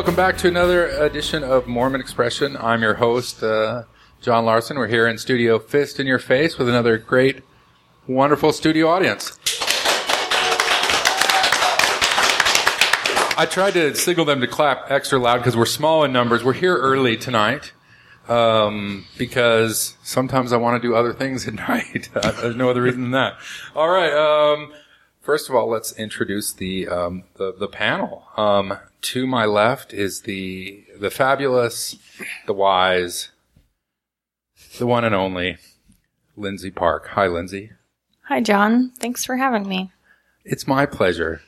Welcome back to another edition of Mormon Expression. I'm your host, uh, John Larson. We're here in Studio Fist in Your Face with another great, wonderful studio audience. I tried to signal them to clap extra loud because we're small in numbers. We're here early tonight um, because sometimes I want to do other things at night. There's no other reason than that. All right. Um, first of all, let's introduce the um, the, the panel. Um, to my left is the the fabulous, the wise, the one and only Lindsay Park. Hi, Lindsay. Hi, John. Thanks for having me. It's my pleasure.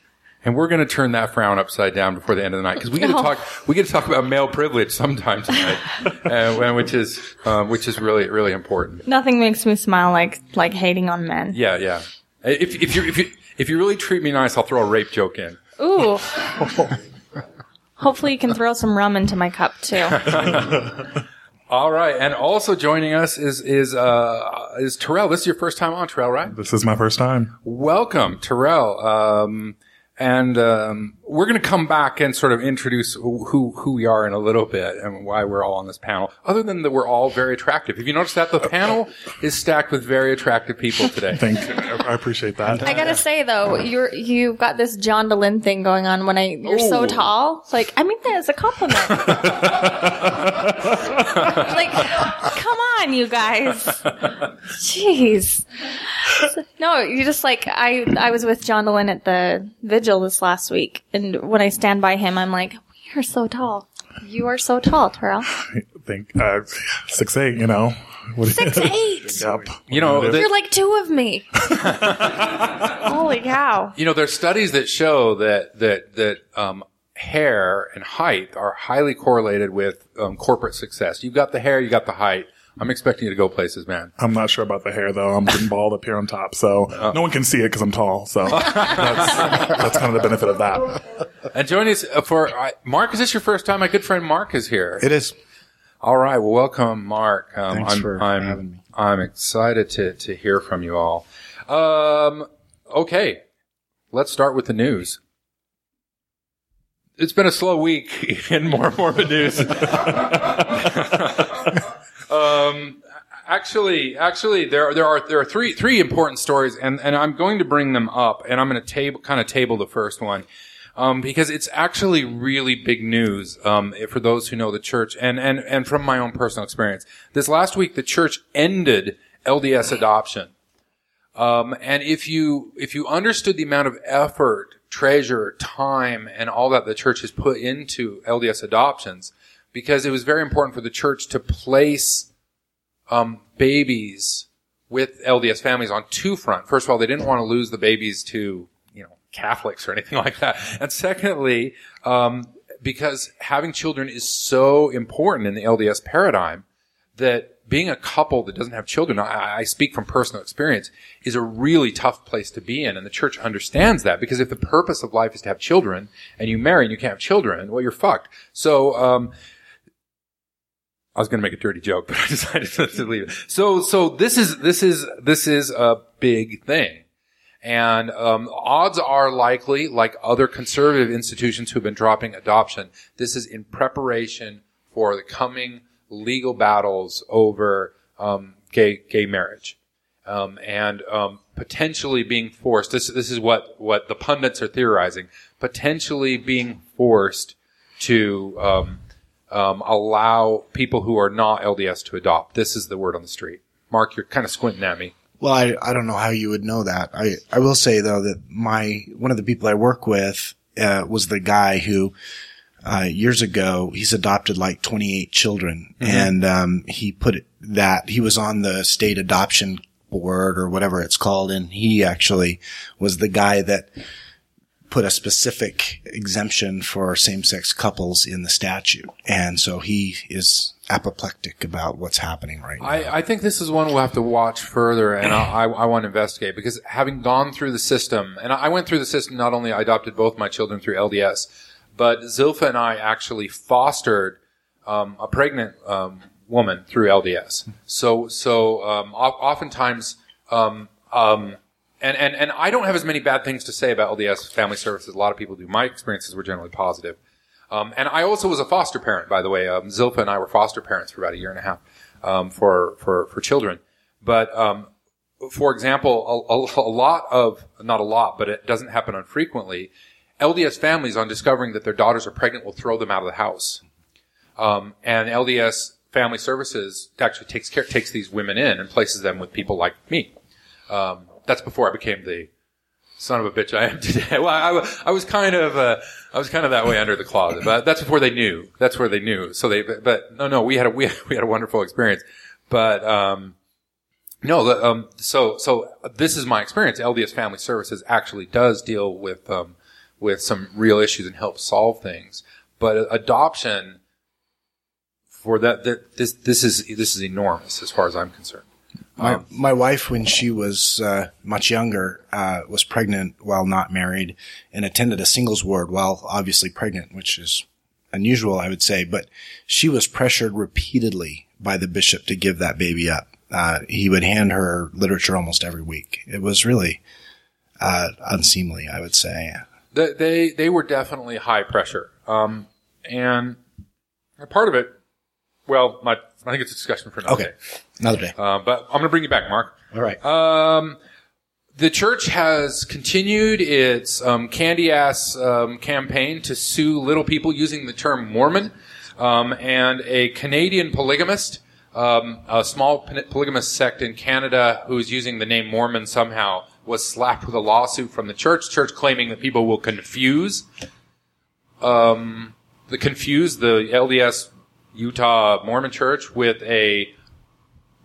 And we're going to turn that frown upside down before the end of the night because we get to talk. We get to talk about male privilege sometime tonight, uh, which is um, which is really really important. Nothing makes me smile like like hating on men. Yeah, yeah. If if you if you if you really treat me nice, I'll throw a rape joke in. Ooh. Hopefully, you can throw some rum into my cup too. All right, and also joining us is is uh, is Terrell. This is your first time on Terrell, right? This is my first time. Welcome, Terrell. Um, and um, we're going to come back and sort of introduce who who we are in a little bit and why we're all on this panel. Other than that, we're all very attractive. Have you noticed that the panel is stacked with very attractive people today? Thank you. I appreciate that. I gotta say though, you're you've got this John Dehlin thing going on. When I you're so Ooh. tall, like I mean that as a compliment. like, come on, you guys. Jeez. No, you just like I. I was with John Dehlin at the vigil this last week, and when I stand by him, I'm like, "You're so tall. You are so tall, Terrell. I think uh, six eight. You know. What Six eight. Yep. You know, the- You're like two of me. Holy cow! You know, there's studies that show that that that um, hair and height are highly correlated with um, corporate success. You've got the hair, you got the height. I'm expecting you to go places, man. I'm not sure about the hair though. I'm getting bald up here on top, so Oh. no one can see it because I'm tall. So that's, that's kind of the benefit of that. And joining us uh, for uh, Mark, is this your first time? My good friend Mark is here. It is. All right. Well, welcome, Mark. Um, Thanks I'm, for I'm, having me. I'm excited to, to hear from you all. Um, okay. Let's start with the news. It's been a slow week in more Mormon news. um, actually, actually, there there are there are three three important stories, and and I'm going to bring them up, and I'm going to table kind of table the first one. Um, because it's actually really big news um, for those who know the church, and, and and from my own personal experience. This last week, the church ended LDS adoption. Um, and if you if you understood the amount of effort, treasure, time, and all that the church has put into LDS adoptions, because it was very important for the church to place um, babies with LDS families on two front. First of all, they didn't want to lose the babies to you know Catholics or anything like that, and secondly, um, because having children is so important in the LDS paradigm that being a couple that doesn't have children, I, I speak from personal experience, is a really tough place to be in. And the church understands that because if the purpose of life is to have children and you marry and you can't have children, well, you're fucked. So, um, I was going to make a dirty joke, but I decided to leave it. So, so this is, this is, this is a big thing. And um, odds are likely, like other conservative institutions who have been dropping adoption, this is in preparation for the coming legal battles over um, gay gay marriage, um, and um, potentially being forced. This this is what what the pundits are theorizing. Potentially being forced to um, allow people who are not LDS to adopt. This is the word on the street. Mark, you're kind of squinting at me. Well, I, I don't know how you would know that. I, I will say though that my, one of the people I work with, uh, was the guy who, uh, years ago, he's adopted like 28 children and, um, he put it- that, he was on the state adoption board or whatever it's called. And he actually was the guy that put a specific exemption for same-sex couples in the statute. And so he is apoplectic about what's happening right now. I, I think this is one we'll have to watch further, and I, I, I want to investigate because having gone through the system, and I went through the system. Not only I adopted both my children through LDS, but Zilpha and I actually fostered um, a pregnant um, woman through LDS. So, so um, oftentimes, um, um, and, and and I don't have as many bad things to say about LDS family services. A lot of people do. My experiences were generally positive. Um, and I also was a foster parent, by the way. Um, Zilpha and I were foster parents for about a year and a half um, for for for children. But um, for example, a, a, a lot of not a lot, but it doesn't happen unfrequently. LDS families, on discovering that their daughters are pregnant, will throw them out of the house. Um, and LDS Family Services actually takes care, takes these women in and places them with people like me. Um, that's before I became the son of a bitch I am today. Well, I, I was kind of, uh, I was kind of that way under the closet, but that's before they knew. That's where they knew. So they, but, but no, no, we had a, we had, we had a wonderful experience. But, um, no, um, so, so this is my experience. LDS Family Services actually does deal with, um, with some real issues and help solve things. But adoption, for that, that this, this is, this is enormous as far as I'm concerned. My, my wife, when she was uh, much younger, uh, was pregnant while not married and attended a singles ward while obviously pregnant, which is unusual, I would say. But she was pressured repeatedly by the bishop to give that baby up. Uh, he would hand her literature almost every week. It was really uh, unseemly, I would say. they they, they were definitely high pressure. Um, and part of it, well, my, I think it's a discussion for another Okay, day. another day. Uh, but I'm going to bring you back, Mark. All right. Um, the church has continued its um, candy ass um, campaign to sue little people using the term Mormon, um, and a Canadian polygamist, um, a small pon- polygamist sect in Canada who is using the name Mormon somehow was slapped with a lawsuit from the church. Church claiming that people will confuse um, the confuse the LDS Utah Mormon Church with a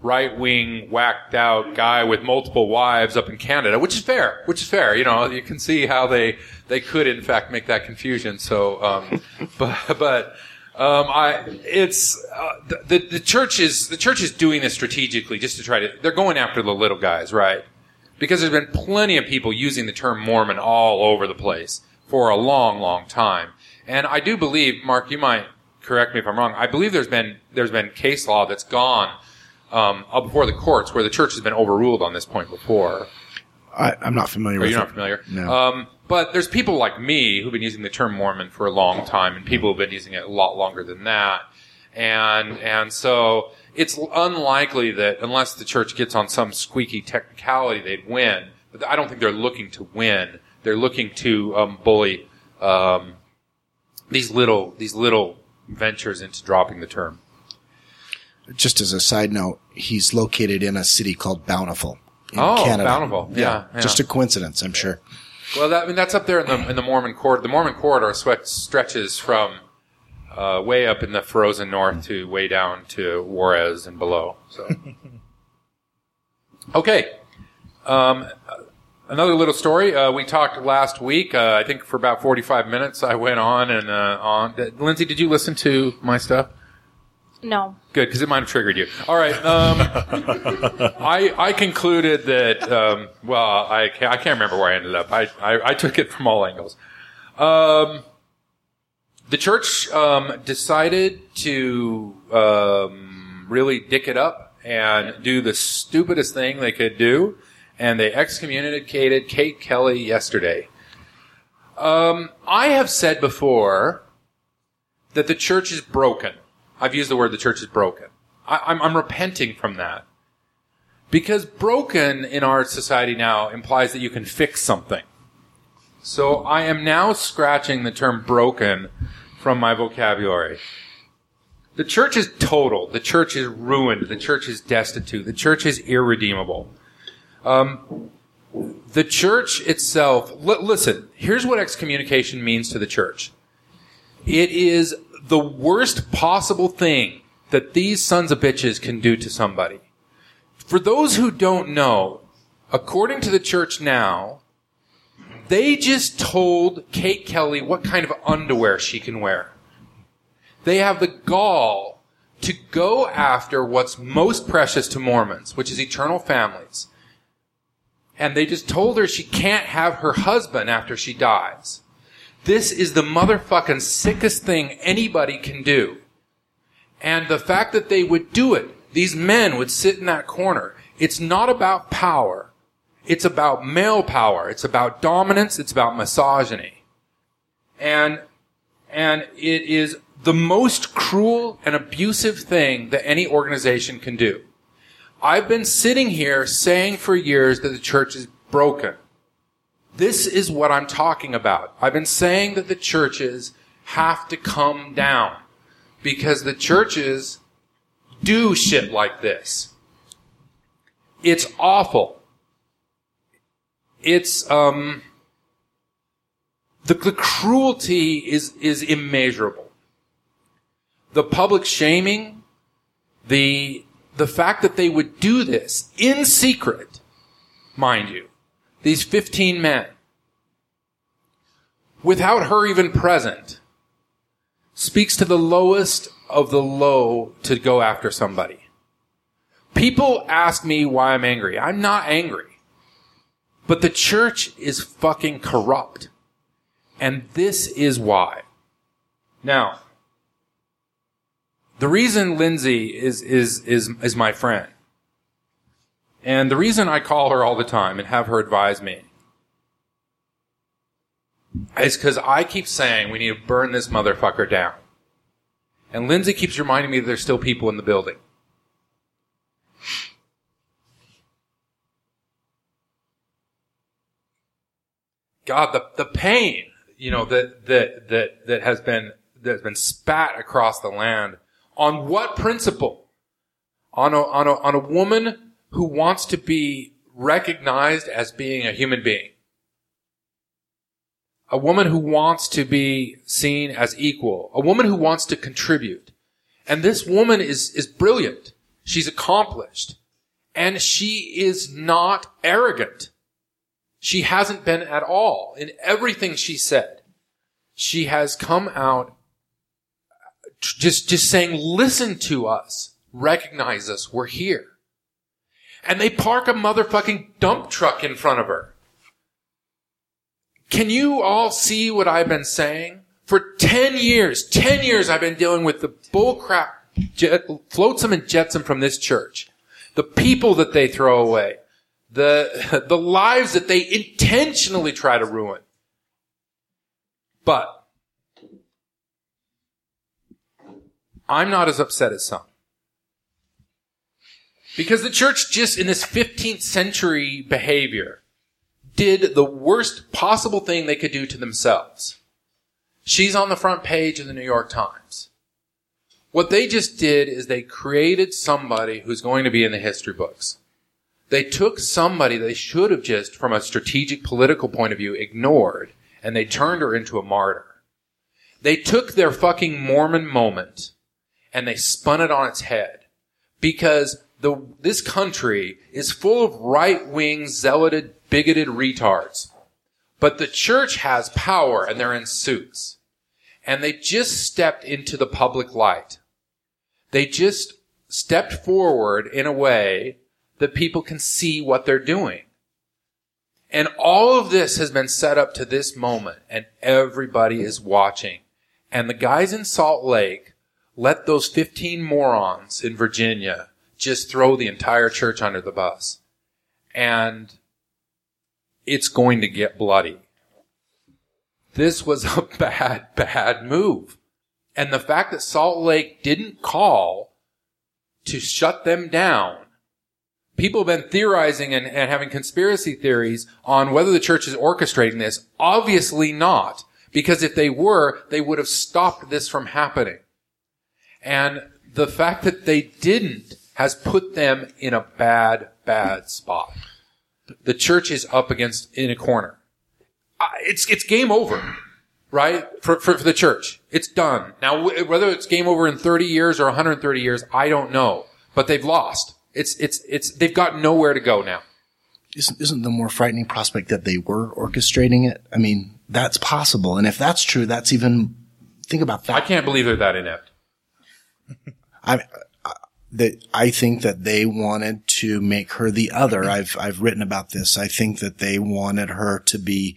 right wing, whacked out guy with multiple wives up in Canada, which is fair, which is fair. You know, you can see how they, they could in fact make that confusion. So, um, but, but, um, I, it's, uh, the, the, church is, the church is doing this strategically just to try to, they're going after the little guys, right? Because there's been plenty of people using the term Mormon all over the place for a long, long time. And I do believe, Mark, you might correct me if I'm wrong. I believe there's been, there's been case law that's gone um, up before the courts where the church has been overruled on this point before. I, I'm not familiar Are with you're not familiar? No. Um, but there's people like me who've been using the term Mormon for a long time, and people who've been using it a lot longer than that. And and so it's unlikely that unless the church gets on some squeaky technicality, they'd win. But I don't think they're looking to win. They're looking to um, bully um, these little these little ventures into dropping the term. Just as a side note, he's located in a city called Bountiful in Oh, Canada. Bountiful. Yeah, yeah. Just a coincidence, I'm sure. Well, that, I mean, that's up there in the in the Mormon corridor. The Mormon corridor stretches from uh, way up in the frozen north to way down to Juarez and below. So, okay. Um, another little story. Uh, we talked last week. Uh, I think for about forty five minutes. I went on and uh, on. Lindsay, did you listen to my stuff? No. Good, because it might have triggered you. All right. Um, I I concluded that. Um, well, I can't, I can't remember where I ended up. I I, I took it from all angles. Um, the church um, decided to um, really dick it up and do the stupidest thing they could do, and they excommunicated Kate Kelly yesterday. Um, I have said before that the church is broken. I've used the word the church is broken. I, I'm repenting from that. Because broken in our society now implies that you can fix something. So I am now scratching the term broken from my vocabulary. The church is total. The church is ruined. The church is destitute. The church is irredeemable. Um, the church itself, li- listen, here's what excommunication means to the church. It is the worst possible thing that these sons of bitches can do to somebody. For those who don't know, according to the church now, they just told Kate Kelly what kind of underwear she can wear. They have the gall to go after what's most precious to Mormons, which is eternal families. And they just told her she can't have her husband after she dies. This is the motherfucking sickest thing anybody can do. And the fact that they would do it, these men would sit in that corner. It's not about power. It's about male power. It's about dominance. It's about misogyny. And, And it is the most cruel and abusive thing that any organization can do. I've been sitting here saying for years that the church is broken. This is what I'm talking about. I've been saying that the churches have to come down because the churches do shit like this. It's awful. It's, um, the, the cruelty is, is immeasurable. The public shaming, the, the fact that they would do this in secret, mind you, these 15 men, without her even present, speaks to the lowest of the low to go after somebody. People ask me why I'm angry. I'm not angry. But the church is fucking corrupt. And this is why. Now, the reason Lindsay is, is, is, is my friend, and the reason I call her all the time and have her advise me, is because I keep saying we need to burn this motherfucker down. And Lindsay keeps reminding me that there's still people in the building. God, the, the pain, you know, that, that, that, that has been, that has been spat across the land. On what principle? On a, on a, on a woman who wants to be recognized as being a human being. A woman who wants to be seen as equal. A woman who wants to contribute. And this woman is, is brilliant. She's accomplished. And she is not arrogant. She hasn't been at all in everything she said. She has come out just, just saying, listen to us. Recognize us. We're here. And they park a motherfucking dump truck in front of her. Can you all see what I've been saying? For 10 years, 10 years I've been dealing with the bullcrap jet, flotsam and jetsam from this church. The people that they throw away. The, the lives that they intentionally try to ruin. But, I'm not as upset as some. Because the church just in this 15th century behavior did the worst possible thing they could do to themselves. She's on the front page of the New York Times. What they just did is they created somebody who's going to be in the history books. They took somebody they should have just, from a strategic political point of view, ignored, and they turned her into a martyr. They took their fucking Mormon moment and they spun it on its head because the, this country is full of right-wing, zealoted, bigoted retards. But the church has power and they're in suits. And they just stepped into the public light. They just stepped forward in a way that people can see what they're doing. And all of this has been set up to this moment and everybody is watching. And the guys in Salt Lake let those 15 morons in Virginia just throw the entire church under the bus. And it's going to get bloody. This was a bad, bad move. And the fact that Salt Lake didn't call to shut them down people have been theorizing and, and, having conspiracy theories on whether the church is orchestrating this. Obviously not. Because if they were, they would have stopped this from happening. And the fact that they didn't has put them in a bad, bad spot. The church is up against, in a corner. It's, it's game over, right? For, for, for the church. It's done. Now, whether it's game over in 30 years or 130 years, I don't know. But they've lost. It's, it's, it's, they've got nowhere to go now. Isn't, isn't the more frightening prospect that they were orchestrating it? I mean, that's possible. And if that's true, that's even, think about that. I can't believe they're that inept. I, that I think that they wanted to make her the other. I've I've written about this. I think that they wanted her to be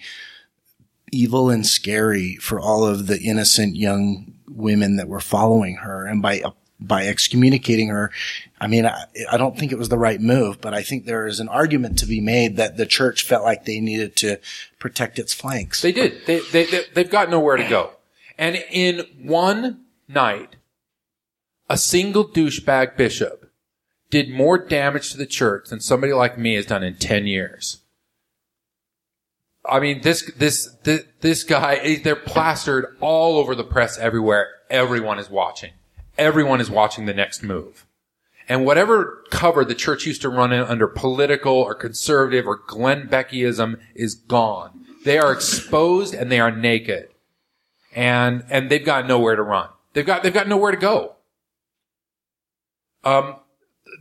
evil and scary for all of the innocent young women that were following her, and by by excommunicating her, I mean I, I don't think it was the right move, but I think there is an argument to be made that the church felt like they needed to protect its flanks. They did. They they, they they've got nowhere to go. And in one night, a single douchebag bishop did more damage to the church than somebody like me has done in 10 years. I mean, this, this, this, this guy, eh, they're plastered all over the press everywhere. Everyone is watching. Everyone is watching the next move. And whatever cover the church used to run in under political or conservative or Glenn Beckyism is gone. They are exposed and they are naked. And, and they've got nowhere to run. They've got, they've got nowhere to go. Um,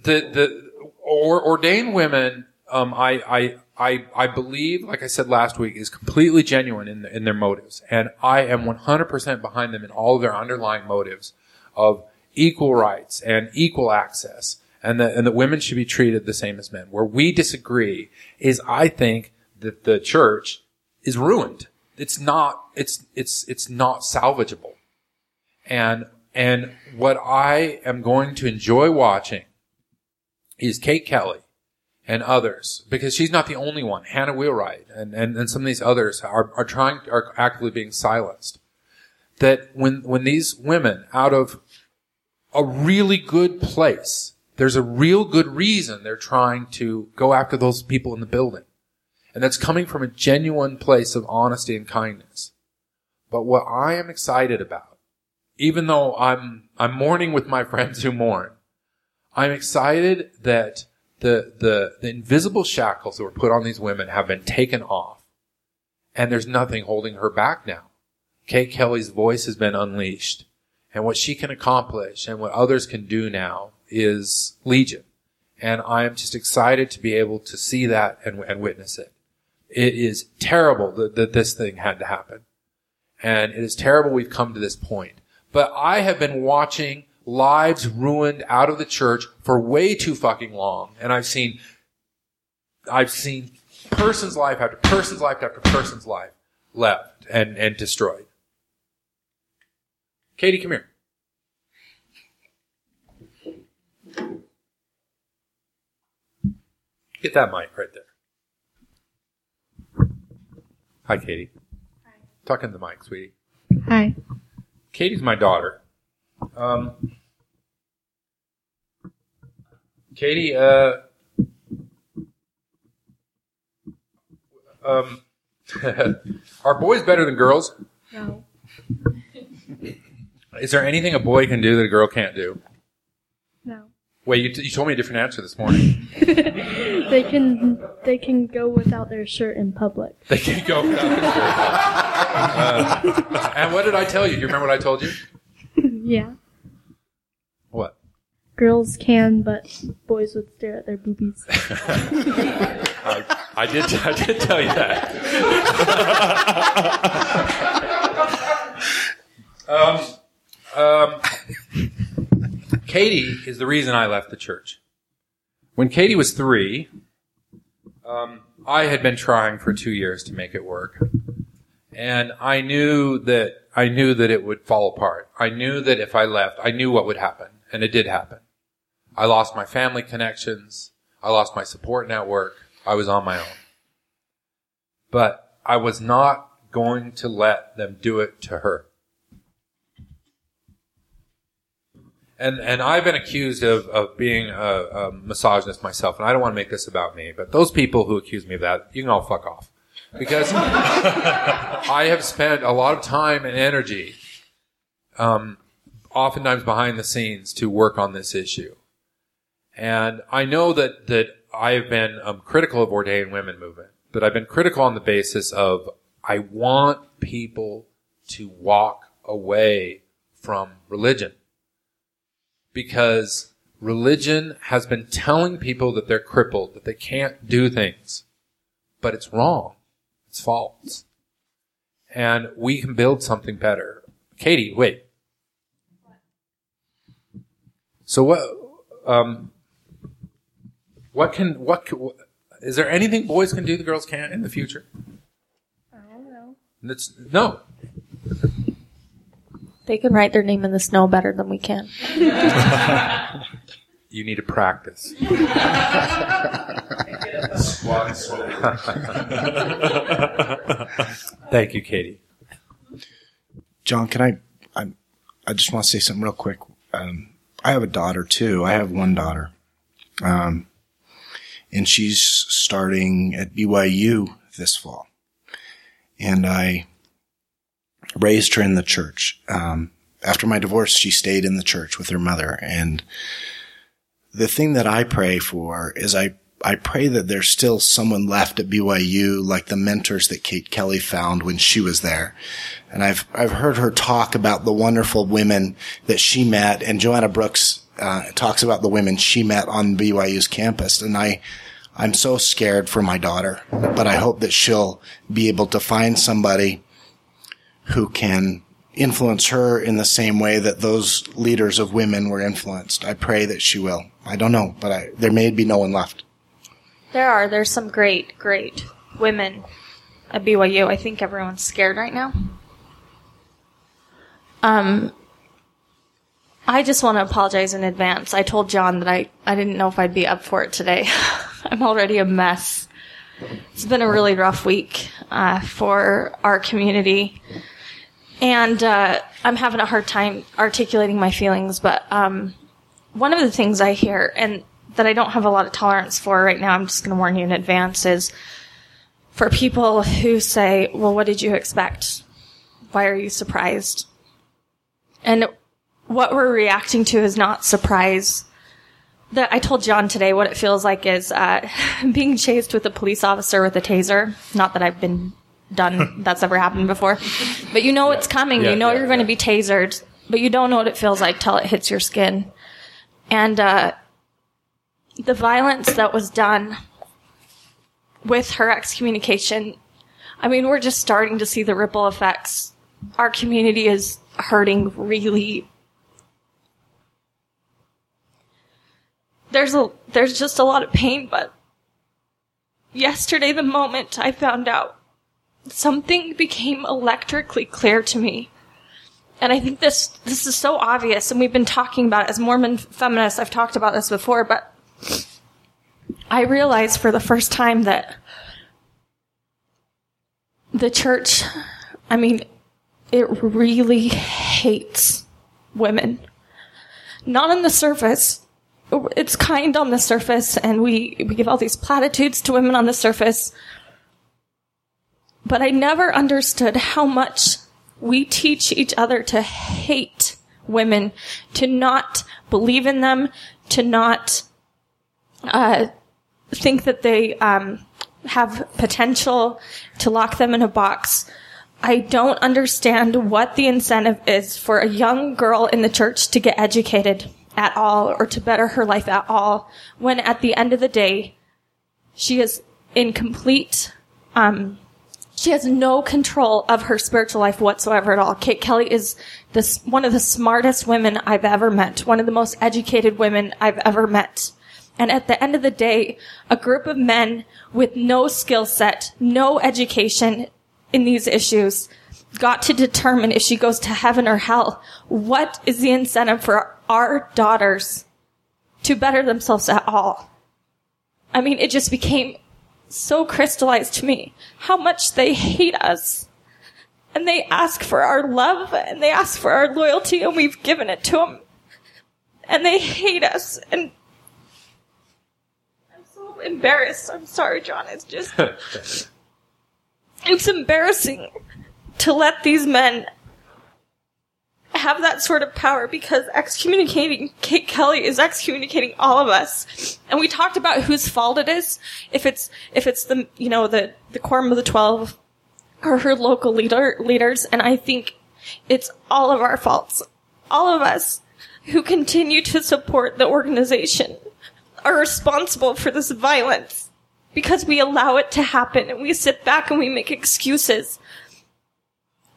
the, the, or, ordained women, um, I, I, I, I believe, like I said last week, is completely genuine in, in their motives. And I am 100% behind them in all of their underlying motives of equal rights and equal access and that, and that women should be treated the same as men. Where we disagree is I think that the church is ruined. It's not, it's, it's, it's not salvageable. And, and what I am going to enjoy watching is Kate Kelly and others, because she's not the only one. Hannah Wheelwright and, and, and some of these others are, are trying, are actively being silenced. That when, when these women out of a really good place, there's a real good reason they're trying to go after those people in the building. And that's coming from a genuine place of honesty and kindness. But what I am excited about, even though I'm, I'm mourning with my friends who mourn, I'm excited that the, the, the invisible shackles that were put on these women have been taken off. And there's nothing holding her back now. Kate Kelly's voice has been unleashed. And what she can accomplish and what others can do now is legion. And I am just excited to be able to see that and, and witness it. It is terrible that, that this thing had to happen. And it is terrible we've come to this point. But I have been watching lives ruined out of the church for way too fucking long. And I've seen, I've seen person's life after person's life after person's life left and, and destroyed. Katie, come here. Get that mic right there. Hi, Katie. Hi. Talk in the mic, sweetie. Hi. Katie's my daughter. Um, Katie, uh, um, are boys better than girls? No. Is there anything a boy can do that a girl can't do? No. Wait, you, t- you told me a different answer this morning. they can they can go without their shirt in public. They can't go without their shirt. Uh, and what did I tell you? Do you remember what I told you? yeah. What? Girls can, but boys would stare at their boobies. I, I did. I did tell you that. um, um, Katie is the reason I left the church. When Katie was three, um, I had been trying for two years to make it work, and I knew that I knew that it would fall apart. I knew that if I left, I knew what would happen, and it did happen. I lost my family connections. I lost my support network. I was on my own. But I was not going to let them do it to her. And, and I've been accused of, of being a, a misogynist myself, and I don't want to make this about me, but those people who accuse me of that, you can all fuck off. Because I have spent a lot of time and energy, um, oftentimes behind the scenes to work on this issue. And I know that, that I've been um, critical of ordained women movement, but I've been critical on the basis of I want people to walk away from religion because religion has been telling people that they're crippled, that they can't do things. But it's wrong. It's false. And we can build something better. Katie, wait. So what, um, what can, what, can, is there anything boys can do the girls can't in the future? I don't know. That's, no. They can write their name in the snow better than we can. You need to practice. Thank you, Katie. John, can I, I, I just want to say something real quick. Um, I have a daughter too. I have one daughter. Um, and she's starting at BYU this fall. And I raised her in the church. Um, after my divorce, she stayed in the church with her mother. And the thing that I pray for is I, I pray that there's still someone left at BYU, like the mentors that Kate Kelly found when she was there. And I've, I've heard her talk about the wonderful women that she met and Joanna Brooks, uh, talks about the women she met on BYU's campus. And I, I'm so scared for my daughter, but I hope that she'll be able to find somebody who can influence her in the same way that those leaders of women were influenced. I pray that she will. I don't know, but I, there may be no one left. There are. There's some great, great women at BYU. I think everyone's scared right now. Um, I just want to apologize in advance. I told John that I, I didn't know if I'd be up for it today. I'm already a mess. It's been a really rough week uh, for our community. And uh, I'm having a hard time articulating my feelings, but um, one of the things I hear, and that I don't have a lot of tolerance for right now, I'm just going to warn you in advance, is for people who say, well, what did you expect? Why are you surprised? And what we're reacting to is not surprise. That I told John today what it feels like is uh, being chased with a police officer with a taser. Not that I've been done, that's ever happened before. But you know it's coming. Yeah, you know yeah, you're going to be tasered, but you don't know what it feels like till it hits your skin. And uh, the violence that was done with her excommunication, I mean, we're just starting to see the ripple effects. Our community is hurting really. There's a there's just a lot of pain, but yesterday the moment I found out something became electrically clear to me. And I think this this is so obvious and we've been talking about it as Mormon feminists. I've talked about this before, but I realized for the first time that the church, I mean, it really hates women. Not on the surface. It's kind on the surface, and we, we give all these platitudes to women on the surface. But I never understood how much we teach each other to hate women, to not believe in them, to not uh, think that they um, have potential, to lock them in a box. I don't understand what the incentive is for a young girl in the church to get educated at all or to better her life at all when at the end of the day she is in complete um, she has no control of her spiritual life whatsoever at all. Kate Kelly is this one of the smartest women I've ever met, one of the most educated women I've ever met. And at the end of the day, a group of men with no skill set, no education in these issues got to determine if she goes to heaven or hell. What is the incentive for our daughters to better themselves at all? I mean, it just became so crystallized to me how much they hate us. And they ask for our love and they ask for our loyalty and we've given it to them. And they hate us and I'm so embarrassed. I'm sorry, John. It's just, it's embarrassing to let these men have that sort of power because excommunicating Kate Kelly is excommunicating all of us. And we talked about whose fault it is. If it's, if it's the, you know, the, the quorum of the 12 or her local leader, leaders. And I think it's all of our faults. All of us who continue to support the organization are responsible for this violence because we allow it to happen and we sit back and we make excuses.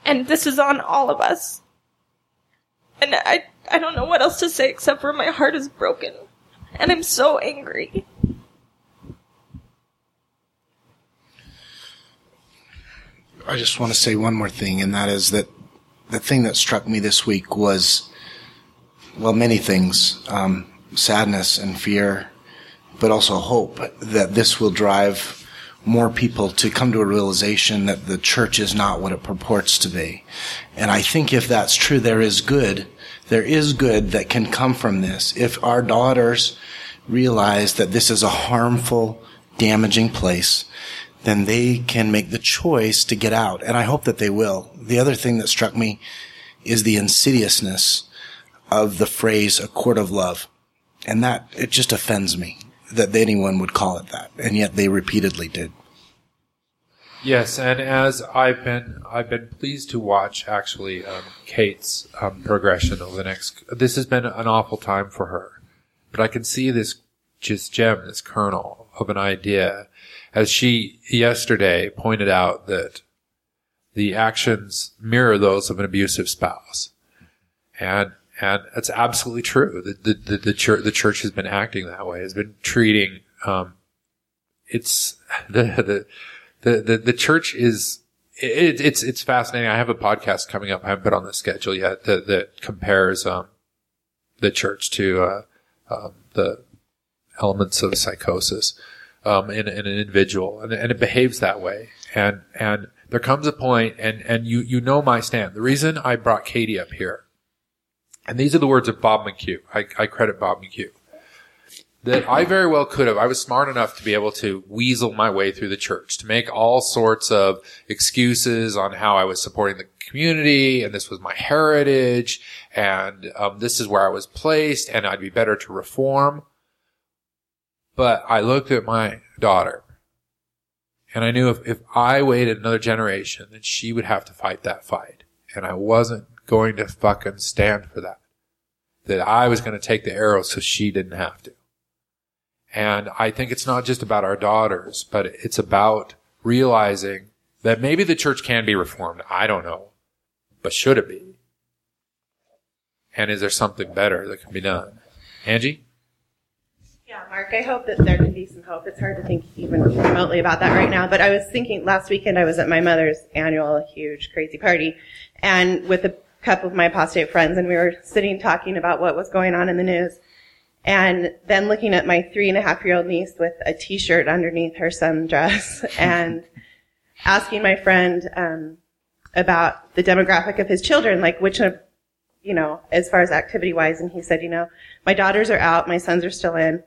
And this is on all of us. And I, I don't know what else to say except for my heart is broken. And I'm so angry. I just want to say one more thing, and that is that the thing that struck me this week was, well, many things, um, sadness and fear, but also hope that this will drive more people to come to a realization that the church is not what it purports to be. And I think if that's true, there is good. There is good that can come from this. If our daughters realize that this is a harmful, damaging place, then they can make the choice to get out. And I hope that they will. The other thing that struck me is the insidiousness of the phrase a court of love. And that, it just offends me that anyone would call it that. And yet they repeatedly did. Yes, and as I've been, I've been pleased to watch actually um, Kate's um, progression over the next. This has been an awful time for her, but I can see this just gem, this kernel of an idea, as she yesterday pointed out that the actions mirror those of an abusive spouse, and and it's absolutely true. The the the, the church the church has been acting that way, has been treating. Um, it's the the the the, the church is it, it's it's fascinating. I have a podcast coming up. I haven't put on the schedule yet that that compares um, the church to uh, um, the elements of psychosis um, in, in, an individual, and, and it behaves that way. And and there comes a point, and and you you know my stand. The reason I brought Katie up here, and these are the words of Bob McCue. I, I credit Bob McCue that I very well could have. I was smart enough to be able to weasel my way through the church, to make all sorts of excuses on how I was supporting the community, and this was my heritage, and um, this is where I was placed, and I'd be better to reform. But I looked at my daughter, and I knew if, if I waited another generation, then she would have to fight that fight, and I wasn't going to fucking stand for that. That I was going to take the arrow so she didn't have to. And I think it's not just about our daughters, but it's about realizing that maybe the church can be reformed. I don't know. But should it be? And is there something better that can be done? Angie? Yeah, Mark, I hope that there can be some hope. It's hard to think even remotely about that right now. But I was thinking last weekend I was at my mother's annual huge crazy party and with a couple of my apostate friends and we were sitting talking about what was going on in the news. And then looking at my three and a half year old niece with a t-shirt underneath her sundress and asking my friend, um, about the demographic of his children, like which of, you know, as far as activity wise. And he said, you know, my daughters are out, my sons are still in.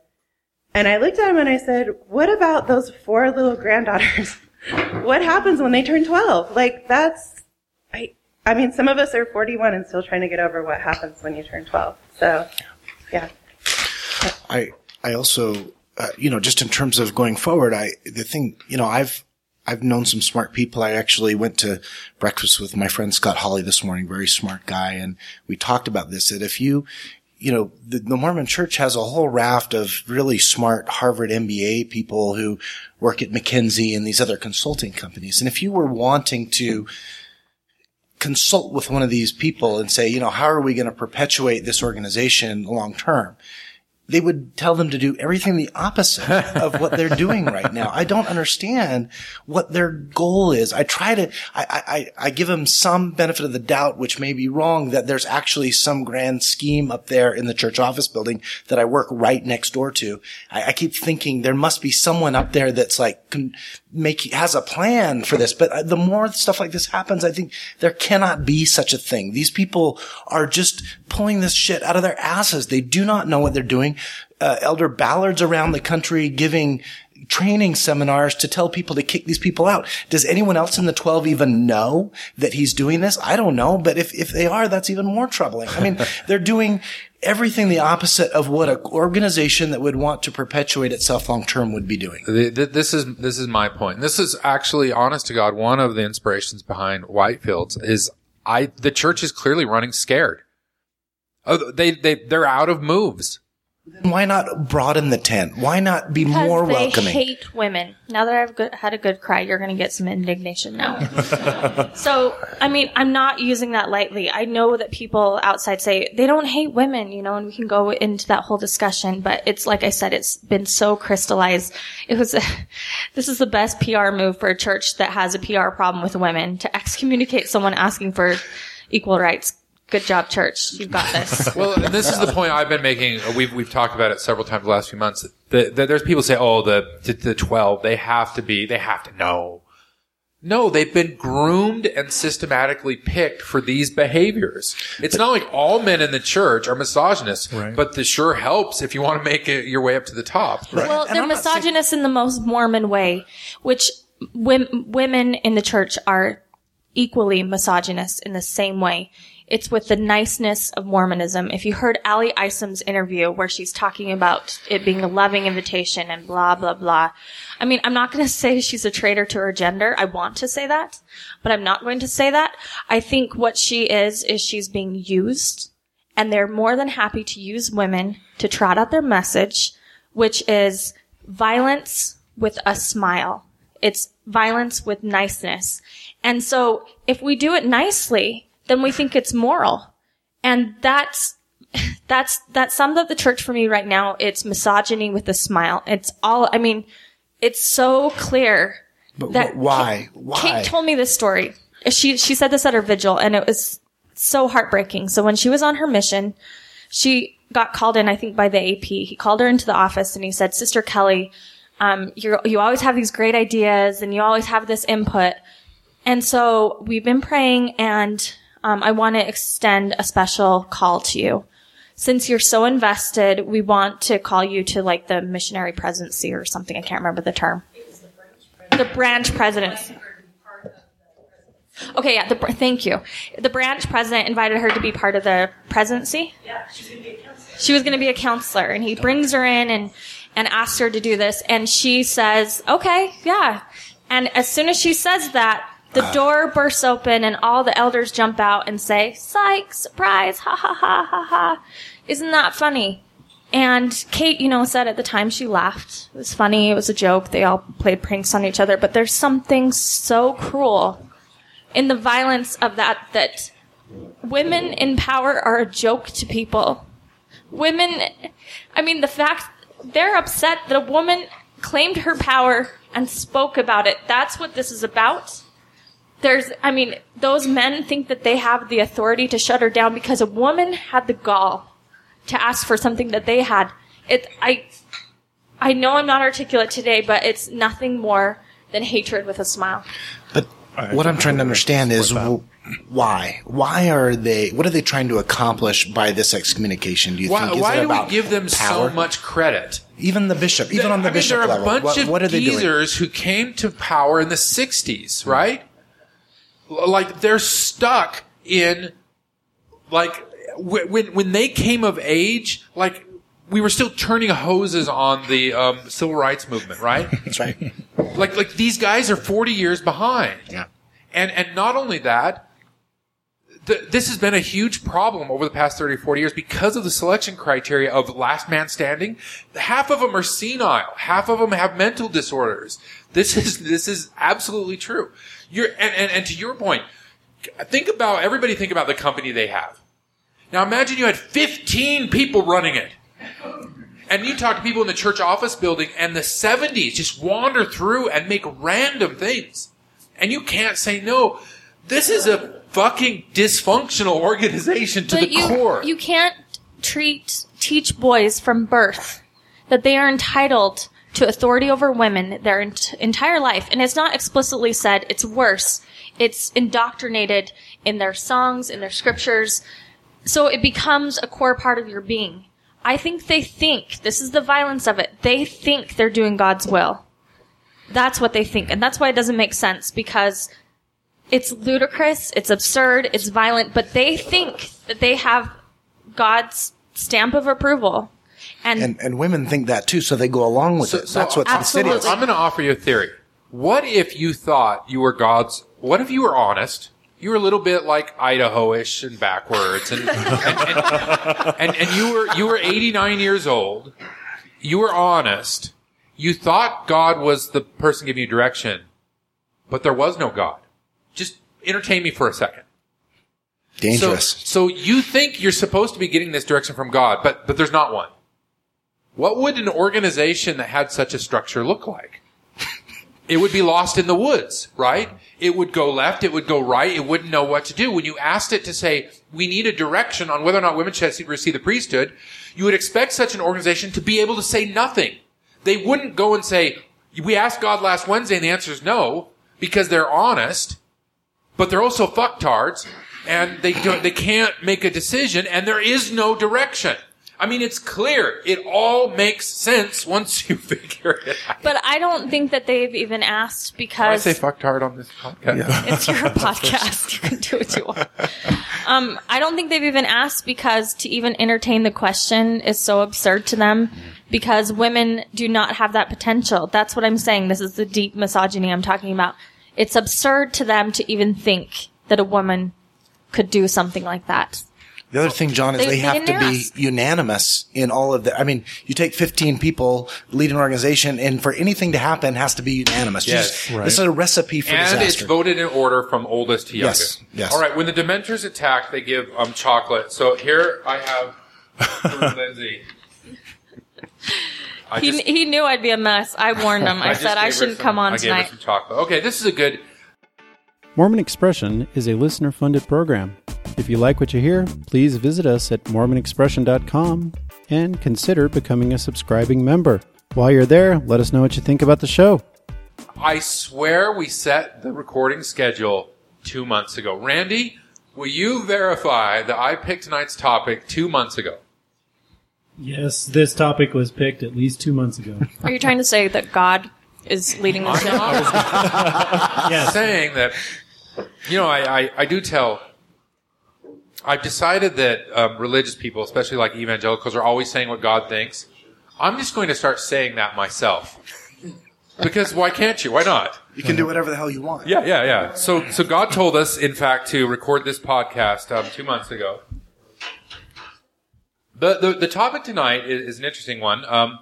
And I looked at him and I said, what about those four little granddaughters? what happens when they turn 12? Like that's, I, mean, some of us are 41 and still trying to get over what happens when you turn 12. So, yeah. I I also uh, you know just in terms of going forward, I the thing you know I've I've known some smart people. I actually went to breakfast with my friend Scott Hawley this morning, very smart guy, and we talked about this. That if you you know, the, the, Mormon church has a whole raft of really smart Harvard MBA people who work at McKinsey and these other consulting companies. And if you were wanting to consult with one of these people and say, you know, how are we going to perpetuate this organization long term? they would tell them to do everything the opposite of what they're doing right now. I don't understand what their goal is. I try to, I, I, I give them some benefit of the doubt, which may be wrong, that there's actually some grand scheme up there in the church office building that I work right next door to. I, I keep thinking there must be someone up there that's like, can make, has a plan for this. But uh, the more stuff like this happens, I think there cannot be such a thing. These people are just pulling this shit out of their asses. They do not know what they're doing. Uh, Elder Ballard's around the country giving training seminars to tell people to kick these people out. Does anyone else in the 12 even know that he's doing this? I don't know, but if, if they are, that's even more troubling. I mean, they're doing everything the opposite of what an organization that would want to perpetuate itself long term would be doing. This is, this is my point. This is actually, honest to God, one of the inspirations behind Whitefields is I, the church is clearly running scared. Oh, they, they, they're out of moves. Why not broaden the tent? Why not be Because more they welcoming? hate women. Now that I've good, had a good cry, you're going to get some indignation now. so, I mean, I'm not using that lightly. I know that people outside say they don't hate women, you know, and we can go into that whole discussion. But it's like I said, it's been so crystallized. It was, this is the best PR move for a church that has a PR problem with women to excommunicate someone asking for equal rights Good job, church. You've got this. Well, and this is the point I've been making. uh, We've we've talked about it several times the last few months. That, that there's people say, "Oh, the, the the twelve, they have to be, they have to know." No, they've been groomed and systematically picked for these behaviors. It's not like all men in the church are misogynists, Right. but this sure helps if you want to make it your way up to the top. Well, And they're I'm not saying- misogynists in the most Mormon way, which wom- women in the church are equally misogynist in the same way. It's with the niceness of Mormonism. If you heard Ally Isom's interview where she's talking about it being a loving invitation and blah, blah, blah. I mean, I'm not going to say she's a traitor to her gender. I want to say that, but I'm not going to say that. I think what she is, is she's being used and they're more than happy to use women to trot out their message, which is violence with a smile. It's violence with niceness. And so if we do it nicely, then we think it's moral. And that's, that's, that sums up the church for me right now. It's misogyny with a smile. It's all, I mean, it's so clear. But that wh- why? Kate, Why? Kate told me this story. She, she said this at her vigil and it was so heartbreaking. So when she was on her mission, she got called in, I think, by the AP. He called her into the office and he said, Sister Kelly, um, you you always have these great ideas and you always have this input. And so we've been praying and, um, I want to extend a special call to you. Since you're so invested, we want to call you to like the missionary presidency or something. I can't remember the term. The branch presidency. Okay, yeah. The thank you. The branch president invited her to be part of the presidency. Yeah, she was going to be a counselor, and he brings her in and and asks her to do this, and she says, "Okay, yeah." And as soon as she says that, the door bursts open, and all the elders jump out and say, "Psych! Surprise! Ha ha ha ha ha!" Isn't that funny? And Kate, you know, said at the time she laughed. It was funny. It was a joke. They all played pranks on each other. But there's something so cruel in the violence of that that women in power are a joke to people. Women, I mean, the fact they're upset that a woman claimed her power and spoke about it. That's what this is about. There's, I mean, those men think that they have the authority to shut her down because a woman had the gall to ask for something that they had. It, I, I know I'm not articulate today, but it's nothing more than hatred with a smile. But what I'm trying to understand is why? Why are they? What are they trying to accomplish by this excommunication? Do you Why, think? Is why it do we give them power? so much credit? Even the bishop, even on the I mean, bishop there are level, a bunch what, of what are they doing? geezers who came to power in the '60s, right? L- Like they're stuck in, like when when they came of age, like we were still turning hoses on the um, civil rights movement, right? That's right. like like these guys are 40 years behind. Yeah. And and not only that, th- this has been a huge problem over the past 30 40 years because of the selection criteria of last man standing. Half of them are senile. Half of them have mental disorders. This is this is absolutely true. You're and, and, and to your point, think about everybody think about the company they have. Now imagine you had 15 people running it. And you talk to people in the church office building and the 70s just wander through and make random things. And you can't say no. This is a fucking dysfunctional organization to but the you, core. You can't treat teach boys from birth that they are entitled to authority over women their ent- entire life, and it's not explicitly said. It's worse. It's indoctrinated in their songs, in their scriptures, so it becomes a core part of your being. I think they think this is the violence of it. They think they're doing God's will. That's what they think, and that's why it doesn't make sense because it's ludicrous, it's absurd, it's violent, but they think that they have God's stamp of approval. And, And and women think that too, so they go along with So- it. so That's what's Absolutely. insidious. I'm going to offer you a theory. What if you thought you were God's? What if you were honest? You were a little bit like Idahoish and backwards, and and, and, and, and you were you were 89 years old. You were honest. You thought God was the person giving you direction, but there was no God. Just entertain me for a second. Dangerous. So, so you think you're supposed to be getting this direction from God, but but there's not one. What would an organization that had such a structure look like? it would be lost in the woods, right? It would go left, it would go right, it wouldn't know what to do. When you asked it to say, we need a direction on whether or not women should receive the priesthood, you would expect such an organization to be able to say nothing. They wouldn't go and say, we asked God last Wednesday and the answer is no, because they're honest, but they're also fucktards, and they they can't make a decision, and there is no direction. I mean, it's clear. It all makes sense once you figure it out. But I don't think that they've even asked I because say fucktard on this podcast. it's your podcast. You can do what you want. Um, I don't think they've even asked because to even entertain the question is so absurd to them because women do not have that potential. That's what I'm saying. This is the deep misogyny I'm talking about. It's absurd to them to even think that a woman could do something like that. The other thing, John, is They- they, they have to be ask. unanimous in all of the. I mean, you take 15 people, lead an organization, and for anything to happen, has to be unanimous. Yes. Just- Right. This is a recipe for disaster. And it's voted in order from oldest to youngest. yes. All right. When the Dementors attack, they give um chocolate. So here I have for Lindsay. I He, just- he knew I'd be a mess. I warned him. I, just said I shouldn't some- come on I gave her tonight. some chocolate. Okay, this is a good. Mormon Expression is a listener funded program. If you like what you hear, please visit us at MormonExpression.com and consider becoming a subscribing member. While you're there, let us know what you think about the show. I swear we set the recording schedule two months ago. Randy, will you verify that I picked tonight's topic two months ago? Yes, this topic was picked at least two months ago. Are you trying to say that God is leading the I'm show? Yes. saying that. You know, I, I, I do tell. I've decided that um, religious people, especially like evangelicals, are always saying what God thinks. I'm just going to start saying that myself. Because why can't you? Why not? you can do whatever the hell you want. Yeah, yeah, yeah. So, so God told us, in fact, to record this podcast um, two months ago. The, the the topic tonight is, is an interesting one, um,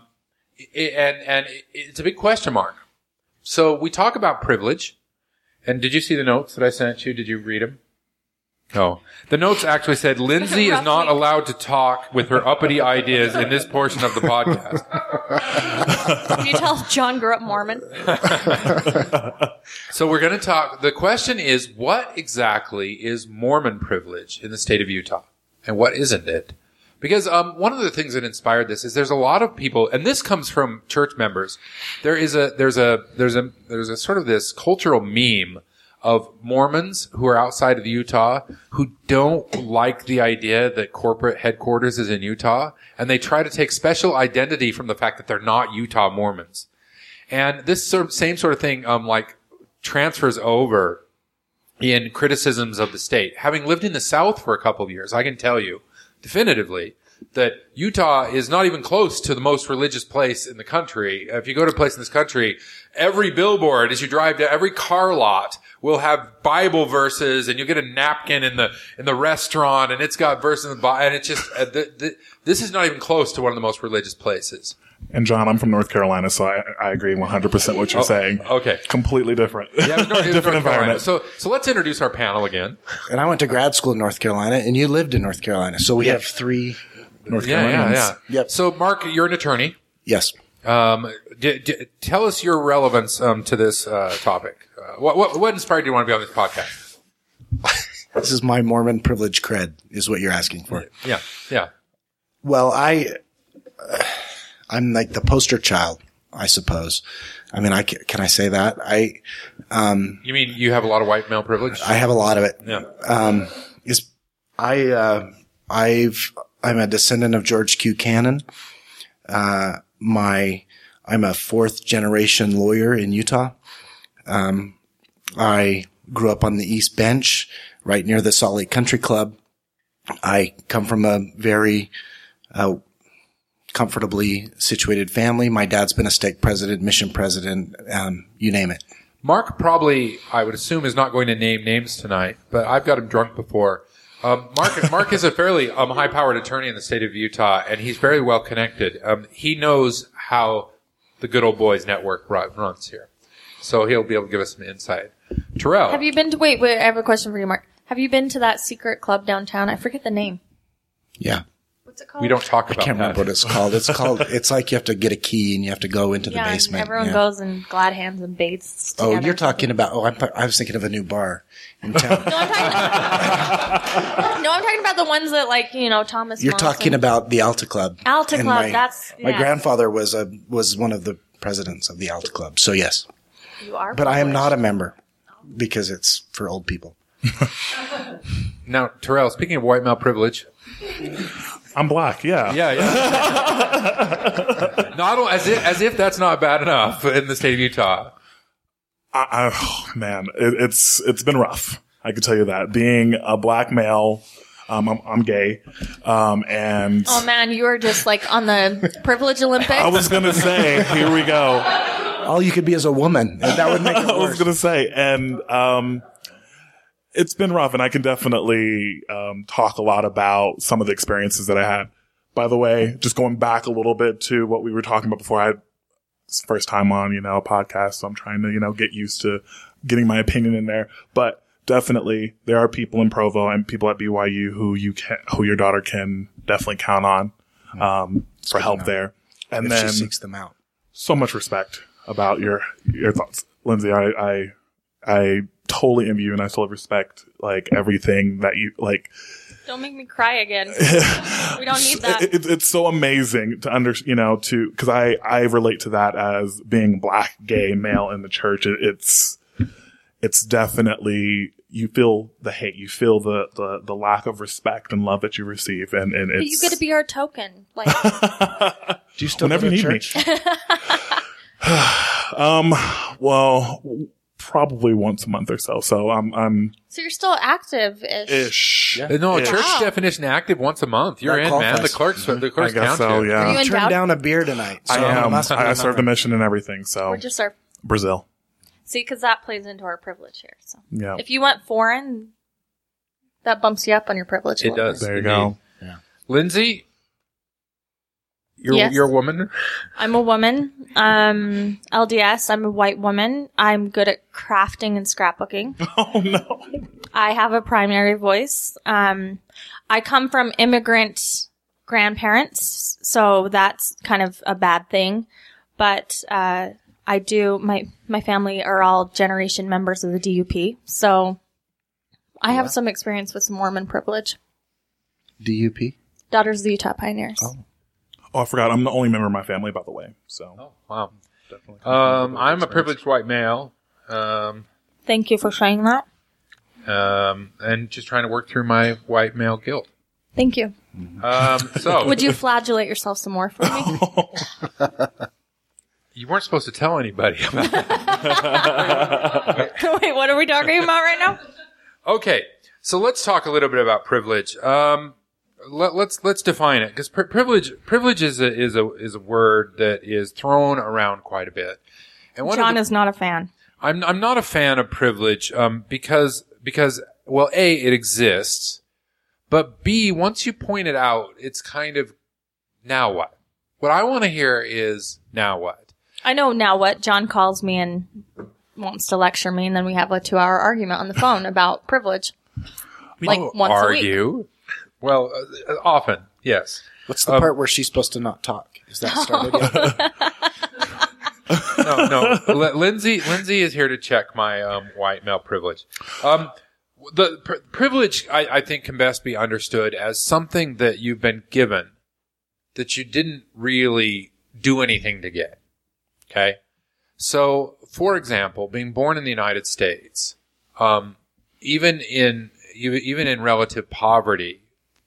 and and it's a big question mark. So we talk about privilege, and did you see the notes that I sent you? Did you read them? No. The notes actually said Lindsay is not allowed to talk with her uppity ideas in this portion of the podcast. Can you tell John grew up Mormon? So we're going to talk. The question is, what exactly is Mormon privilege in the state of Utah, and what isn't it? Because um, one of the things that inspired this is there's a lot of people, and this comes from church members. There is a there's a there's a there's a sort of this cultural meme of Mormons who are outside of Utah who don't like the idea that corporate headquarters is in Utah, and they try to take special identity from the fact that they're not Utah Mormons. And this sort of same sort of thing, um, like transfers over in criticisms of the state. Having lived in the South for a couple of years, I can tell you definitively that Utah is not even close to the most religious place in the country. If you go to a place in this country, every billboard as you drive to every car lot will have Bible verses and you'll get a napkin in the, in the restaurant and it's got verses in the Bible and it's just, uh, th- th- this is not even close to one of the most religious places. And John, I'm from North Carolina, so I, I agree 100% what you're saying. okay. Completely different. Yeah, North- different North environment. So, so let's introduce our panel again. And I went to grad school in North Carolina, and you lived in North Carolina. So we have three. North Yeah, yeah, yeah. Yep. So, Mark, you're an attorney. Yes. Um, d- d- tell us your relevance um, to this uh, topic. Uh, what, what what inspired you to want to be on this podcast? This is my Mormon privilege cred, is what you're asking for. Yeah, yeah. Well, I, I'm like the poster child, I suppose. I mean, I ca- can I say that? I Um, You mean you have a lot of white male privilege? I have a lot of it. yeah. Um, is I uh, I've I'm a descendant of George Q. Cannon. Uh, my I'm a fourth generation lawyer in Utah. Um, I grew up on the East Bench, right near the Salt Lake Country Club. I come from a very uh, comfortably situated family. My dad's been a stake president, mission president, um, you name it. Mark probably, I would assume, is not going to name names tonight, but I've got him drunk before. Um, Mark, Mark is a fairly um, high-powered attorney in the state of Utah, and he's very well connected. Um, he knows how the good old boys network runs here, so he'll be able to give us some insight. Terrell, Have you been to, wait, wait, I have a question for you, Mark. Have you been to that secret club downtown? I forget the name. Yeah. What's it called? We don't talk about. I about can't that. remember what it's called. It's called. It's like you have to get a key and you have to go into the yeah, and basement. everyone Yeah. goes and glad hands and bathes. Oh, you're talking about. Oh, I'm, I was thinking of a new bar in town. No, I'm talking. no, I'm talking about the ones that like you know Thomas. You're Moss talking about the Alta Club. Alta Club, My, that's- my yeah. grandfather was a was one of the presidents of the Alta Club. So yes, You are, but I am not a member because it's for old people. Now, Terrell, speaking of white male privilege, I'm black. Yeah. yeah, yeah. not as if as if that's not bad enough in the state of Utah. I, I, oh, man, it, it's it's been rough. I can tell you that. Being a black male, um, I'm, I'm gay, um, and Oh man, you are just like on the privilege Olympics. I was gonna say, here we go. All you could be is a woman. and That would make it I was gonna say, and um, it's been rough, and I can definitely um, talk a lot about some of the experiences that I had. By the way, just going back a little bit to what we were talking about before, I had first time on you know a podcast, so I'm trying to you know get used to getting my opinion in there, but. Definitely, there are people in Provo and people at BYU who you can, who your daughter can definitely count on um, for help there. And if then she seeks them out. so much respect about your your thoughts, Lindsay. I I I totally envy you, and I still respect like everything that you like. Don't make me cry again. we don't need that. It, it- it's so amazing to under you know to because I I relate to that as being black, gay, male in the church. It, it's it's definitely you feel the hate, you feel the the the lack of respect and love that you receive, and and But it's you get to be our token. Like, Do you still Whenever go to you need me. church? um well probably once a month or so. So I'm I'm so you're still active-ish. ish. No, Ish. church Wow. definition active once a month. You're That in, man. The qualifies. clerks, the I clerks guess count so. you. Are you Yeah, in doubt? down a beer tonight. I so it am. must I serve the nothing. mission and everything. So We're just our Brazil. see because that plays into our privilege here. So Yeah. if you went foreign, that bumps you up on your privilege. It little does. There you indeed. go. Lindsay, you're Yes. you're a woman. I'm a woman. Um, LDS. I'm a white woman. I'm good at crafting and scrapbooking. Oh no. I have a primary voice. Um, I come from immigrant grandparents, so that's kind of a bad thing. But uh, I do. My my family are all generation members of the DUP, so I have some experience with some Mormon privilege. DUP. Daughters of the Utah Pioneers. Oh, I forgot. I'm the only member of my family, by the way. So Oh, Wow. definitely. Um, I'm a privileged white male. Um, Thank you for saying that. um, and just trying to work through my white male guilt. Thank you. Um, so Would you flagellate yourself some more for me? you weren't supposed to tell anybody about Wait, what are we talking about right now? Okay, so let's talk a little bit about privilege. Um, let, let's let's define it because pri- privilege privilege is a is a is a word that is thrown around quite a bit. And John the- is not a fan. I'm I'm not a fan of privilege um, because because well a it exists, but b once you point it out, it's kind of now what? What I want to hear is now what? I know now what John calls me and wants to lecture me, and then we have a two-hour argument on the phone about privilege. like don't once a week. Well, uh, often yes. What's the part where she's supposed to not talk? Is that started yet? no, no. L- Lindsay, Lindsay is here to check my um, white male privilege. Um, the pr- privilege, I, I think, can best be understood as something that you've been given that you didn't really do anything to get. Okay, so for example, being born in the United States, um, even in even even in relative poverty,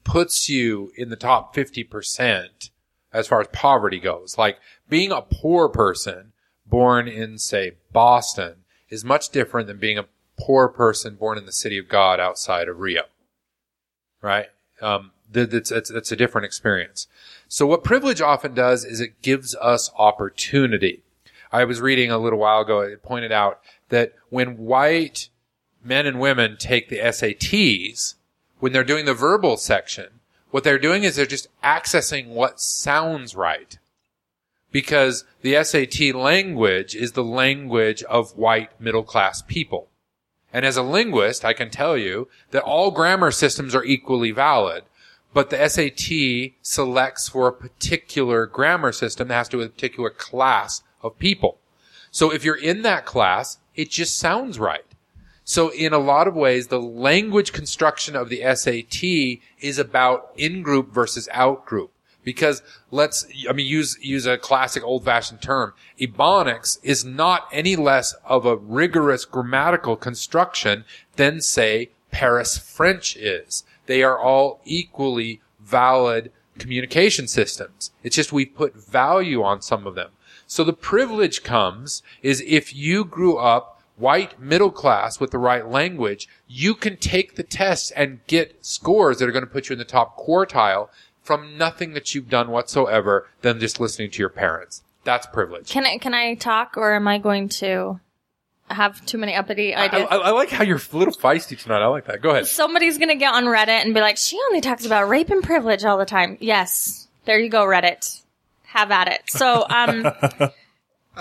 puts you in the top fifty percent as far as poverty goes. Like being a poor person born in, say, Boston is much different than being a poor person born in the city of God outside of Rio. Right? Um, that's, that's a different experience. So what privilege often does is it gives us opportunity. I was reading a little while ago, it pointed out that when white men and women take the SATs, when they're doing the verbal section, what they're doing is they're just accessing what sounds right. Because the SAT language is the language of white middle class people. And as a linguist, I can tell you that all grammar systems are equally valid. but the SAT selects for a particular grammar system that has to do with a particular class of people. So if you're in that class, it just sounds right. So in a lot of ways, the language construction of the SAT is about in-group versus out-group. Because let's, I mean, use, use a classic old-fashioned term. Ebonics is not any less of a rigorous grammatical construction than, say, Paris French is. They are all equally valid communication systems. It's just we put value on some of them. So the privilege comes is if you grew up white middle class with the right language, you can take the test and get scores that are going to put you in the top quartile from nothing that you've done whatsoever than just listening to your parents. That's privilege. Can I can I talk or am I going to have too many uppity I, ideas? I, I like how you're a little feisty tonight. I like that. Go ahead. Somebody's gonna get on Reddit and be like, she only talks about rape and privilege all the time. Yes. There you go, Reddit. Have at it. So, um,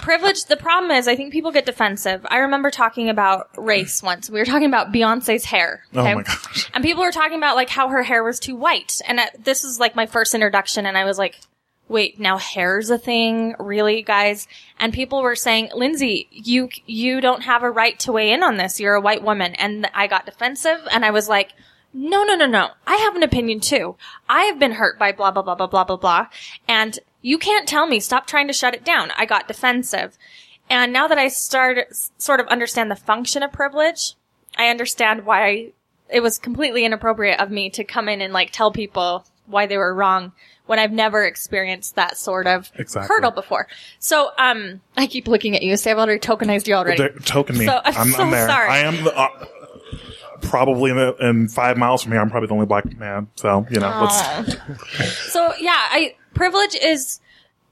privilege, the problem is I think people get defensive. I remember talking about race once. We were talking about Beyonce's hair. Oh okay? my gosh. And people were talking about like how her hair was too white. And this is like my first introduction and I was like, wait, now hair's a thing? Really, guys? And people were saying, Lindsay, you, you don't have a right to weigh in on this. You're a white woman. And I got defensive and I was like, no, no, no, no. I have an opinion too. I have been hurt by blah, blah, blah, blah, blah, blah, blah. And you can't tell me. Stop trying to shut it down. I got defensive. And now that I start sort of understand the function of privilege, I understand why it was completely inappropriate of me to come in and like tell people why they were wrong when I've never experienced that sort of Exactly. hurdle before. So, um, I keep looking at you. So I've already tokenized you already. They're token me. So, I'm I'm, so I'm there. sorry. I am the, uh, probably in, the, in five miles from here. I'm probably the only black man. So you know, let's, So yeah, I privilege is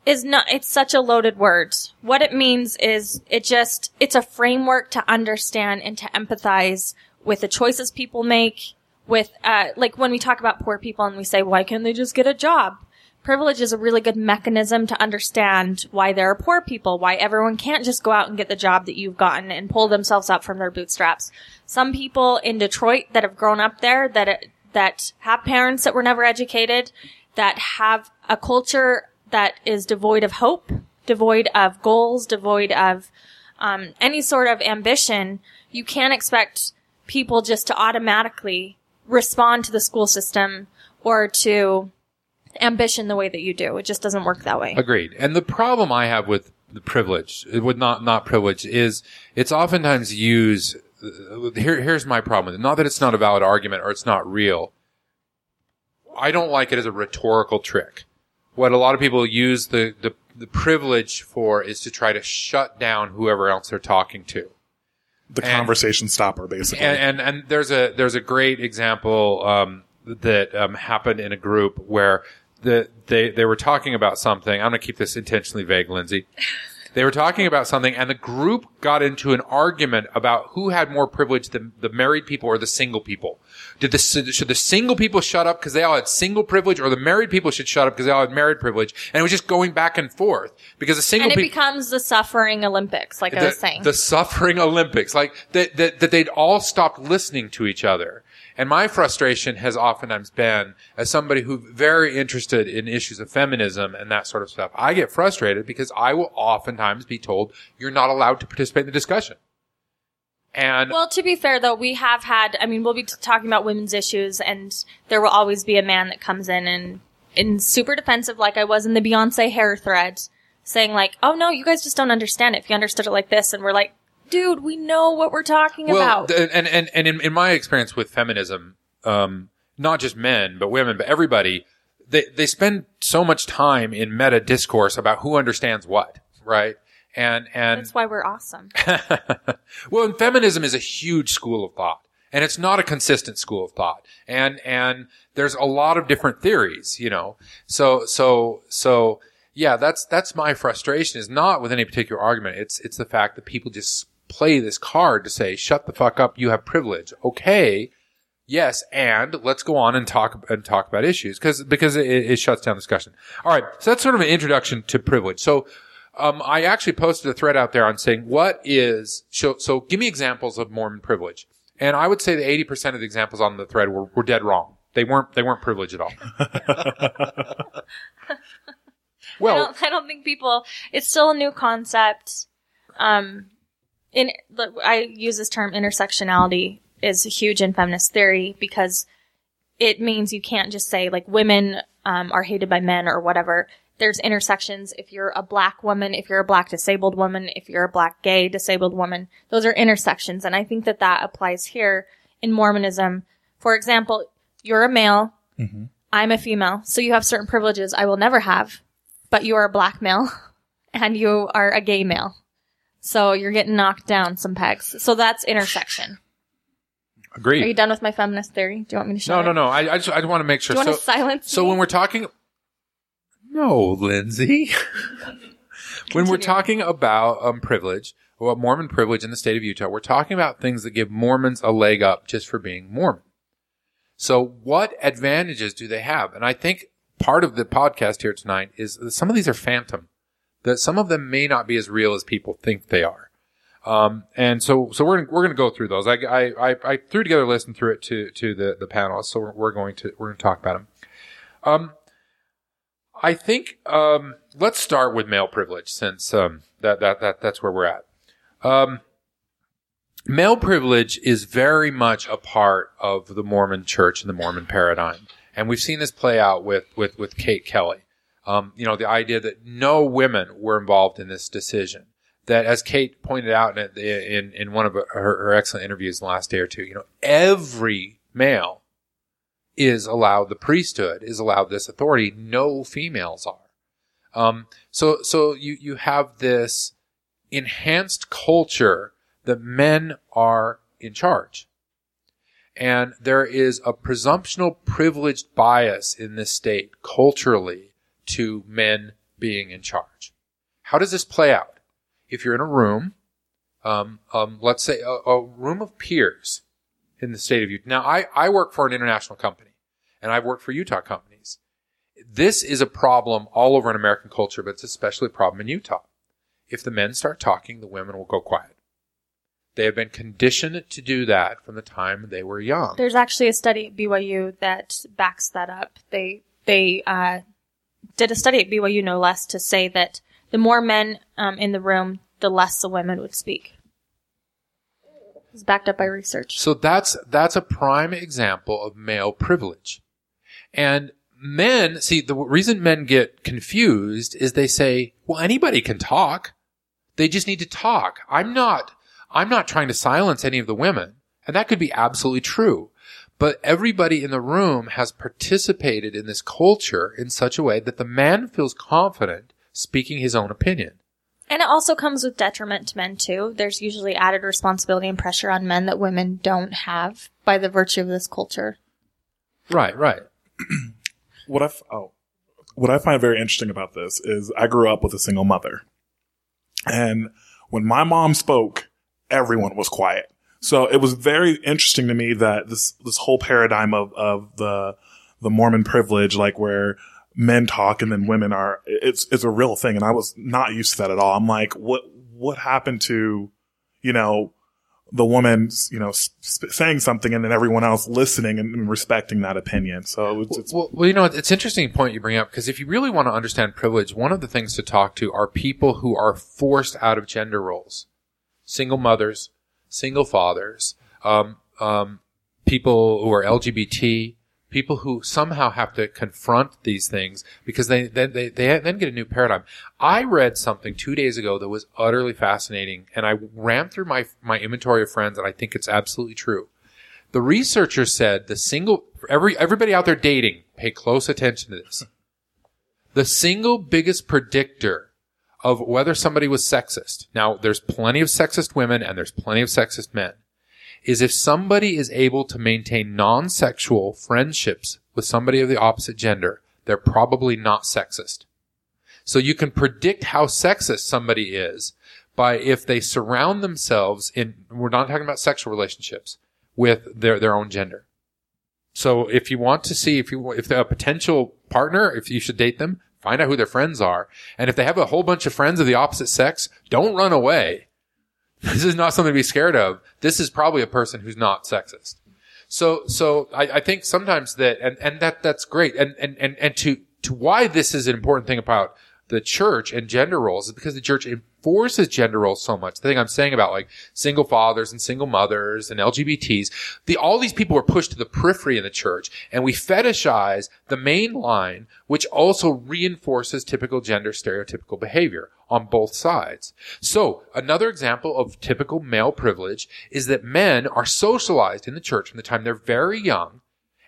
is not it's such a loaded word. What it means is it just it's a framework to understand and to empathize with the choices people make with uh like when we talk about poor people and we say why can't they just get a job? Privilege is a really good mechanism to understand why there are poor people, why everyone can't just go out and get the job that you've gotten and pull themselves up from their bootstraps. Some people in Detroit that have grown up there that that have parents that were never educated, that have a culture that is devoid of hope, devoid of goals, devoid of um, any sort of ambition. You can't expect people just to automatically respond to the school system or to ambition the way that you do. It just doesn't work that way. Agreed. And the problem I have with the privilege, with not not privilege, is it's oftentimes used. uh, Here, here's my problem with it. Not that it's not a valid argument or it's not real. I don't like it as a rhetorical trick. What a lot of people use the, the, the privilege for is to try to shut down whoever else they're talking to. the And- conversation stopper, basically. And, and and there's a there's a great example um, that um, happened in a group where the they they were talking about something. I'm going to keep this intentionally vague, Lindsay. They were talking about something, and the group got into an argument about who had more privilege, the, the married people or the single people. Did the should the single people shut up because they all had single privilege, or the married people should shut up because they all had married privilege? And it was just going back and forth because the single And it people becomes the suffering Olympics, like I the, was saying. the suffering Olympics, like that, that, that they'd all stopped listening to each other. And my frustration has oftentimes been, as somebody who's very interested in issues of feminism and that sort of stuff, I get frustrated because I will oftentimes be told you're not allowed to participate in the discussion. And Well, to be fair though, we have had, I mean, we'll be talking about women's issues and there will always be a man that comes in and, in super defensive, like I was in the Beyonce hair thread, saying like, oh no, you guys just don't understand it. If you understood it like this, and we're like, dude, we know what we're talking about. th- and and and in, in my experience with feminism, um, not just men but women, but everybody, they they spend so much time in meta discourse about who understands what, right? And and That's why we're awesome. well, and feminism is a huge school of thought, and it's not a consistent school of thought. And and there's a lot of different theories, you know. So so so yeah, that's that's my frustration. Is not with any particular argument. It's it's the fact that people just play this card to say, "Shut the fuck up, you have privilege." Okay. Yes, and let's go on and talk and talk about issues because because it, it shuts down discussion. All right, so that's sort of an introduction to privilege. So, um, I actually posted a thread out there on saying what is so. So, give me examples of Mormon privilege, and I would say that eighty percent of the examples on the thread were, were dead wrong. They weren't they weren't privileged at all. I well, don't, I don't think people. It's still a new concept. Um, in I use this term intersectionality is huge in feminist theory because it means you can't just say like women um, are hated by men or whatever. There's intersections. If you're a black woman, if you're a black disabled woman, if you're a black gay disabled woman, those are intersections, and I think that that applies here in Mormonism. For example, you're a male. I'm a female, so you have certain privileges I will never have but you are a black male and you are a gay male. So you're getting knocked down some pegs. So that's intersection. agreed. Are you done with my feminist theory? Do you want me to show no, no, no. I I just I want to make sure. Do you want so, to silence so me? when we're talking, no, Lindsay. when we're talking about um, privilege, well, Mormon privilege in the state of Utah, we're talking about things that give Mormons a leg up just for being Mormon. So, what advantages do they have? And I think part of the podcast here tonight is some of these are phantom. That some of them may not be as real as people think they are. Um, and so, so we're, we're going to go through those. I, I, I, threw together a list and threw it to, to the, the panelists. So we're, we're going to, we're going to talk about them. Um, I think, um, let's start with male privilege since, um, that, that, that, that's where we're at. Um, male privilege is very much a part of the Mormon church and the Mormon paradigm. And we've seen this play out with, with, with Kate Kelly. Um, you know, the idea that no women were involved in this decision. That, as Kate pointed out in, in, in one of her, her excellent interviews in the last day or two, you know, every male is allowed the priesthood, is allowed this authority. No females are. Um, so, so you, you have this enhanced culture that men are in charge. And there is a presumptional privileged bias in this state culturally to men being in charge. How does this play out? If you're in a room, um, um, let's say a, a room of peers in the state of Utah. Now, I, I work for an international company and I've worked for Utah companies. This is a problem all over in American culture, but it's especially a problem in Utah. If the men start talking, the women will go quiet. They have been conditioned to do that from the time they were young. There's actually a study at BYU that backs that up. They they uh, did a study at BYU, no less, to say that the more men um, in the room, the less the women would speak. It's backed up by research. So that's that's a prime example of male privilege. And men, see, the reason men get confused is they say, "Well, anybody can talk. They just need to talk." I'm not I'm not trying to silence any of the women. And that could be absolutely true. But everybody in the room has participated in this culture in such a way that the man feels confident speaking his own opinion. And it also comes with detriment to men too. There's usually added responsibility and pressure on men that women don't have by the virtue of this culture. Right, right. what I f- oh, what I find very interesting about this is I grew up with a single mother, and when my mom spoke, everyone was quiet. So it was very interesting to me that this this whole paradigm of of the the Mormon privilege, like where men talk and then women are, it's it's a real thing, and I was not used to that at all. I'm like, what what happened to, you know, the woman, you know, sp- saying something and then everyone else listening and, respecting that opinion. So it was, it's Well, well, you know, it's interesting point you bring up because if you really want to understand privilege, one of the things to talk to are people who are forced out of gender roles, single mothers, single fathers, um, um, people who are LGBT, people who somehow have to confront these things because they then they, they then get a new paradigm. I read something two days ago that was utterly fascinating, and I ran through my my inventory of friends, and I think it's absolutely true. The researcher said the single every everybody out there dating, pay close attention to this. The single biggest predictor of whether somebody was sexist. Now, there's plenty of sexist women and there's plenty of sexist men. Is if somebody is able to maintain non-sexual friendships with somebody of the opposite gender, they're probably not sexist. So you can predict how sexist somebody is by if they surround themselves in, we're not talking about sexual relationships, with their, their own gender. So if you want to see if you, if a potential partner, if you should date them, find out who their friends are. And if they have a whole bunch of friends of the opposite sex, don't run away. This is not something to be scared of. This is probably a person who's not sexist. So, so I, I think sometimes that, and, and that, that's great. And, and, and, and to, to why this is an important thing about the church and gender roles is because the church enforces gender roles so much. The thing I'm saying about like single fathers and single mothers and LGBTs, the, all these people were pushed to the periphery in the church and we fetishize the main line, which also reinforces typical gender stereotypical behavior on both sides. So another example of typical male privilege is that men are socialized in the church from the time they're very young.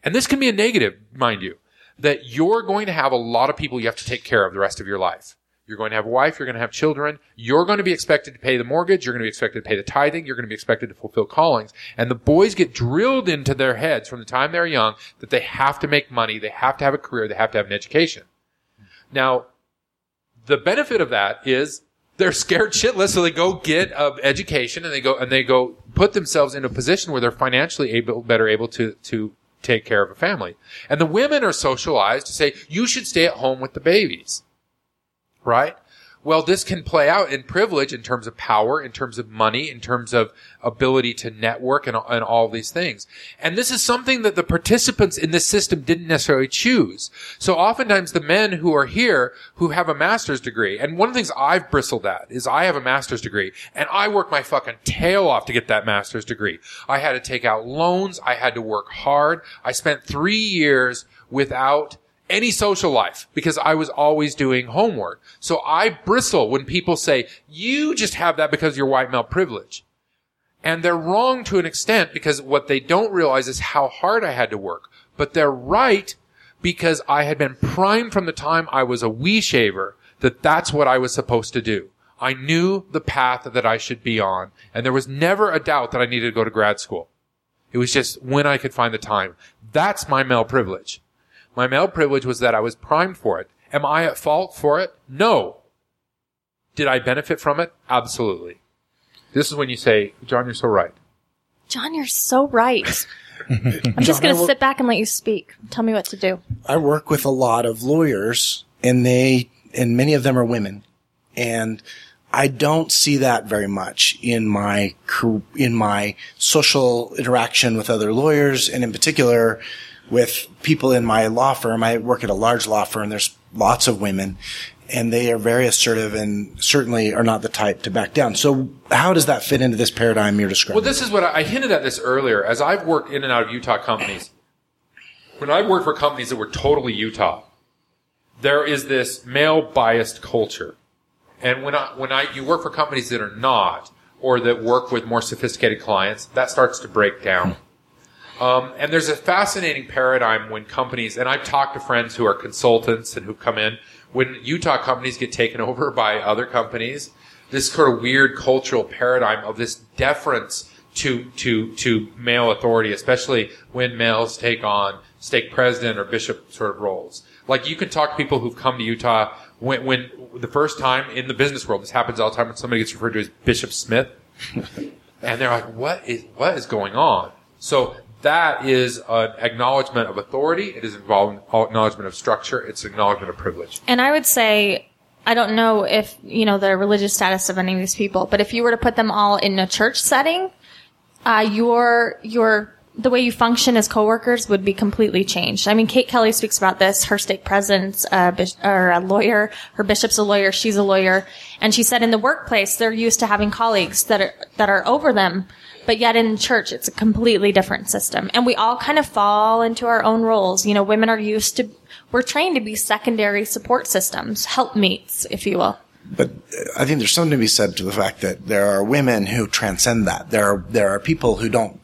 And this can be a negative, mind you that you're going to have a lot of people you have to take care of the rest of your life. You're going to have a wife, you're going to have children, you're going to be expected to pay the mortgage, you're going to be expected to pay the tithing, you're going to be expected to fulfill callings. And the boys get drilled into their heads from the time they're young that they have to make money, they have to have a career, they have to have an education. Now, the benefit of that is they're scared shitless, so they go get an education and they go and they go put themselves in a position where they're financially able, better able to to take care of a family. And the women are socialized to say, you should stay at home with the babies. Right? Well, this can play out in privilege in terms of power, in terms of money, in terms of ability to network and, and all these things. And this is something that the participants in this system didn't necessarily choose. So oftentimes the men who are here who have a master's degree, and one of the things I've bristled at is I have a master's degree and I worked my fucking tail off to get that master's degree. I had to take out loans. I had to work hard. I spent three years without any social life because I was always doing homework. So I bristle when people say, you just have that because you're white male privilege. And they're wrong to an extent because what they don't realize is how hard I had to work. But they're right because I had been primed from the time I was a wee shaver that that's what I was supposed to do. I knew the path that I should be on. And there was never a doubt that I needed to go to grad school. It was just when I could find the time. That's my male privilege. My male privilege was that I was primed for it. Am I at fault for it? No. Did I benefit from it? Absolutely. This is when you say, John, you're so right. John, you're so right. I'm just going to sit back and let you speak. Tell me what to do. I work with a lot of lawyers and they, and many of them are women. And I don't see that very much in my, in my social interaction with other lawyers and in particular with people in my law firm. I work at a large law firm. There's lots of women and they are very assertive and certainly are not the type to back down. So how does that fit into this paradigm you're describing? Well, this is what I, hinted at this earlier. As I've worked in and out of Utah companies, when I worked for companies that were totally Utah, there is this male biased culture. And when I, when I, you work for companies that are not, or that work with more sophisticated clients, that starts to break down. Um, and there's a fascinating paradigm when companies, and I've talked to friends who are consultants and who come in, when Utah companies get taken over by other companies, this sort of weird cultural paradigm of this deference to, to, to male authority, especially when males take on stake president or bishop sort of roles. Like you can talk to people who've come to Utah when, when the first time in the business world, this happens all the time when somebody gets referred to as Bishop Smith. and they're like, what is, what is going on? So that is an acknowledgement of authority. It is an acknowledgement of structure. It's an acknowledgement of privilege. And I would say, I don't know if, you know, the religious status of any of these people, but if you were to put them all in a church setting, uh, your, your, the way you function as coworkers would be completely changed. I mean, Kate Kelly speaks about this. Her stake president's uh, bis- or a lawyer. Her bishop's a lawyer. She's a lawyer, and she said in the workplace they're used to having colleagues that are that are over them, but yet in church it's a completely different system, and we all kind of fall into our own roles. You know, women are used to we're trained to be secondary support systems, helpmeets, if you will. But I think there's something to be said to the fact that there are women who transcend that. There are there are people who don't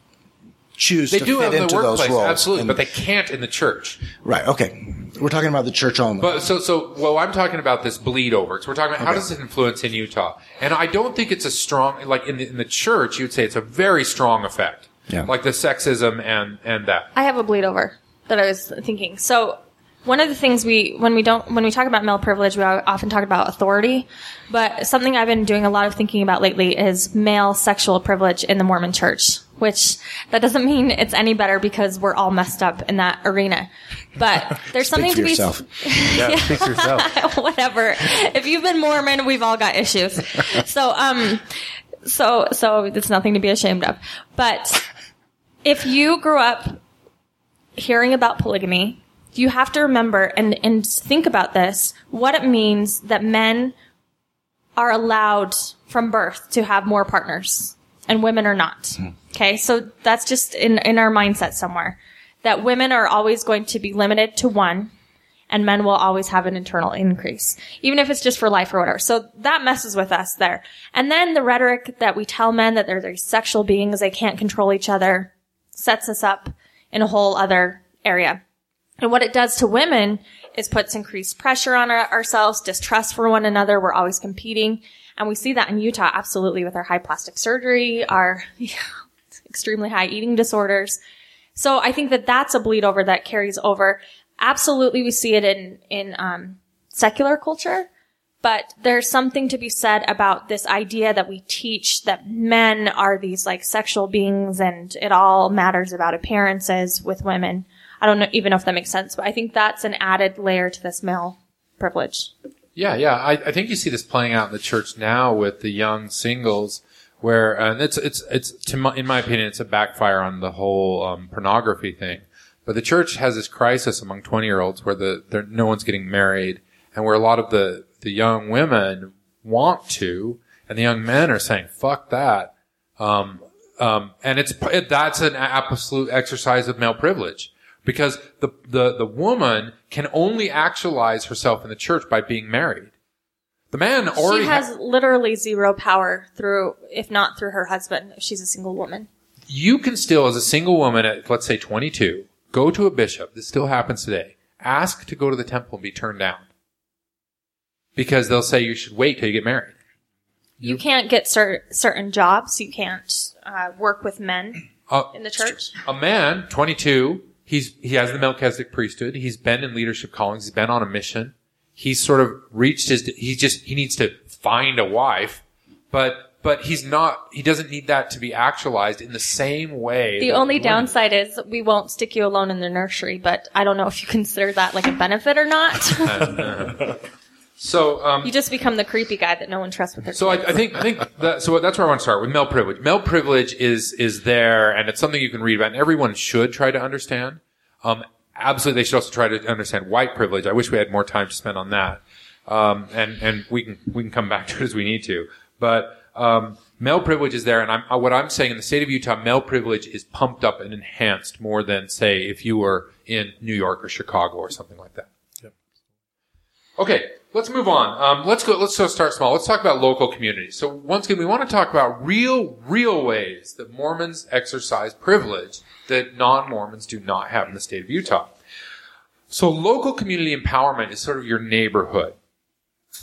choose They to do fit have in the into those workplace, roles. absolutely, And- but they can't in the church. right. Okay, we're talking about the church only. But so so well, I'm talking about this bleed over. So we're talking about how does it influence in Utah? And I don't think it's a strong like in the, in the church. You'd say it's a very strong effect. Yeah. Like the sexism and and that. I have a bleed over that I was thinking. So one of the things we when we don't when we talk about male privilege, we often talk about authority. But something I've been doing a lot of thinking about lately is male sexual privilege in the Mormon Church. Which that doesn't mean it's any better because we're all messed up in that arena. But there's something for to be yourself. Yeah, speak yourself. whatever. If you've been Mormon, we've all got issues. So, um, so, so it's nothing to be ashamed of. But if you grew up hearing about polygamy, you have to remember and, and think about this, what it means that men are allowed from birth to have more partners and women are not. Hmm. Okay. So that's just in, in our mindset somewhere that women are always going to be limited to one and men will always have an eternal increase, even if it's just for life or whatever. So that messes with us there. And then the rhetoric that we tell men that they're these sexual beings, they can't control each other, sets us up in a whole other area. And what it does to women is puts increased pressure on our, ourselves, distrust for one another. We're always competing. And we see that in Utah absolutely with our high plastic surgery, our extremely high eating disorders. So I think that that's a bleed over that carries over. Absolutely, we see it in, in, um, secular culture. But there's something to be said about this idea that we teach that men are these like sexual beings and it all matters about appearances with women. I don't know, even know if that makes sense, but I think that's an added layer to this male privilege. Yeah, yeah. I, I think you see this playing out in the church now with the young singles, where and it's it's it's to my, in my opinion, it's a backfire on the whole um, pornography thing. But the church has this crisis among twenty year olds where the no one's getting married, and where a lot of the the young women want to, and the young men are saying "fuck that," um, um, and it's it, that's an absolute exercise of male privilege because the the the woman can only actualize herself in the church by being married. The man already She has literally zero power through, if not through her husband, if she's a single woman. you can still, as a single woman at, let's say 22, go to a bishop. This still happens today. Ask to go to the temple and be turned down. Because they'll say you should wait till you get married. You can't get cer- certain jobs. You can't uh, work with men Uh, in the church. a man, 22, he's, he has the Melchizedek priesthood. He's been in leadership callings. He's been on a mission. He's sort of reached his, he just, he needs to find a wife, but, but he's not, he doesn't need that to be actualized in the same way. The only women- downside is we won't stick you alone in the nursery, but I don't know if you consider that like a benefit or not. So, um, you just become the creepy guy that no one trusts with their So I, kids. I think I think that, so. That's where I want to start with male privilege. Male privilege is is there, and it's something you can read about, and everyone should try to understand. Um, absolutely, they should also try to understand white privilege. I wish we had more time to spend on that, um, and and we can we can come back to it as we need to. But um, male privilege is there, and I'm, uh, what I'm saying in the state of Utah, male privilege is pumped up and enhanced more than say if you were in New York or Chicago or something like that. Okay, let's move on. Um, let's go. Let's start small. Let's talk about local communities. So once again, we want to talk about real, real ways that Mormons exercise privilege that non-Mormons do not have in the state of Utah. So local community empowerment is sort of your neighborhood,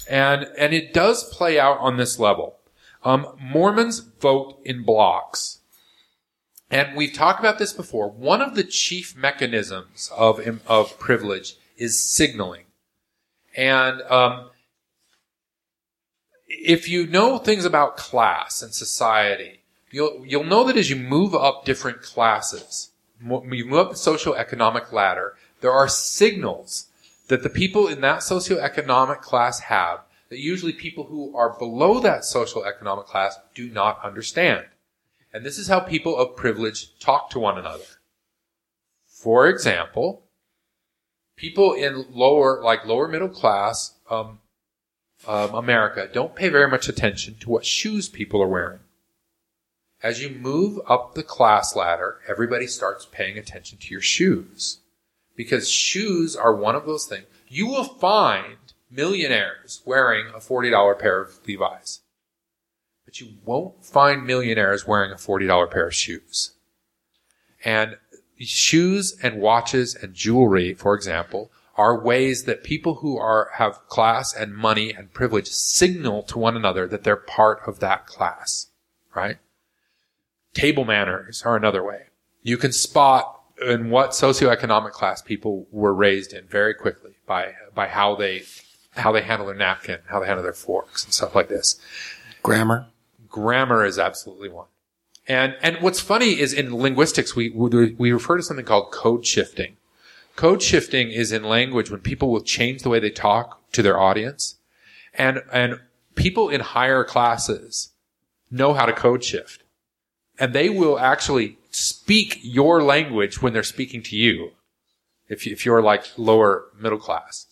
and and it does play out on this level. Um, Mormons vote in blocks. And we've talked about this before. One of the chief mechanisms of, of privilege is signaling. And um, if you know things about class and society, you'll you'll know that as you move up different classes, you move up the socioeconomic ladder, there are signals that the people in that socioeconomic class have that usually people who are below that socioeconomic class do not understand. And this is how people of privilege talk to one another. For example, people in lower, like lower middle class, um, um, America don't pay very much attention to what shoes people are wearing. As you move up the class ladder, everybody starts paying attention to your shoes. Because shoes are one of those things. You will find millionaires wearing a $40 pair of Levi's. But you won't find millionaires wearing a $40 pair of shoes. And shoes and watches and jewelry, for example, are ways that people who are have class and money and privilege signal to one another that they're part of that class, right? Table manners are another way. You can spot in what socioeconomic class people were raised in very quickly by by how they how they handle their napkin, how they handle their forks and stuff like this. Grammar. Grammar is absolutely one. And and what's funny is in linguistics we we refer to something called code shifting. Code shifting is in language when people will change the way they talk to their audience. And and people in higher classes know how to code shift. And they will actually speak your language when they're speaking to you. If you, if you're like lower middle class.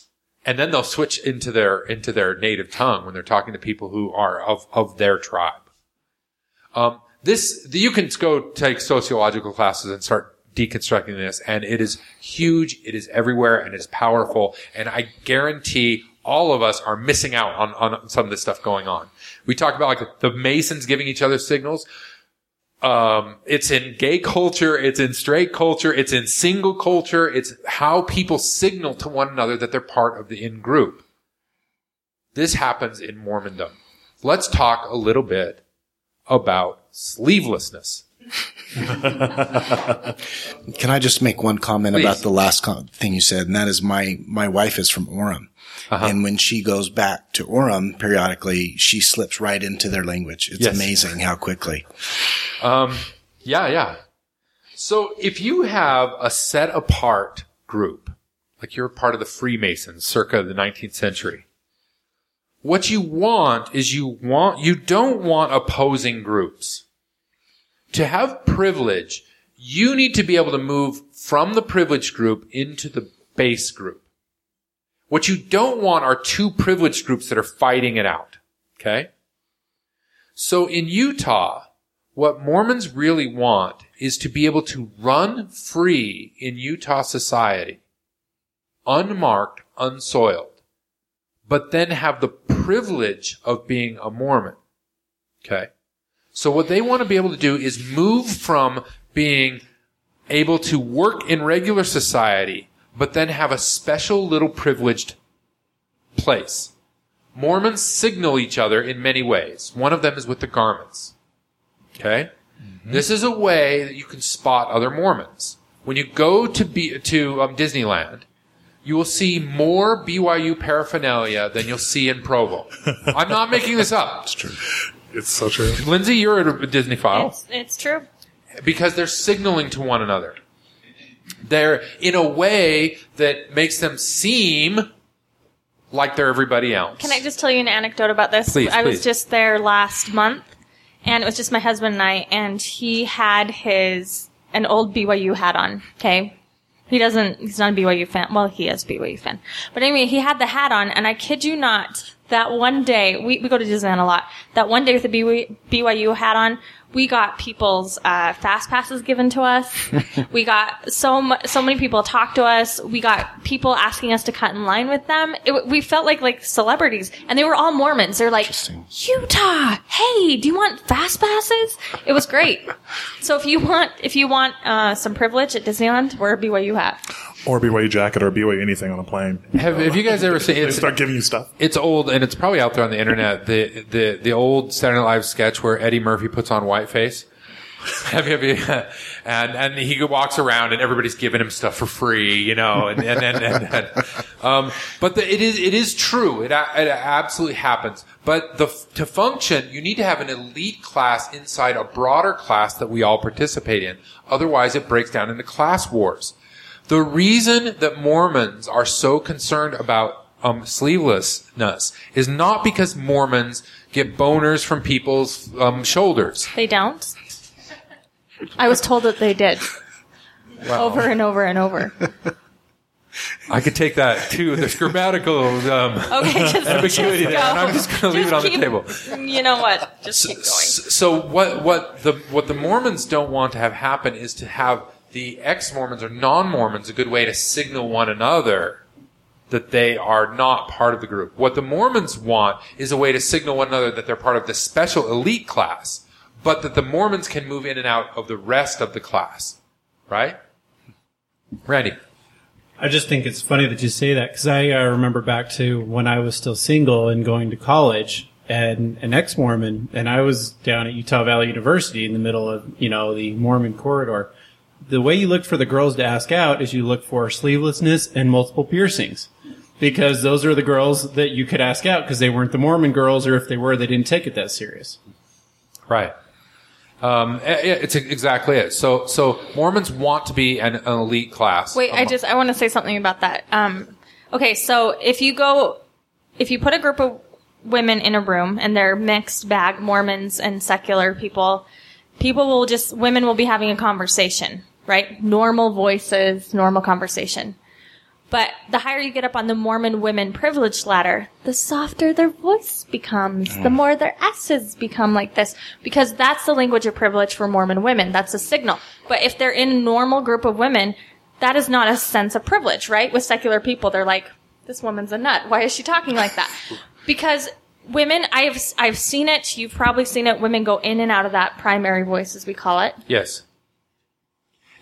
And then they'll switch into their into their native tongue when they're talking to people who are of of their tribe. Um, this you can go take sociological classes and start deconstructing this, and it is huge. It is everywhere, and it is powerful. And I guarantee all of us are missing out on on some of this stuff going on. We talk about like the Masons giving each other signals. Um, it's in gay culture, it's in straight culture, it's in single culture, it's how people signal to one another that they're part of the in group. This happens in Mormondom. Let's talk a little bit about sleevelessness. Can I just make one comment Please. about the last thing you said? And that is my, my wife is from Orem. Uh-huh. And when she goes back to Orem periodically, she slips right into their language. It's Yes. amazing how quickly. Um, yeah, yeah. So if you have a set apart group, like you're part of the Freemasons circa the 19th century, what you want is you want, you don't want opposing groups. To have privilege, you need to be able to move from the privileged group into the base group. What you don't want are two privileged groups that are fighting it out. Okay? So in Utah, what Mormons really want is to be able to run free in Utah society, unmarked, unsoiled, but then have the privilege of being a Mormon. Okay? So what they want to be able to do is move from being able to work in regular society, but then have a special little privileged place. Mormons signal each other in many ways. One of them is with the garments. Okay? This is a way that you can spot other Mormons. When you go to be, to um, Disneyland, you will see more BYU paraphernalia than you'll see in Provo. I'm not making this up. It's true. It's so true. Lindsay, you're a Disneyphile It's, it's true. because they're signaling to one another. They're in a way that makes them seem like they're everybody else. Can I just tell you an anecdote about this? Please, I was just there last month, and it was just my husband and I, and he had his an old BYU hat on. Okay, he doesn't. He's not a BYU fan. Well, he is a BYU fan, but anyway, he had the hat on, and I kid you not, that one day we we go to Disneyland a lot. That one day with the BYU, hat on. We got people's uh, fast passes given to us. we got so mu- so many people talk to us. We got people asking us to cut in line with them. It, we felt like like celebrities, and they were all Mormons. They're like Utah. Hey, do you want fast passes? It was great. so if you want if you want uh, some privilege at Disneyland, wear a BYU hat. Or BYU jacket or BYU anything on a plane. have, have you guys ever seen? They start giving you stuff. it's old and it's probably out there on the internet. The the the old Saturday Night Live sketch where Eddie Murphy puts on whiteface. Have you, have you, and and he walks around and everybody's giving him stuff for free, you know, and and and, and, and um, but the, it is it is true. It it absolutely happens. But the to function, you need to have an elite class inside a broader class that we all participate in. Otherwise, it breaks down into class wars. The reason that Mormons are so concerned about um, sleevelessness is not because Mormons get boners from people's um, shoulders. They don't. I was told that they did. Over and over and over. I could take that too. There's grammatical um, Okay, just, ambiguity just there, and. I'm just going to leave it on the table. You know what? Just keep going. So what what the what the Mormons don't want to have happen is to have the ex-Mormons or non-Mormons a good way to signal one another that they are not part of the group. What the Mormons want is a way to signal one another that they're part of the special elite class, but that the Mormons can move in and out of the rest of the class. Right? Randy. I just think it's funny that you say that because I uh, remember back to when I was still single and going to college and an ex-Mormon, and I was down at Utah Valley University in the middle of you know the Mormon corridor. The way you look for the girls to ask out is you look for sleevelessness and multiple piercings. Because those are the girls that you could ask out because they weren't the Mormon girls, or if they were, they didn't take it that serious. Right. Um, eh, yeah, it's exactly it. So, so Mormons want to be an, an elite class. Wait, I just I want to say something about that. Um, okay, so if you go, if you put a group of women in a room and they're mixed bag Mormons and secular people, people will just, women will be having a conversation, right? Normal voices, normal conversation. But the higher you get up on the Mormon women privilege ladder, the softer their voice becomes, the mm. more their S's become like this. Because that's the language of privilege for Mormon women. That's a signal. But if they're in a normal group of women, that is not a sense of privilege, right? With secular people, they're like, this woman's a nut. Why is she talking like that? Because women, I've, I've seen it. You've probably seen it. Women go in and out of that primary voice, as we call it. Yes.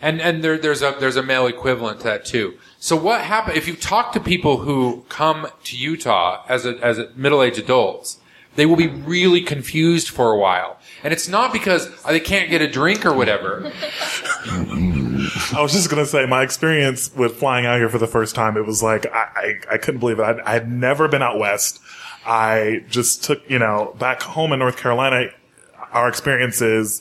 And and there, there's a there's a male equivalent to that too. So what happens if you talk to people who come to Utah as a, as middle aged adults? They will be really confused for a while, and it's not because oh, they can't get a drink or whatever. I was just gonna say my experience with flying out here for the first time. It was like I I, I couldn't believe it. I, I had never been out west. I just took you know back home in North Carolina. Our experience is,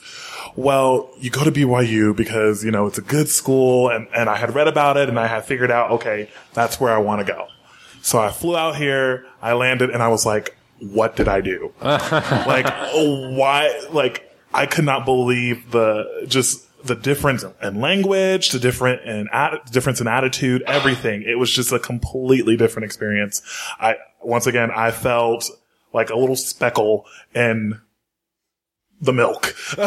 well, you go to BYU because you know it's a good school, and and I had read about it, and I had figured out okay that's where I want to go. So I flew out here. I landed, and I was like, what did I do? like why? Like I could not believe the just the difference in language, the different in at, difference in attitude, everything. It was just a completely different experience. I once again I felt like a little speckle in the milk.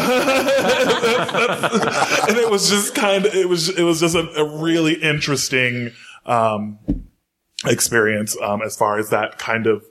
and it was just kind of, it was, it was just a, a really interesting, um, experience, um, as far as that kind of,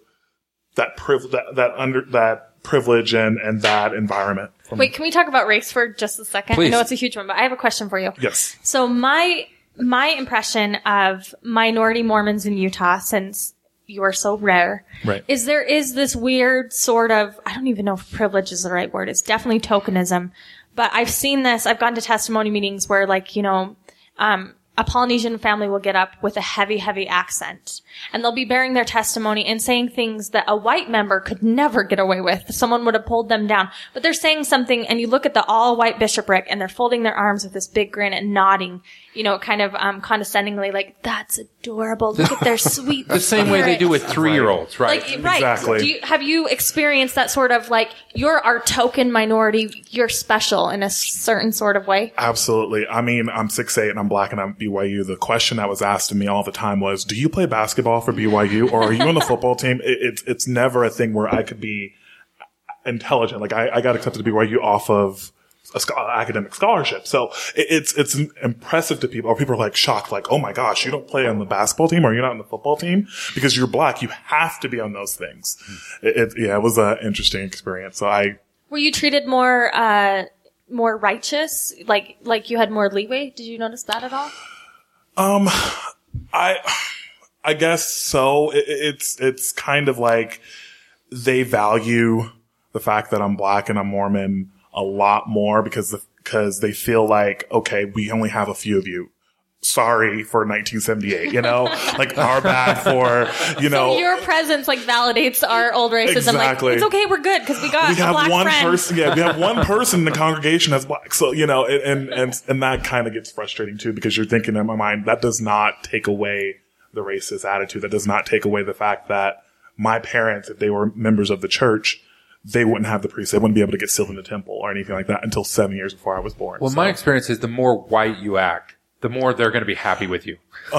that privilege, that, that under, that privilege and, and that environment. From- Wait, can we talk about race for just a second? Please. I know it's a huge one, but I have a question for you. Yes. So my my impression of minority Mormons in Utah, since you are so rare, Right. is there is this weird sort of I don't even know if privilege is the right word. It's definitely tokenism, but I've seen this. I've gone to testimony meetings where, like, you know, um, a Polynesian family will get up with a heavy, heavy accent, and they'll be bearing their testimony and saying things that a white member could never get away with. Someone would have pulled them down, but they're saying something, and you look at the all-white bishopric, and they're folding their arms with this big grin and nodding, you know, kind of um, condescendingly, like "That's adorable. Look at their sweet." The same way they do with three year olds, right? Like right? Exactly. Do you, have you experienced that sort of like you're our token minority, you're special in a certain sort of way? Absolutely. I mean, I'm 6'8 and I'm black and I'm BYU. The question that was asked to me all the time was, do you play basketball for BYU or are you on the football team? It, it's, it's never a thing where I could be intelligent. Like I, I got accepted to BYU off of a scho- academic scholarship. So it, it's, it's impressive to people or people are like shocked, like, oh my gosh, you don't play on the basketball team or you're not on the football team because you're black. You have to be on those things. It, it yeah, it was an interesting experience. So I, Were you treated more uh more righteous? Like like you had more leeway? Did you notice that at all? Um, I, I guess so. It, it's, it's kind of like they value the fact that I'm black and I'm Mormon a lot more because, because they feel like, okay, we only have a few of you. Sorry for 1978, you know, like our bad for, you know, Your presence like validates our old racism. Exactly. Like it's okay, we're good because we got we have black one friend. person. Yeah, we have one person in the congregation that's black. So you know, and and and that kind of gets frustrating too because you're thinking in my mind that does not take away the racist attitude. That does not take away the fact that my parents, if they were members of the church, they wouldn't have the priest. They wouldn't be able to get sealed in the temple or anything like that until seven years before I was born. well, So- my experience is the more white you act, the more they're going to be happy with you.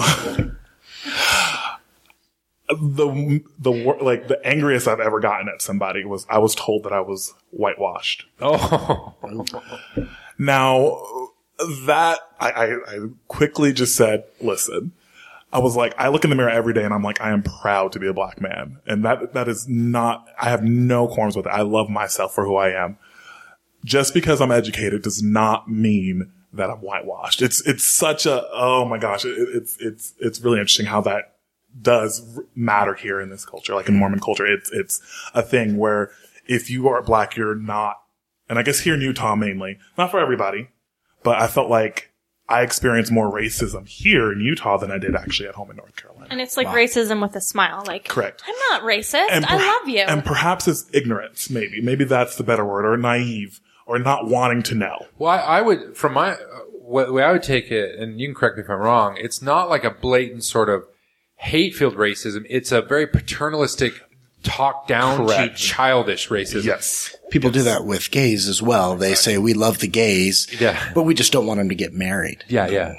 the the like the angriest I've ever gotten at somebody was I was told that I was whitewashed. Oh, Now that I, I, I quickly just said, listen, I was like, I look in the mirror every day and I'm like, I am proud to be a black man. And that, that is not, I have no qualms with it. I love myself for who I am. Just because I'm educated does not mean that I'm whitewashed. It's, it's such a, oh my gosh, it, it's, it's, it's really interesting how that does matter here in this culture, like in Mormon culture. It's, it's a thing where if you are black, you're not and I guess here in Utah mainly, not for everybody, but I felt like I experienced more racism here in Utah than I did actually at home in North Carolina. and it's like racism with a smile. Like Correct. I'm not racist. I love you. And perhaps it's ignorance, maybe. Maybe that's the better word, or naive, or not wanting to know. well, I, I would, from my, uh, way I would take it, and you can correct me if I'm wrong, it's not like a blatant sort of hate-filled racism. It's a very paternalistic talk down Correct. to childish racism. Yes. People do that with gays as well. They say we love the gays, Yeah. but we just don't want them to get married. Yeah, yeah.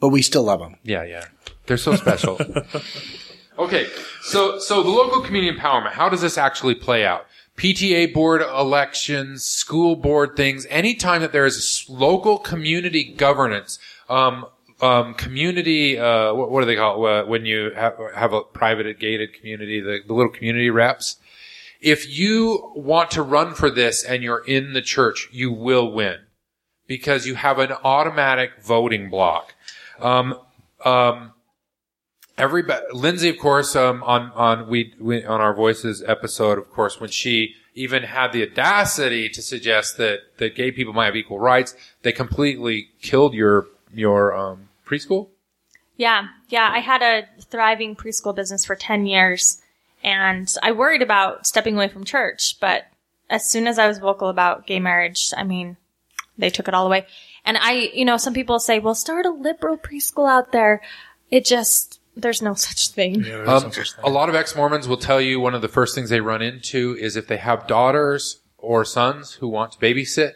But we still love them. Yeah, yeah. They're so special. okay, so so the local community empowerment. How does this actually play out? PTA board elections, school board things. Anytime that there is local community governance, um, um, community. Uh, what, what do they call it when you have, have a private gated community? The, the little community reps. If you want to run for this and you're in the church, you will win because you have an automatic voting block. Um, um, everybody, Lindsay, of course, um, on, on, we, we, on our Voices episode, of course, when she even had the audacity to suggest that, that gay people might have equal rights, they completely killed your, your, um, preschool? Yeah, yeah. I had a thriving preschool business for 10 years and I worried about stepping away from church, but as soon as I was vocal about gay marriage, I mean, they took it all away. And I, you know, some people say, well, start a liberal preschool out there. It just, there's no such thing. Um, a lot of ex-Mormons will tell you one of the first things they run into is if they have daughters or sons who want to babysit,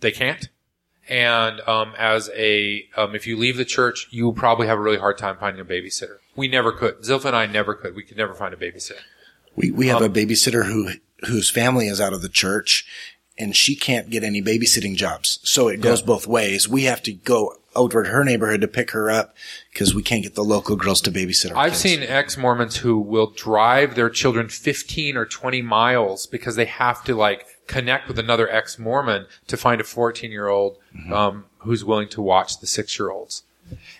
they can't. And um, as a, um, if you leave the church, you will probably have a really hard time finding a babysitter. We never could. Zilpha and I never could. We could never find a babysitter. We we have a babysitter who whose family is out of the church, and she can't get any babysitting jobs. So it goes both ways. We have to go over to her neighborhood to pick her up because we can't get the local girls to babysit I've kids. seen ex-Mormons who will drive their children 15 or 20 miles because they have to like connect with another ex-Mormon to find a 14-year-old um, who's willing to watch the six-year-olds.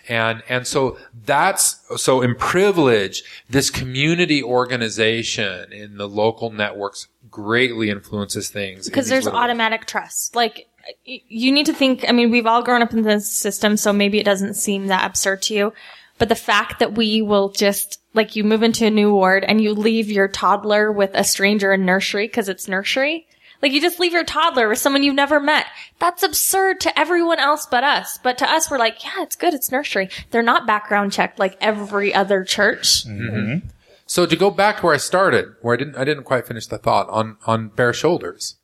And, and so that's, so in privilege, this community organization in the local networks greatly influences things. because these there's little- automatic trust. Like you need to think. I mean, we've all grown up in this system, so maybe it doesn't seem that absurd to you. But the fact that we will just like you move into a new ward and you leave your toddler with a stranger in nursery because it's nursery. Like you just leave your toddler with someone you've never met. That's absurd to everyone else but us. But to us, we're like, yeah, it's good. It's nursery. They're not background checked like every other church. Mm-hmm. Mm-hmm. So to go back to where I started, where I didn't, I didn't quite finish the thought on, on bare shoulders.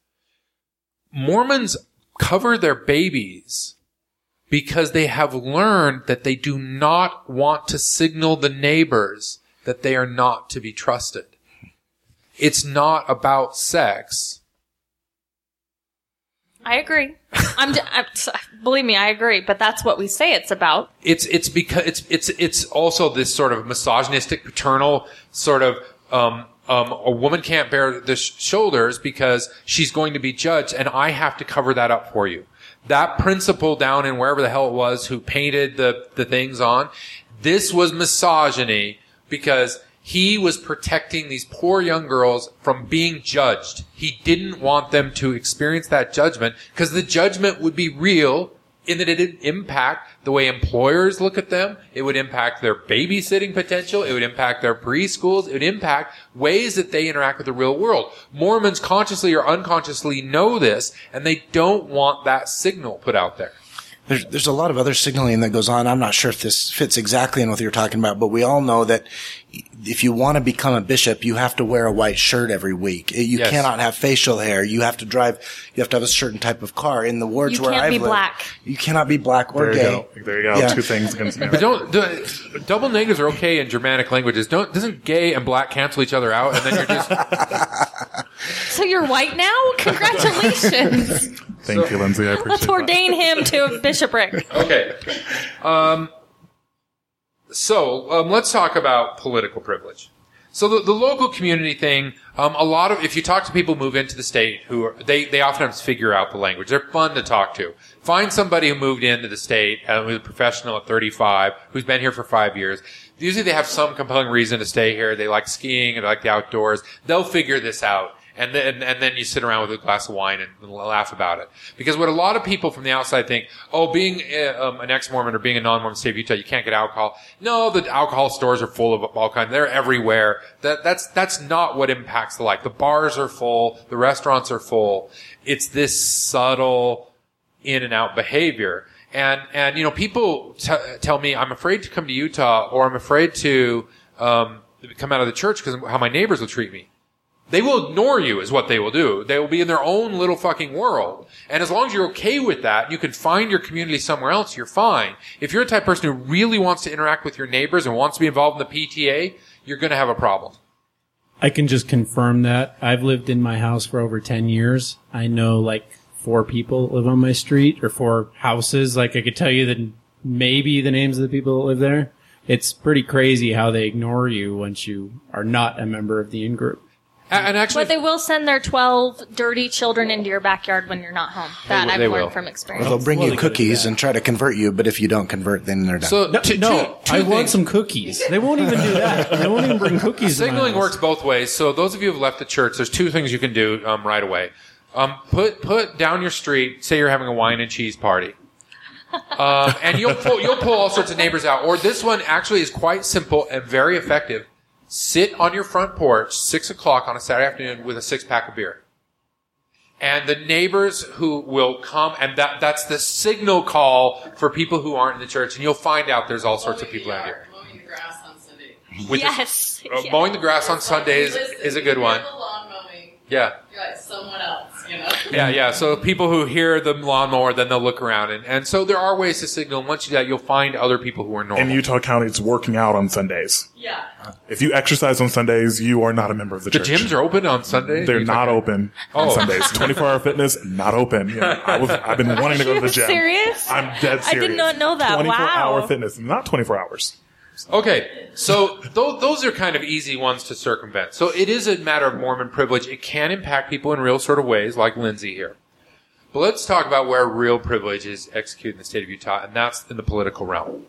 Mormons cover their babies because they have learned that they do not want to signal the neighbors that they are not to be trusted. It's not about sex. I agree. I'm, j- I'm believe me, I agree. But that's what we say it's about. It's it's because it's it's it's also this sort of misogynistic, paternal sort of um, um, a woman can't bear the sh- shoulders because she's going to be judged, and I have to cover that up for you. That principal down in wherever the hell it was who painted the the things on, this was misogyny because he was protecting these poor young girls from being judged. He didn't want them to experience that judgment because the judgment would be real in that it'd impact the way employers look at them. It would impact their babysitting potential. It would impact their preschools. It would impact ways that they interact with the real world. Mormons consciously or unconsciously know this and they don't want that signal put out there. There's, there's a lot of other signaling that goes on. I'm not sure if this fits exactly in what you're talking about, but we all know that if you want to become a bishop, you have to wear a white shirt every week. You Yes. cannot have facial hair. You have to drive, you have to have a certain type of car. In the wards You where can't I've be lived, black. You cannot be black or There you gay. go. There you go. Yeah. Two things against me. But don't, the, double negatives are okay in Germanic languages. Don't, doesn't gay and black cancel each other out and then you're just, So you're white now? Congratulations. Thank you, Lindsay. I appreciate Let's that. ordain him to a bishopric. Okay. Um, so um, let's talk about political privilege. So the, the local community thing, um, a lot of if you talk to people who move into the state who are, they they oftentimes figure out the language. They're fun to talk to. Find somebody who moved into the state uh, who's a professional at 35 who's been here for five years. Usually they have some compelling reason to stay here. They like skiing and they like the outdoors. They'll figure this out. And then, and then you sit around with a glass of wine and, laugh about it. Because what a lot of people from the outside think, oh, being uh, um, an ex-Mormon or being a non-Mormon state of Utah, you can't get alcohol. No, the alcohol stores are full of all kinds. They're everywhere. That, that's, that's not what impacts the life. The bars are full. The restaurants are full. It's this subtle in and out behavior. And, and, you know, people t- tell me I'm afraid to come to Utah or I'm afraid to, um, come out of the church because how my neighbors will treat me. They will ignore you is what they will do. They will be in their own little fucking world. And as long as you're okay with that, you can find your community somewhere else, you're fine. If you're a type of person who really wants to interact with your neighbors and wants to be involved in the PTA, you're going to have a problem. I can just confirm that. I've lived in my house for over 10 years. I know like four people live on my street or four houses. Like I could tell you the maybe the names of the people that live there. It's pretty crazy how they ignore you once you are not a member of the in group. A- And actually, But they will send their 12 dirty children into your backyard when you're not home. That will- I've they learned will. from experience. They'll bring Well, you they cookies and try to convert you, but if you don't convert, then they're done. so No, two- no two- two I want things. some cookies. They won't even do that. They won't even bring cookies. Signaling works both ways. So those of you who've left the church, there's two things you can do um, right away. Um, put put down your street. Say you're having a wine and cheese party, um, and you'll pull you'll pull all sorts of neighbors out. Or this one actually is quite simple and very effective. Sit on your front porch six o'clock on a Saturday afternoon with a six pack of beer. And the neighbors who will come, and that, that's the signal call for people who aren't in the church, and you'll find out there's all sorts of people out here. Mowing the grass on Sunday. With the- yes. uh, Yeah. Mowing the grass on Sundays is a good hear one. The lawn mowing. Yeah. You're like someone else, you know. Yeah, yeah. So people who hear the lawnmower, then they'll look around, and, and so there are ways to signal. And once you do that, you'll find other people who are normal. In Utah County, it's working out on Sundays. Yeah. If you exercise on Sundays, you are not a member of the, the church. The gyms are open on Sundays? They're not open on Oh. Sundays. 24 hour fitness, not open. Yeah, I was, I've been wanting to go to the you gym. serious? I'm dead serious. I did not know that. 24 Wow. hour fitness, not 24 hours. Okay, so th- those are kind of easy ones to circumvent. So it is a matter of Mormon privilege. It can impact people in real sort of ways, like Lindsay here. But let's talk about where real privilege is executed in the state of Utah, and that's in the political realm.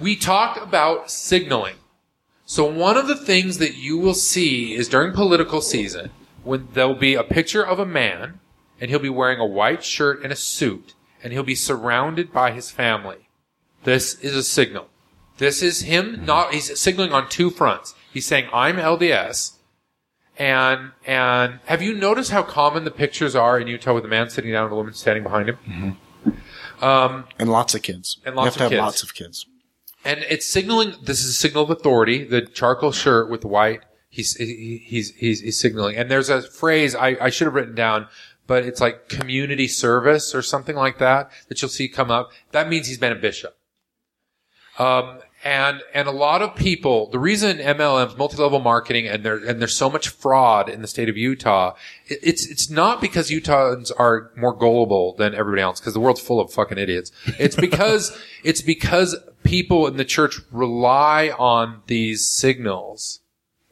We talked about signaling. So one of the things that you will see is during political season, when there'll be a picture of a man, and he'll be wearing a white shirt and a suit, and he'll be surrounded by his family. This is a signal. This is him mm-hmm. not, he's signaling on two fronts. He's saying, I'm LDS. And, and have you noticed how common the pictures are in Utah with a man sitting down and a woman standing behind him? Mm-hmm. Um, and lots of kids. And you lots have to of have kids. lots of kids. And it's signaling, this is a signal of authority, the charcoal shirt with the white, he's, he- he's, he's, he's signaling. And there's a phrase I, I should have written down, but it's like community service or something like that, that you'll see come up. That means he's been a bishop. Um, and, and a lot of people, the reason MLMs, multi-level marketing, and there, and there's so much fraud in the state of Utah, it, it's, it's not because Utahns are more gullible than everybody else, because the world's full of fucking idiots. It's because, it's because people in the church rely on these signals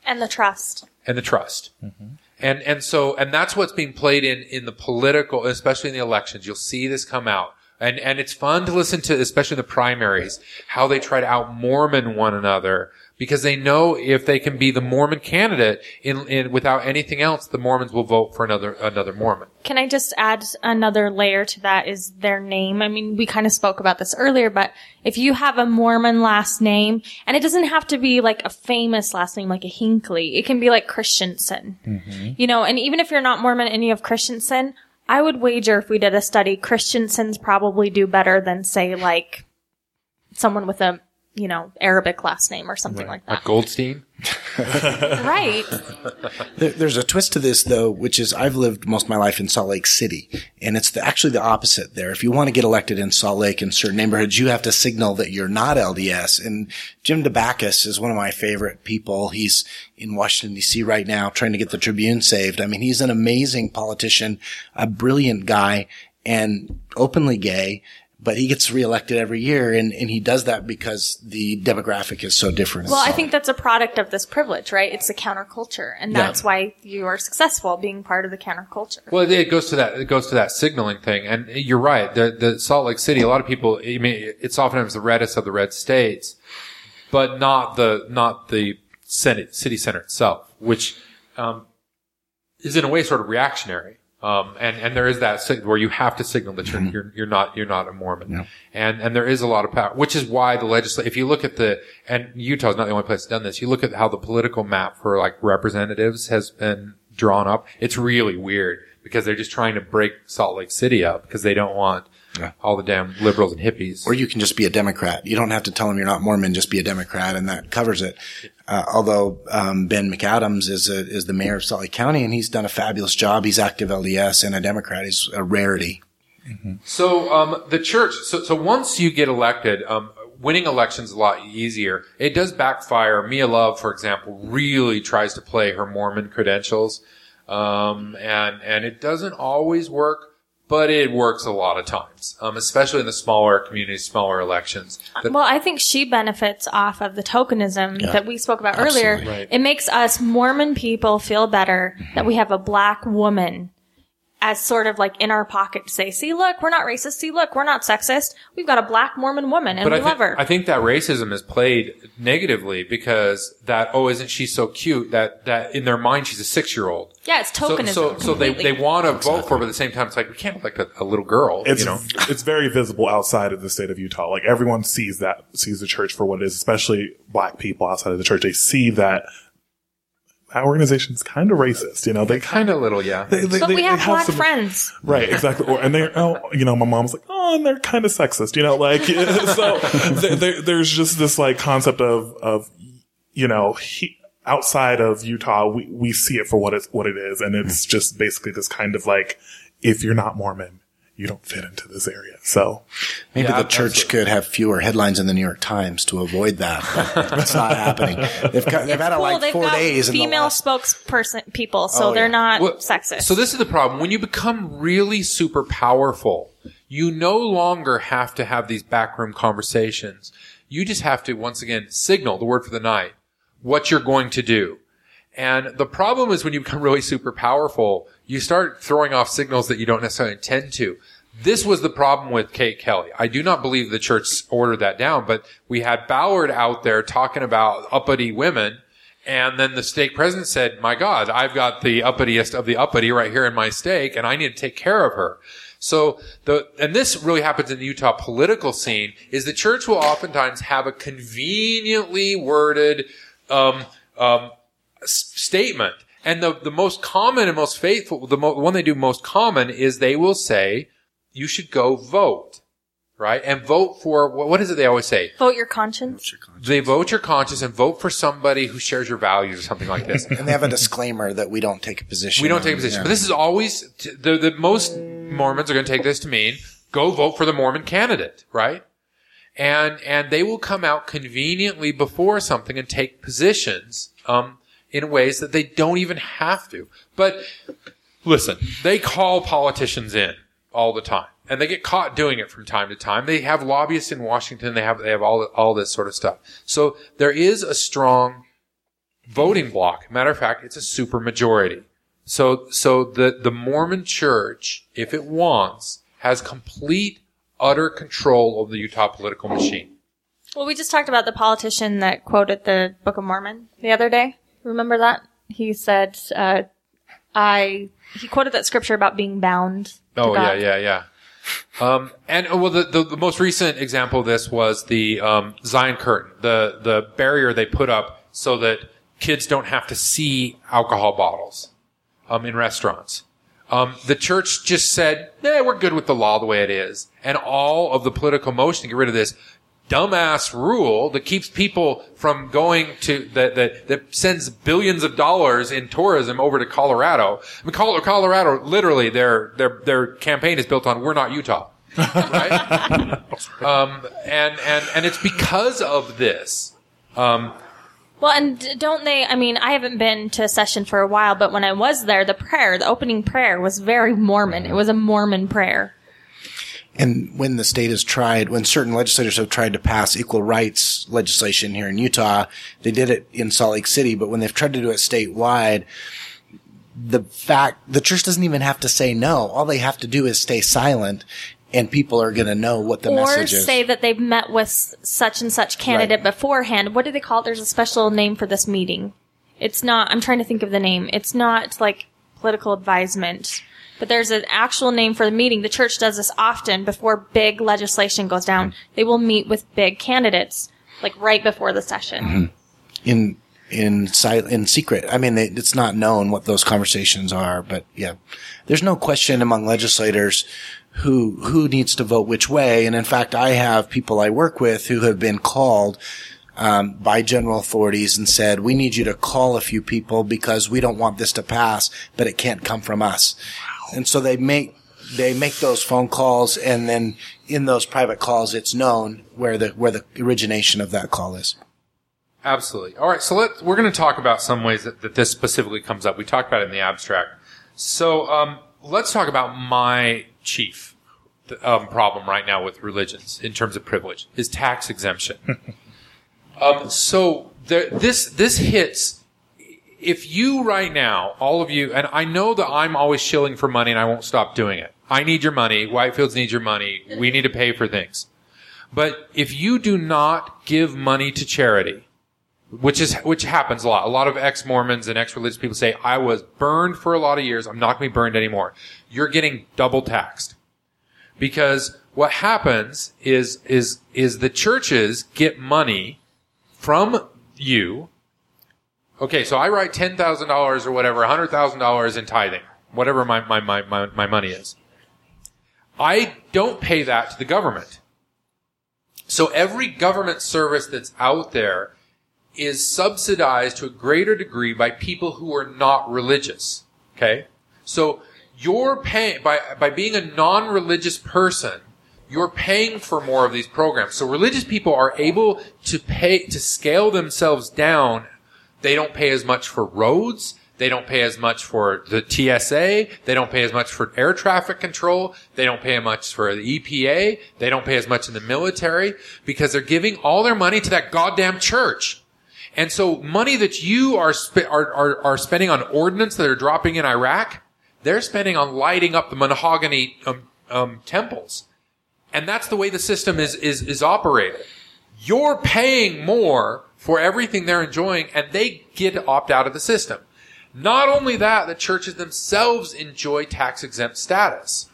And the trust. and the trust. Mm-hmm. And and so and that's what's being played in in the political, especially in the elections. You'll see this come out. And and it's fun to listen to, especially the primaries, how they try to out Mormon one another because they know if they can be the Mormon candidate in, in without anything else, the Mormons will vote for another another Mormon. Can I just add another layer to that is their name. I mean, we kind of spoke about this earlier, but if you have a Mormon last name, and it doesn't have to be like a famous last name like a Hinckley, it can be like Christensen. Mm-hmm. You know, and even if you're not Mormon and you have Christensen, I would wager if we did a study, Christensens probably do better than say like someone with a, you know, Arabic last name or something like Like that. Goldstein. right. There, there's a twist to this though, which is I've lived most of my life in Salt Lake City, and it's the, actually the opposite there. If you want to get elected in Salt Lake in certain neighborhoods, you have to signal that you're not LDS. And Jim Dabakis is one of my favorite people. He's in Washington D.C. right now trying to get the Tribune saved. I mean, he's an amazing politician, a brilliant guy, and openly gay. But he gets reelected every year, and, and he does that because the demographic is so different. in Well, I think that's a product of this privilege, right? It's a counterculture, and Yeah. that's why you are successful being part of the counterculture. Well, it goes to that. It goes to that signaling thing, and you're right. The, the Salt Lake City. A lot of people. I mean, it's oftentimes the reddest of the red states, but not the not the Senate, city center itself, which um, is in a way sort of reactionary. Um, and and there is that sig- where you have to signal that you're you're, you're not you're not a Mormon, and and there is a lot of power, which is why the legislature. If you look at the and Utah is not the only place that's done this. You look at how the political map for like representatives has been drawn up. It's really weird because they're just trying to break Salt Lake City up because they don't want all the damn liberals and hippies. Or you can just be a Democrat. You don't have to tell them you're not Mormon. Just be a Democrat, and that covers it. Uh, although um, Ben McAdams is a, is the mayor of Salt Lake County, and he's done a fabulous job. He's active LDS and a Democrat. He's a rarity. So um, the church. So, so once you get elected, um, winning elections a lot easier. It does backfire. Mia Love, for example, really tries to play her Mormon credentials, um, and and it doesn't always work. But it works a lot of times, um, especially in the smaller communities, smaller elections. The- Well, I think she benefits off of the tokenism that we spoke about earlier. Right. It makes us Mormon people feel better that we have a black woman as sort of like in our pocket to say, see, look, we're not racist. See, look, we're not sexist. We've got a black Mormon woman and but we I, thi- love her. I think that racism is played negatively because that oh isn't she so cute that that in their mind she's a six year old. yeah, it's tokenism. so so they they want to vote for her, but at the same time it's like we can't elect a, a little girl. It's you know. it's very visible outside of the state of Utah. Like everyone sees that sees the church for what it is, especially black people outside of the church. They see that that organization's kind of racist. You know, they Kind of little, yeah. they, they, but they- we they have black some- friends. Right, exactly. Or, and they're, oh, you know, my mom's like, oh, and they're kind of sexist, you know, like, so there, there, there's just this like concept of, of, you know, he, outside of Utah, we, we see it for what it's, what it is. And it's hmm. just basically this kind of like, if you're not Mormon, you don't fit into this area. So Maybe Yeah, the church absolutely. could have fewer headlines in the New York Times to avoid that. But it's not happening. They've, got, they've had it Cool, like they've four got days. female last- spokesperson people, so Oh, they're yeah. not Well, sexist. So this is the problem. When you become really super powerful, you no longer have to have these backroom conversations. You just have to, once again, signal the word for the night, what you're going to do. And the problem is when you become really super powerful, you start throwing off signals that you don't necessarily intend to. This was the problem with Kate Kelly. I do not believe the church ordered that down, but we had Ballard out there talking about uppity women. And then the stake president said, my God, I've got the uppitiest of the uppity right here in my stake and I need to take care of her. So the, and this really happens in the Utah political scene is the church will oftentimes have a conveniently worded, um, um, s- statement. And the, the most common and most faithful, the, mo- the one they do most common is they will say, you should go vote, right? And vote for, what what is it they always say? Vote your conscience. They vote your conscience and vote for somebody who shares your values or something like this. and they have a disclaimer that we don't take a position. we don't on- take a position. yeah. But this is always, t- the, the most Mormons are going to take this to mean, go vote for the Mormon candidate, right? And, and they will come out conveniently before something and take positions, um, in ways that they don't even have to. But listen, they call politicians in all the time. And they get caught doing it from time to time. They have lobbyists in Washington. They have, they have all, all this sort of stuff. So there is a strong voting block. Matter of fact, it's a super majority. So, so the, the Mormon church, if it wants, has complete, utter control of the Utah political machine. Well, we just talked about the politician that quoted the Book of Mormon the other day. Remember that? He said, uh, I, he quoted that scripture about being bound. Oh yeah, yeah, yeah. Um, and uh, well, the, the the most recent example of this was the um, Zion curtain, the the barrier they put up so that kids don't have to see alcohol bottles um, in restaurants. Um, the church just said, "Yeah, we're good with the law the way it is," and all of the political motion to get rid of this dumbass rule that keeps people from going to that that that sends billions of dollars in tourism over to Colorado. I mean, Colorado, literally, their their their campaign is built on "We're not Utah," right? um, and and and it's because of this. Um, Well, and don't they? I mean, I haven't been to a session for a while, but when I was there, the prayer, the opening prayer, was very Mormon. It was a Mormon prayer. And when the state has tried, when certain legislators have tried to pass equal rights legislation here in Utah, they did it in Salt Lake City, but when they've tried to do it statewide, the fact, the church doesn't even have to say no. All they have to do is stay silent and people are going to know what the or message is. say that they've met with such and such candidate beforehand. What do they call it? There's a special name for this meeting. It's not, I'm trying to think of the name. It's not like political advisement, but there's an actual name for the meeting. The church does this often before big legislation goes down. They will meet with big candidates, like right before the session. in in sil- in secret. I mean, they, it's not known what those conversations are, but yeah, there's no question among legislators who who needs to vote which way. And in fact, I have people I work with who have been called um, by general authorities and said, "We need you to call a few people because we don't want this to pass, but it can't come from us." And so they make they make those phone calls, and then in those private calls, it's known where the where the origination of that call is. Absolutely. All right, so let we're going to talk about some ways that, that this specifically comes up. We talked about it in the abstract. So um, let's talk about my chief um, problem right now with religions in terms of privilege is tax exemption. um, so there, this this hits. If you right now, all of you, and I know that I'm always shilling for money, and I won't stop doing it. I need your money. Whitefields needs your money. We need to pay for things. But if you do not give money to charity, which is which happens a lot. A lot of ex-Mormons and ex-religious people say, "I was burned for a lot of years. I'm not going to be burned anymore." You're getting double taxed because what happens is is is the churches get money from you. Okay, so I write ten thousand dollars or whatever, hundred thousand dollars in tithing, whatever my, my, my, my, my money is. I don't pay that to the government. So every government service that's out there is subsidized to a greater degree by people who are not religious. Okay? So you're paying, by, by being a non-religious person, you're paying for more of these programs. So religious people are able to pay, to scale themselves down. They don't pay as much for roads. They don't pay as much for the TSA. They don't pay as much for air traffic control. They don't pay as much for the EPA. They don't pay as much in the military because they're giving all their money to that goddamn church. And so money that you are, sp- are, are, are spending on ordnance that are dropping in Iraq, they're spending on lighting up the mahogany um, um, temples. And that's the way the system is, is, is operated. You're paying more for everything they're enjoying and they get to opt out of the system. Not only that, the churches themselves enjoy tax exempt status.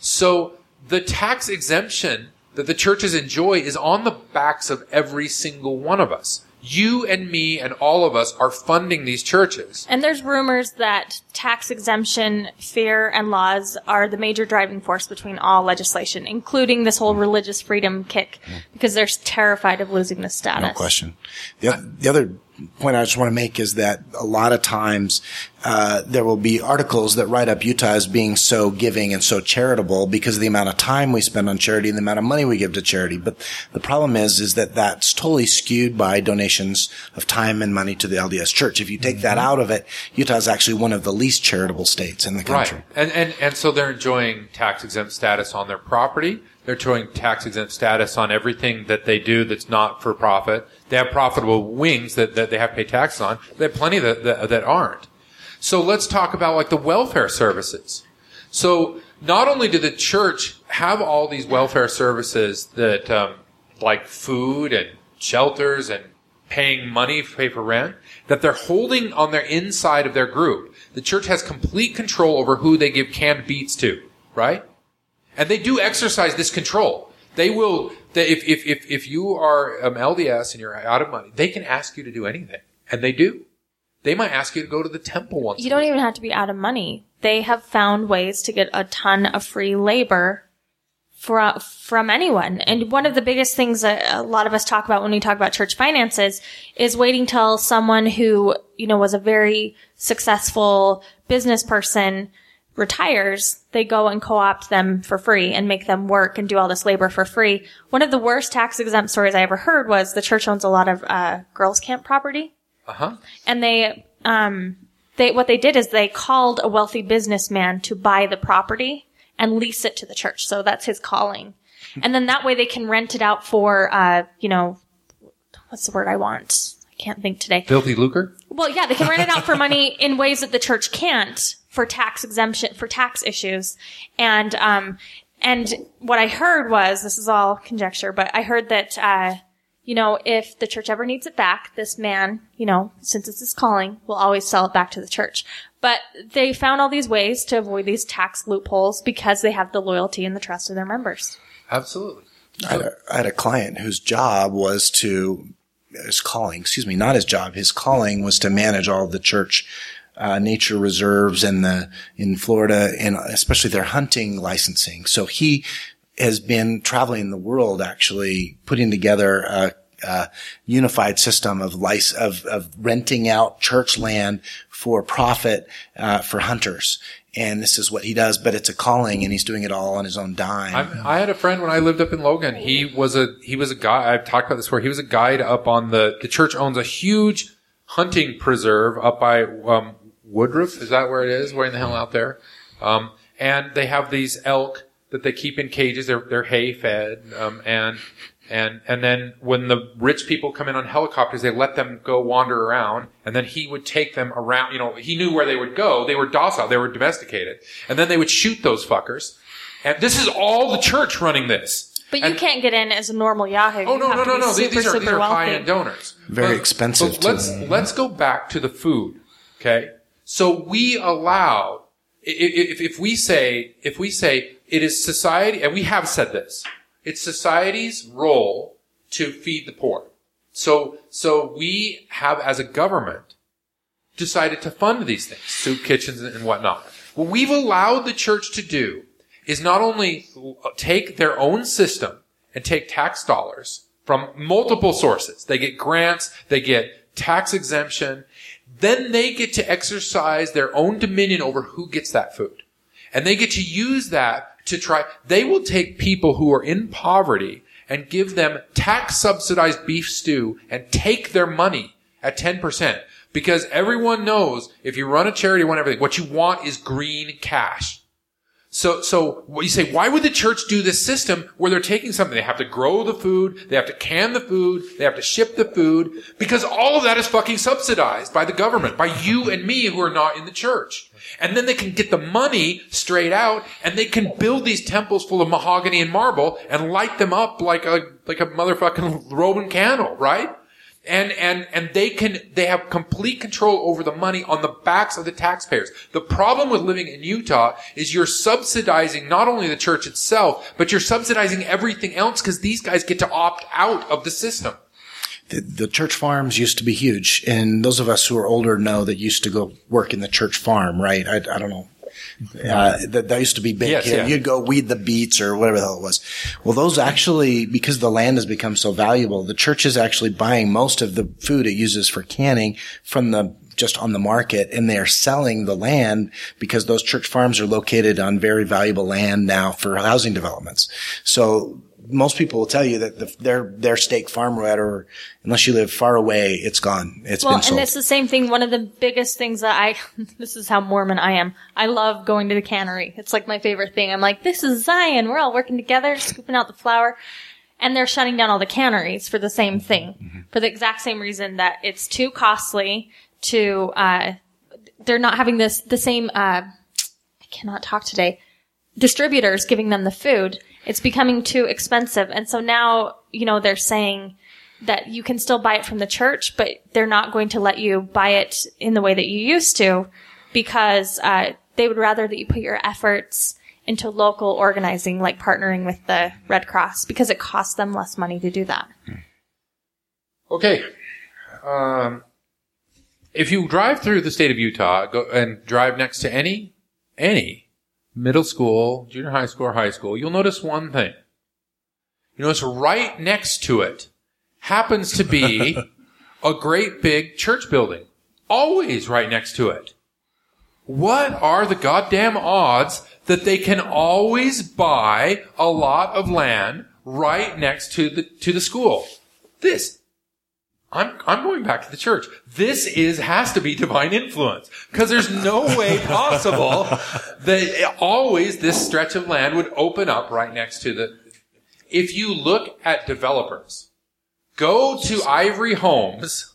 So the tax exemption that the churches enjoy is on the backs of every single one of us. You and me and all of us are funding these churches. And there's rumors that tax exemption fear and laws are the major driving force between all legislation, including this whole religious freedom kick, because they're terrified of losing this status. No question. The, the other point I just want to make is that a lot of times uh, there will be articles that write up Utah as being so giving and so charitable because of the amount of time we spend on charity and the amount of money we give to charity. But the problem is, is that that's totally skewed by donations of time and money to the LDS Church. If you take that out of it, Utah is actually one of the least charitable states in the country. Right. And, and, and so they're enjoying tax exempt status on their property. They're enjoying tax exempt status on everything that they do that's not for profit. They have profitable wings that, that they have to pay taxes on. They have plenty that, that, that aren't. So let's talk about like the welfare services. So not only did the church have all these welfare services that, um, like food and shelters and paying money to pay for rent, that they're holding on their inside of their group. The church has complete control over who they give canned beets to, right? And they do exercise this control. They will, they, if, if, if, if you are um, LDS and you're out of money, they can ask you to do anything. And they do. They might ask you to go to the temple once. You don't even have to be out of money. They have found ways to get a ton of free labor from from anyone. And one of the biggest things that a lot of us talk about when we talk about church finances is waiting till someone who, you know, was a very successful business person retires, they go and co-opt them for free and make them work and do all this labor for free. One of the worst tax exempt stories I ever heard was the church owns a lot of uh, girls camp property Uh-huh. and they um they what they did is they called a wealthy businessman to buy the property and lease it to the church. So that's his calling. And then that way they can rent it out for uh you know what's the word I want? I can't think today. Filthy lucre? Well, yeah, they can rent it out for money in ways that the church can't for tax exemption for tax issues. And um and what I heard was this is all conjecture, but I heard that uh you know, if the church ever needs it back, this man, you know, since it's his calling, will always sell it back to the church. But they found all these ways to avoid these tax loopholes because they have the loyalty and the trust of their members. Absolutely. I had, a, I had a client whose job was to his calling, excuse me, not his job. His calling was to manage all the church uh, nature reserves in the in Florida, and especially their hunting licensing. So he has been traveling the world, actually putting together a, a unified system of lic- of, of renting out church land for profit uh, for hunters. And this is what he does, but it's a calling, and he's doing it all on his own dime. I'm, I had a friend when I lived up in Logan. He was a he was a guy. I've talked about this before. He was a guide up on the the church owns a huge hunting preserve up by um, Woodruff. Is that where it is? Way in the hell out there? Um, and they have these elk that they keep in cages. They're they're hay fed, um, and and and then when the rich people come in on helicopters, they let them go wander around, and then he would take them around. You know, he knew where they would go. They were docile. They were domesticated, and then they would shoot those fuckers. And this is all the church running this. But you can't get in as a normal Yahoo. Oh You no no no no! These, Super, these are super these are high end donors. Very But- expensive, but let's too. let's go back to the food. Okay, so we allow if if we say if we say it is society, and we have said this, it's society's role to feed the poor. So so we have as a government decided to fund these things, soup kitchens and whatnot. What we've allowed the church to do is not only take their own system and take tax dollars from multiple sources. They get grants, they get tax exemption, then they get to exercise their own dominion over who gets that food. And they get to use that to try, they will take people who are in poverty and give them tax subsidized beef stew and take their money at 10%. Because everyone knows if you run a charity, one everything, what you want is green cash. So, so you say, why would the church do this system where they're taking something? They have to grow the food, they have to can the food, they have to ship the food, because all of that is fucking subsidized by the government, by you and me who are not in the church. And then they can get the money straight out and they can build these temples full of mahogany and marble and light them up like a, like a motherfucking Roman candle, right? And and and they can they have complete control over the money on the backs of the taxpayers. The problem with living in Utah is you're subsidizing not only the church itself, but you're subsidizing everything else because these guys get to opt out of the system. the, the church farms used to be huge, and those of us who are older know that used to go work in the church farm, right? I, I don't know. Uh, that, that used to be big. Yes, You- yeah. You'd go weed the beets or whatever the hell it was. Well, those actually, because the land has become so valuable, the church is actually buying most of the food it uses for canning from the just on the market and they are selling the land because those church farms are located on very valuable land now for housing developments. So most people will tell you that the, their their stake farm or unless you live far away, it's gone. It's Well, been sold. and it's the same thing. One of the biggest things that I, this is how Mormon I am. I love going to the cannery. It's like my favorite thing. I'm like, this is Zion. We're all working together, scooping out the flour. And they're shutting down all the canneries for the same thing. For the exact same reason that it's too costly to, uh, they're not having this, the same, uh, I cannot talk today. Distributors giving them the food. It's becoming too expensive. And so now, you know, they're saying, that you can still buy it from the church, but they're not going to let you buy it in the way that you used to because uh, they would rather that you put your efforts into local organizing, like partnering with the Red Cross, because it costs them less money to do that. Okay. Um, if you drive through the state of Utah go, and drive next to any, any middle school, junior high school, or high school, you'll notice one thing. You notice right next to it happens to be a great big church building. Always right next to it. What are the goddamn odds that they can always buy a lot of land right next to the, to the school? This I'm I'm going back to the church. This is has to be divine influence because there's no way possible that always this stretch of land would open up right next to the. If you look at developers, go to Ivory Homes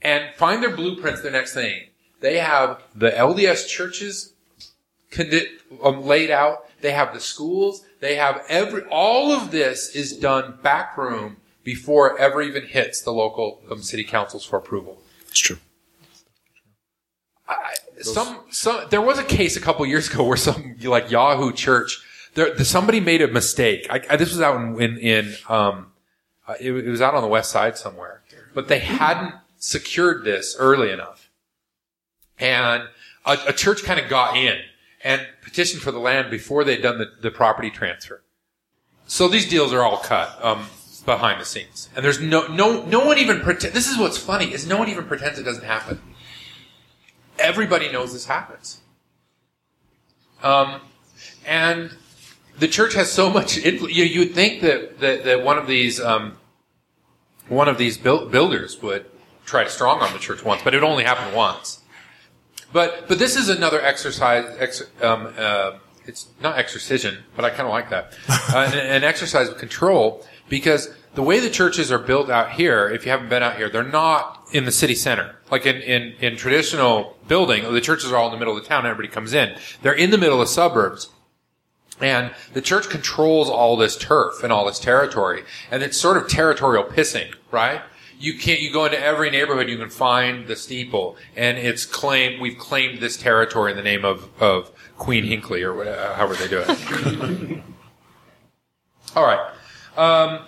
and find their blueprints. The next thing they have the LDS churches um, laid out. They have the schools. They have every. All of this is done backroom before it ever even hits the local um, city councils for approval. it's true. I, some, some, there was a case a couple years ago where some like Yahoo Church, there, the, somebody made a mistake. I, I, this was out in, in, in um, uh, it, it was out on the west side somewhere. but they hadn't secured this early enough. And a, a church kind of got in and petitioned for the land before they'd done the, the property transfer. So these deals are all cut um, behind the scenes, and there's no no no one even pretend. This is what's funny is no one even pretends it doesn't happen. Everybody knows this happens, um, and the church has so much. Influence. you you'd think that that, that one of these um, one of these buil- builders would try to strong arm the church once, but it only happened once. But but this is another exercise. Ex, um, uh, it's not exorcism, but I kind of like that. Uh, an, an exercise of control because the way the churches are built out here, if you haven't been out here, they're not in the city center. Like in, in, in traditional building, the churches are all in the middle of the town. Everybody comes in. They're in the middle of suburbs. And the church controls all this turf and all this territory. And it's sort of territorial pissing, right? You can't, you go into every neighborhood, you can find the steeple, and it's claimed, we've claimed this territory in the name of, of Queen Hinckley, or whatever, however they do it. all right. Um,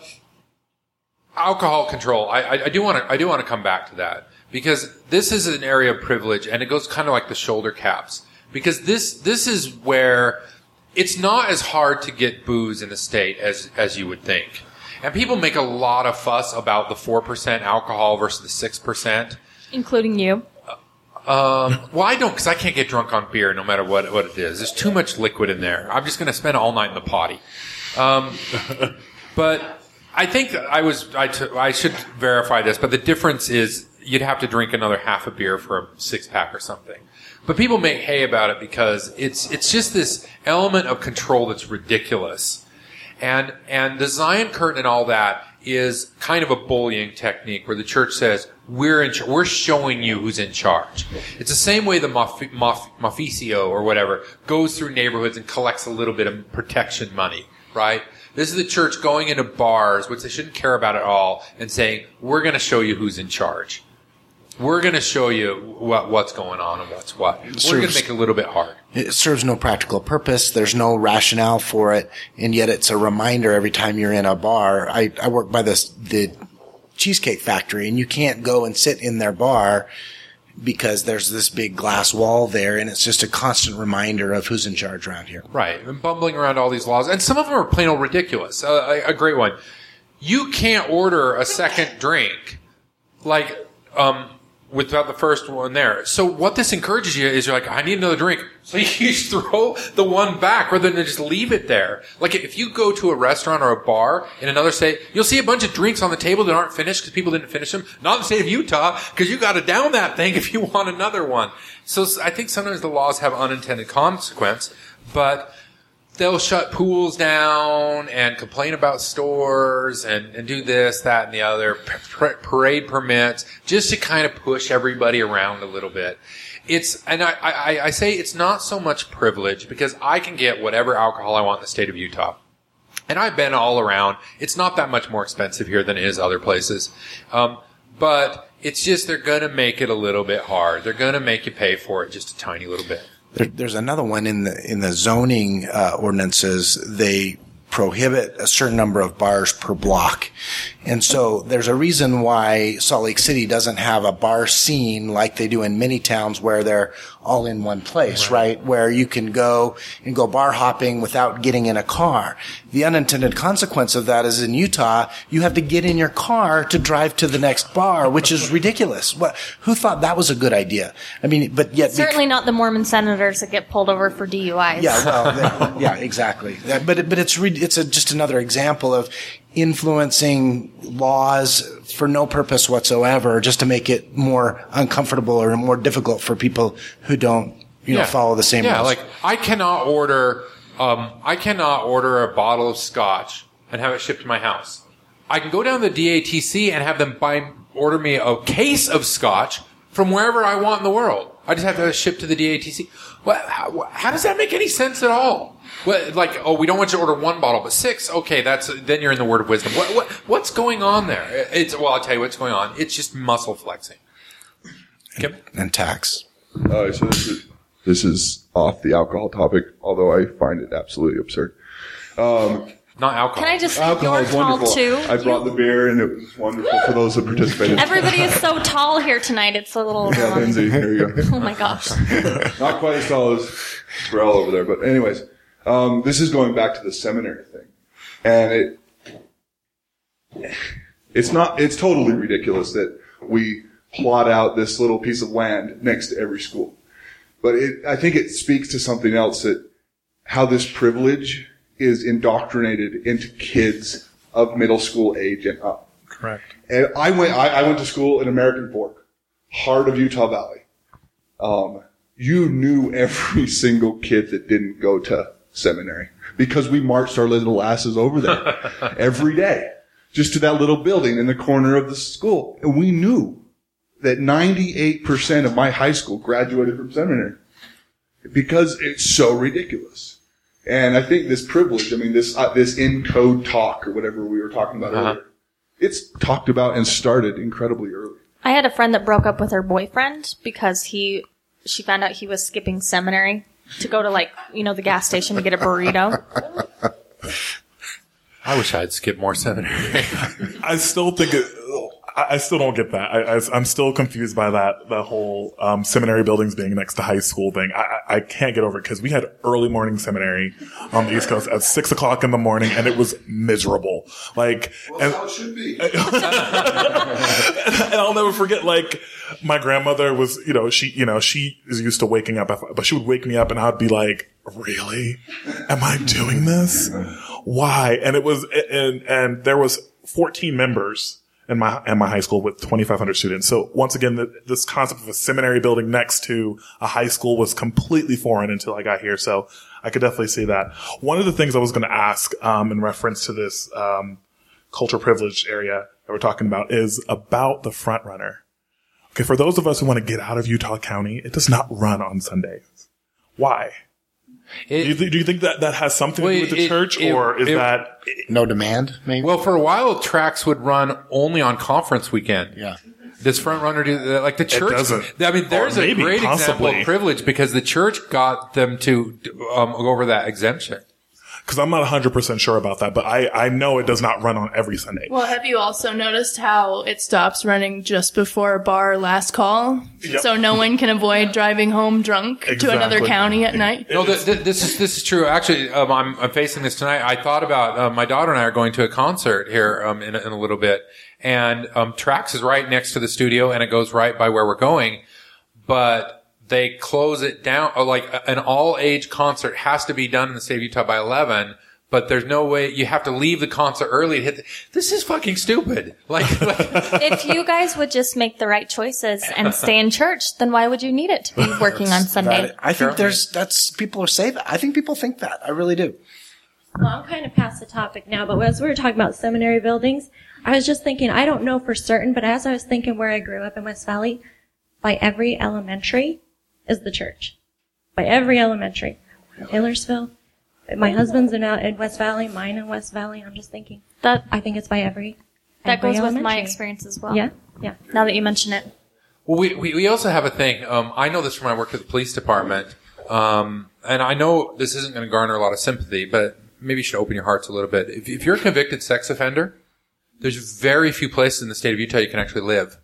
alcohol control. I, I, I do want to, I do want to come back to that because this is an area of privilege and it goes kind of like the shoulder caps because this, this is where it's not as hard to get booze in the state as, as you would think. And people make a lot of fuss about the 4% alcohol versus the 6%. including you. Um, well, I don't because I can't get drunk on beer no matter what, what it is. There's too much liquid in there. I'm just going to spend all night in the potty. Um, but I think I was, I, t- I should verify this, but the difference is you'd have to drink another half a beer for a six pack or something. But people make hay about it because it's, it's just this element of control that's ridiculous. And, and the Zion curtain and all that is kind of a bullying technique where the church says, we're in, ch- we're showing you who's in charge. It's the same way the maf- maf- Maficio or whatever goes through neighborhoods and collects a little bit of protection money, right? This is the church going into bars, which they shouldn't care about at all, and saying, we're going to show you who's in charge. We're going to show you what, what's going on and what's what. We're going to make it a little bit hard. It serves no practical purpose. There's no rationale for it, and yet it's a reminder every time you're in a bar. I, I work by this the cheesecake factory, and you can't go and sit in their bar because there's this big glass wall there, and it's just a constant reminder of who's in charge around here. Right, and bumbling around all these laws, and some of them are plain old ridiculous. Uh, a, a great one: you can't order a second drink, like um, without the first one there. So what this encourages you is you're like, I need another drink. So you throw the one back rather than just leave it there. Like if you go to a restaurant or a bar in another state, you'll see a bunch of drinks on the table that aren't finished because people didn't finish them. Not in the state of Utah because you got to down that thing if you want another one. So I think sometimes the laws have unintended consequence, but they'll shut pools down and complain about stores and, and do this, that, and the other, parade permits, just to kind of push everybody around a little bit. It's, and I, I, I say it's not so much privilege because I can get whatever alcohol I want in the state of Utah. And I've been all around. It's not that much more expensive here than it is other places. Um, but it's just they're gonna make it a little bit hard. They're gonna make you pay for it just a tiny little bit. There, there's another one in the in the zoning uh, ordinances. They prohibit a certain number of bars per block, and so there's a reason why Salt Lake City doesn't have a bar scene like they do in many towns where they're all in one place, right? Where you can go and go bar hopping without getting in a car. The unintended consequence of that is in Utah, you have to get in your car to drive to the next bar, which is ridiculous. What? Who thought that was a good idea? I mean, but yet bec- Certainly not the Mormon senators that get pulled over for DUIs. yeah, well, that- yeah, exactly. That- but but it's re- it's a, just another example of influencing laws for no purpose whatsoever, just to make it more uncomfortable or more difficult for people who don't you know follow the same Yeah, rules. like I cannot order, um, I cannot order a bottle of scotch and have it shipped to my house. I can go down to the DABC and have them buy, order me a case of scotch from wherever I want in the world. I just have to have it shipped to the DABC. What, how, how does that make any sense at all? What, like, oh, we don't want you to order one bottle, but six. Okay, that's then you're in the word of wisdom. What, what what's going on there? It's well, I'll tell you what's going on. It's just muscle flexing. Kim? and tax. Uh, so this is, this is off the alcohol topic, although I find it absolutely absurd. Um, Not alcohol. Can I just say Alcohol you're is tall wonderful. too? I brought the beer, and it was wonderful for those that participated. Everybody is so tall here tonight. It's a little. Yeah, Lindsay, here you go. Oh my gosh. Not quite as tall as Terrell over there, but anyways, um, this is going back to the seminary thing, and it it's not it's totally ridiculous that we plot out this little piece of land next to every school, but it, I think it speaks to something else that how this privilege is indoctrinated into kids of middle school age and up. Correct. And I went, I, I went to school in American Fork, heart of Utah Valley. Um, you knew every single kid that didn't go to seminary because we marched our little asses over there every day, just to that little building in the corner of the school. And we knew that 98% of my high school graduated from seminary because it's so ridiculous. And I think this privilege, I mean, this, uh, this in code talk or whatever we were talking about Uh-huh. earlier, it's talked about and started incredibly early. I had a friend that broke up with her boyfriend because he, she found out he was skipping seminary to go to like, you know, the gas station to get a burrito. I wish I'd skip more seminary. I still think it. I I still don't get that. I, I, am still confused by that. The whole um, seminary buildings being next to high school thing. I, I can't get over it because we had early morning seminary on the East Coast at six o'clock in the morning, and it was miserable. Like, and, it should be. and I'll never forget. Like, my grandmother was, you know, she, you know, she is used to waking up, but she would wake me up, and I'd be like, "Really? Am I doing this? Why?" And it was, and and there was 14 members in my in my high school with 2,500 students. So once again, the, this concept of a seminary building next to a high school was completely foreign until I got here. So I could definitely see that. One of the things I was going to ask, um, in reference to this um, culture privilege area that we're talking about, is about the FrontRunner. Okay, for those of us who want to get out of Utah County, it does not run on Sundays. Why? Do, you th- do you think that that has something Well, to do with the it- church, it- or is it- that No demand, maybe? well, for a while, Trax would run only on conference weekend. yeah. Does FrontRunner do that? Like the church doesn't. I mean, there's Or a maybe, great example of privilege because the church got them to um, go over that exemption. Because I'm not 100% sure about that, but I, I know it does not run on every Sunday. Well, have you also noticed how it stops running just before bar last call? Yep. So no one can avoid driving home drunk to another county at night? No, th- th- this is this is true. Actually, um, I'm, I'm facing this tonight. I thought about uh, my daughter and I are going to a concert here um, in, a, in a little bit, and um, Trax is right next to the studio, and it goes right by where we're going. But they close it down. uh, Like an all age concert has to be done in the state of Utah by 11. But there's no way you have to leave the concert early to hit. The, this is fucking stupid. Like, like if you guys would just make the right choices and stay in church, then why would you need it to be working on Sunday? That- I think there's, that's, people say that. I think people think that. I really do. Well, I'm kind of past the topic now, but as we were talking about seminary buildings, I was just thinking, I don't know for certain, but as I was thinking where I grew up in West Valley, by every elementary is the church. By every elementary. Taylorsville. My husband's in, in West Valley, mine in West Valley. I'm just thinking, That I think it's by every. that every goes with my experience as well. Yeah, yeah. Now that you mention it, Well, we, we, we also have a thing. Um, I know this from my work at the police department. Um, and I know this isn't going to garner a lot of sympathy, but maybe you should open your hearts a little bit. If, if you're a convicted sex offender, there's very few places in the state of Utah you can actually live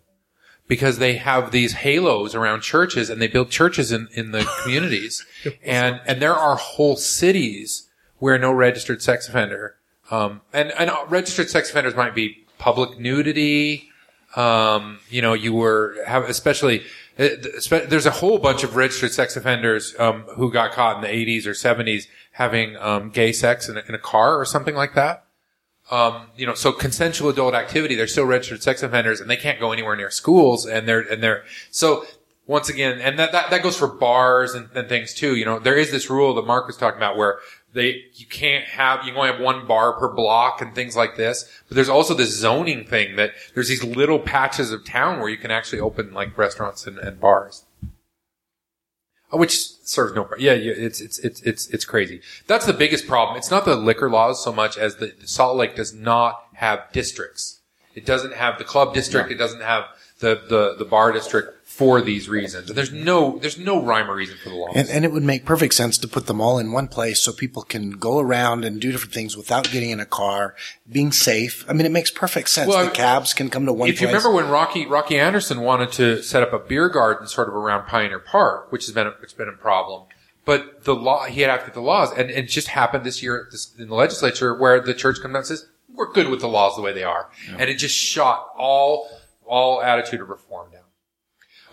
because they have these halos around churches and they build churches in, in the communities. and, and there are whole cities where no registered sex offender, um, and, and registered sex offenders might be public nudity, um, you know, you were have especially uh, there's a whole bunch of registered sex offenders um, who got caught in the 80s or 70s having um, gay sex in a, in a car or something like that. Um, you know, so consensual adult activity, they're still registered sex offenders and they can't go anywhere near schools and they're, and they're, so once again, and that, that, that goes for bars and, and things too. You know, there is this rule that Mark was talking about where they, you can't have, you only have one bar per block and things like this. But there's also this zoning thing that there's these little patches of town where you can actually open like restaurants and, and bars. Uh, Which serves no, yeah, yeah, it's, it's, it's, it's, it's crazy. That's the biggest problem. It's not the liquor laws so much as the Salt Lake does not have districts. It doesn't have the club district. It doesn't have the, the, the bar district for these reasons. And there's no, there's no rhyme or reason for the laws. And, and it would make perfect sense to put them all in one place so people can go around and do different things without getting in a car, being safe. I mean, it makes perfect sense. Well, the cabs can come to one if place. you remember when Rocky Rocky Anderson wanted to set up a beer garden sort of around Pioneer Park, which has been a, it's been a problem, but the law he had to get the laws, and it just happened this year this, in the legislature where the church comes out and says we're good with the laws the way they are, and it just shot all all attitude of reform down.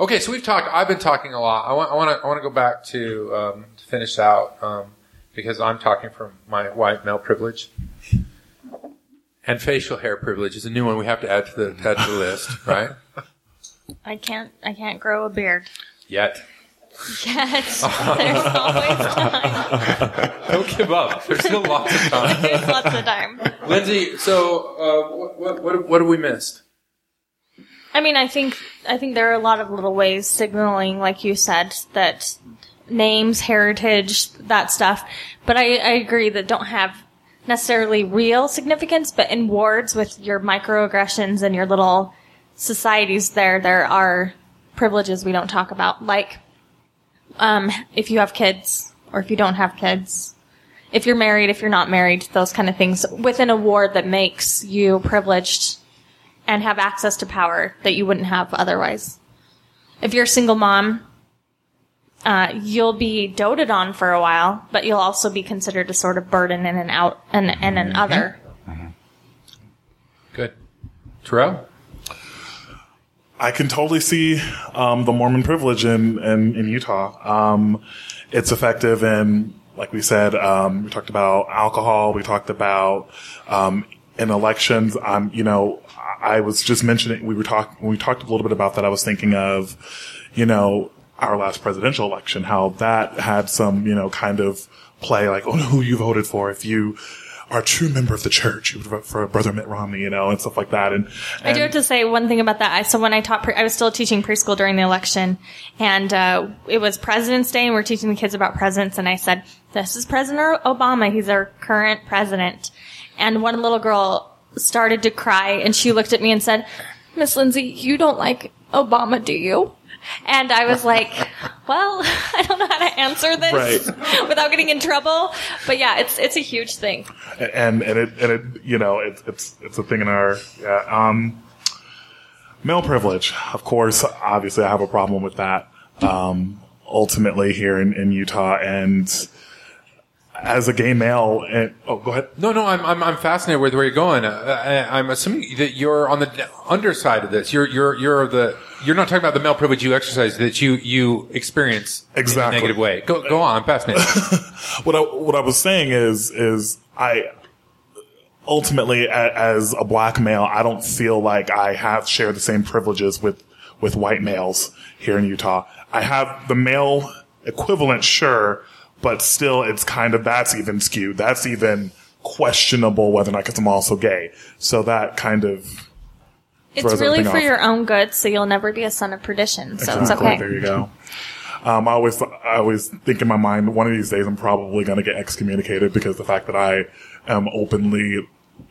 Okay, so we've talked. I've been talking a lot. I want I want to I want to go back to um, to finish out um, because I'm talking from my white male privilege. And facial hair privilege is a new one we have to add to the add to the list, right? I can't. I can't grow a beard Yet. yet. There's always time. Don't give up. There's still lots of time. There's lots of time. Lindsay, so uh, what, what what what have we missed? I mean, I think I think there are a lot of little ways signaling, like you said, that names, heritage, that stuff. But I, I agree that don't have necessarily real significance, but in wards with your microaggressions and your little societies there, there are privileges we don't talk about, like um, if you have kids or if you don't have kids. If you're married, if you're not married, those kind of things within a ward that makes you privileged and have access to power that you wouldn't have otherwise. If you're a single mom, uh, you'll be doted on for a while, but you'll also be considered a sort of burden in and an out and, and an other. Good. Terrell? I can totally see um, the Mormon privilege in in, in Utah. Um, it's effective in, like we said, um, we talked about alcohol. We talked about um, in elections. Um, you know, I was just mentioning we were talking when we talked a little bit about that. I was thinking of, you know, our last presidential election, how that had some, you know, kind of play like, oh, who you voted for if you are a true member of the church, you would vote for Brother Mitt Romney, you know, and stuff like that. And, I do have to say one thing about that. I, so when I taught, pre- I was still teaching preschool during the election, and uh, it was President's Day, and we're teaching the kids about presidents. And I said, "This is President Obama. He's our current president." And one little girl started to cry, and she looked at me and said, "Miss Lindsay, you don't like Obama, do you?" And I was like, "Well, I don't know how to answer this Right. without getting in trouble." But yeah, it's it's a huge thing. and and it and it you know it's it's it's a thing in our yeah, um male privilege of course obviously i have a problem with that um ultimately here in, in utah and as a gay male and oh go ahead No, no, I'm I'm, I'm fascinated with where you're going. Uh, I, I'm assuming that you're on the underside of this. You're you're you're the you're not talking about the male privilege you exercise that you you experience in Exactly. a negative way. Go go on. I'm fascinated. what I, what I was saying is is I ultimately as a black male I don't feel like I have shared the same privileges with with white males here in Utah. I have the male equivalent, sure, but still it's kind of that's even skewed. That's even questionable whether or not because I'm also gay. So that kind of It's really for off. your own good, so you'll never be a son of perdition. So it's okay. There you go. Um, I always, I always think in my mind, one of these days I'm probably going to get excommunicated because the fact that I am openly,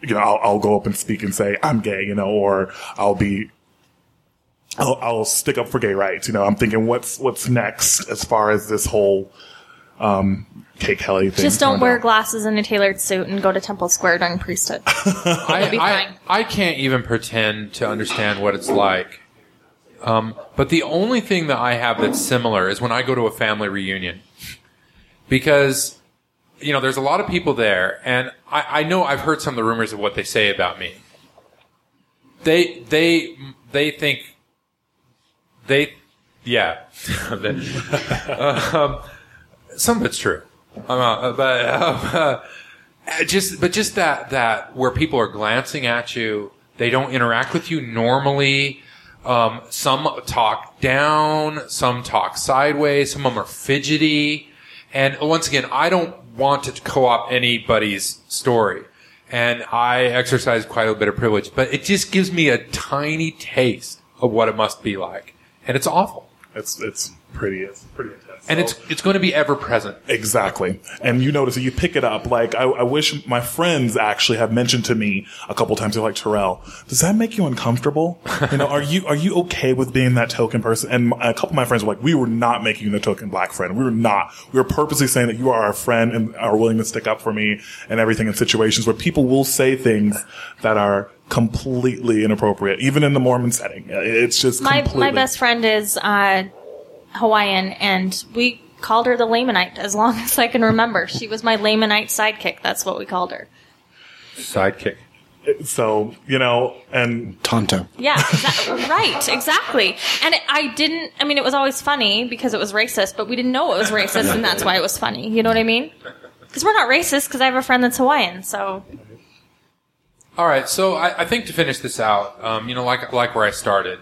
you know, I'll, I'll go up and speak and say I'm gay, you know, or I'll be, I'll, I'll stick up for gay rights. You know, I'm thinking what's, what's next as far as this whole, um, Kate Kelly thing. Just don't wear down. glasses and a tailored suit and go to Temple Square during priesthood. I, be I, fine. I can't even pretend to understand what it's like. Um, but the only thing that I have that's similar is when I go to a family reunion. Because, you know, there's a lot of people there, and I, I know I've heard some of the rumors of what they say about me. They, they, they think, they, yeah. um, some of it's true. Uh, but, uh, uh, just but just that that where people are glancing at you they don't interact with you normally um, some talk down some talk sideways some of them are fidgety and once again i don't want to co-opt anybody's story and i exercise quite a bit of privilege but it just gives me a tiny taste of what it must be like and it's awful It's it's pretty it's pretty intense. And it's it's going to be ever present. Exactly. And you notice that you pick it up. Like, I, I wish my friends actually have mentioned to me a couple times, they're like, Terrell, does that make you uncomfortable? You know, are you, are you okay with being that token person? And a couple of my friends were like, we were not making you the token black friend. We were not. We were purposely saying that you are our friend and are willing to stick up for me and everything in situations where people will say things that are completely inappropriate, even in the Mormon setting. It's just My completely. my best friend is uh, Hawaiian, and we called her the Lamanite as long as I can remember. She was my Lamanite sidekick. That's what we called her. Sidekick. So, you know, and Tonto. Yeah, exa- right, exactly. And it, I didn't. I mean, it was always funny because it was racist, but we didn't know it was racist, and that's why it was funny. You know what I mean? Because we're not racist. Because I have a friend that's Hawaiian, so All right, so I, I think to finish this out, um, you know, like like where I started,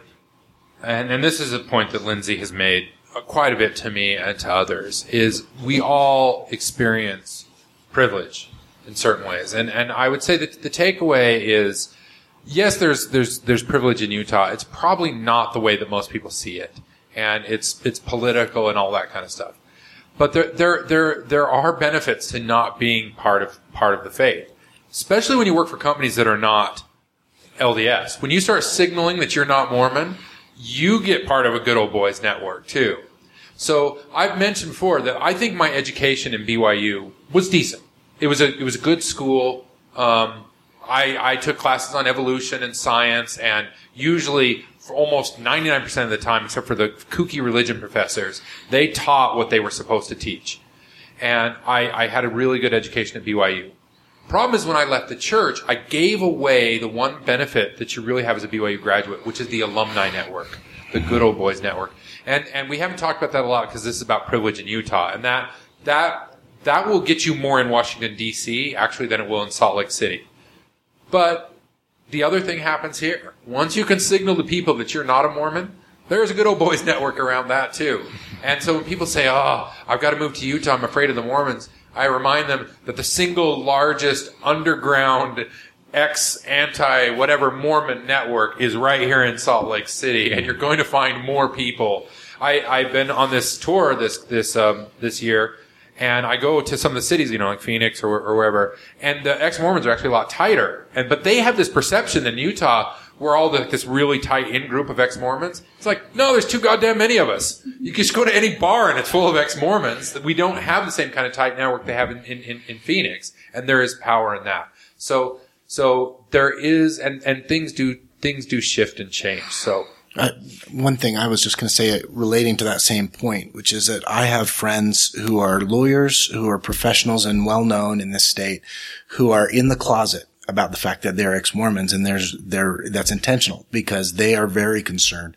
and and this is a point that Lindsay has made Uh, quite a bit to me and to others, is we all experience privilege in certain ways, and and I would say that the takeaway is, yes, there's there's there's privilege in Utah. It's probably not the way that most people see it, and it's it's political and all that kind of stuff. But there there there there are benefits to not being part of part of the faith especially when you work for companies that are not LDS. When you start signaling that you're not Mormon, you get part of a good old boys network too. So I've mentioned before that I think my education in BYU was decent. It was a it was a good school. Um, I I took classes on evolution and science, and usually for almost 99% of the time, except for the kooky religion professors, they taught what they were supposed to teach. And I, I had a really good education at BYU. Problem is when I left the church, I gave away the one benefit that you really have as a BYU graduate, which is the alumni network, the good old boys network. And, and we haven't talked about that a lot because this is about privilege in Utah. And that, that, that will get you more in Washington DC actually than it will in Salt Lake City. But the other thing happens here. Once you can signal to people that you're not a Mormon, there's a good old boys network around that too. And so when people say, oh, I've got to move to Utah, I'm afraid of the Mormons, I remind them that the single largest underground ex anti whatever Mormon network is right here in Salt Lake City, and you're going to find more people. I, I've been on this tour this this um, this year, and I go to some of the cities, you know, like Phoenix or, or wherever, and the ex Mormons are actually a lot tighter, and but they have this perception that in Utah we're all the, this really tight in group of ex Mormons. It's like, no, there's too goddamn many of us. You can just go to any bar and it's full of ex Mormons. We don't have the same kind of tight network they have in, in, in, in Phoenix, and there is power in that. So, so there is, and, and things do, things do shift and change. So, Uh, one thing I was just going to say uh, relating to that same point, which is that I have friends who are lawyers, who are professionals and well known in this state, who are in the closet about the fact that they're ex-Mormons and there's, they're, that's intentional because they are very concerned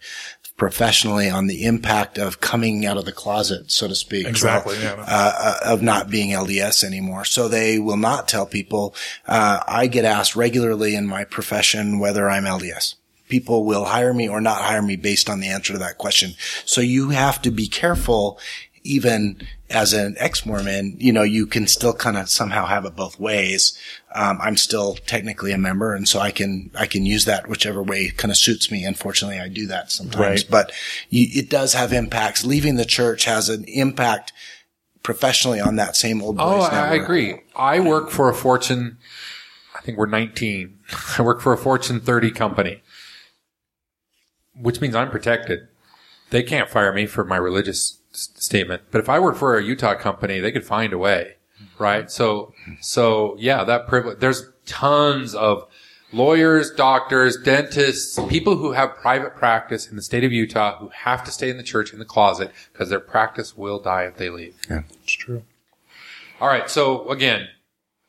professionally on the impact of coming out of the closet, so to speak. Exactly, yeah. uh, uh, of not being LDS anymore. So they will not tell people. Uh, I get asked regularly in my profession whether I'm LDS. People will hire me or not hire me based on the answer to that question. So you have to be careful even as an ex-Mormon, you know, you can still kind of somehow have it both ways. Um, I'm still technically a member, and so I can I can use that whichever way kind of suits me. Unfortunately, I do that sometimes, Right. but you, it does have impacts. Leaving the church has an impact professionally on that same old boys Oh, I, I agree. I work for a Fortune. I think we're 19. I work for a Fortune 30 company, which means I'm protected. They can't fire me for my religious s- statement. But if I work for a Utah company, they could find a way, right? So, so yeah, that privilege. There's tons of lawyers, doctors, dentists, people who have private practice in the state of Utah who have to stay in the church in the closet because their practice will die if they leave. Yeah. It's true. All right. So again,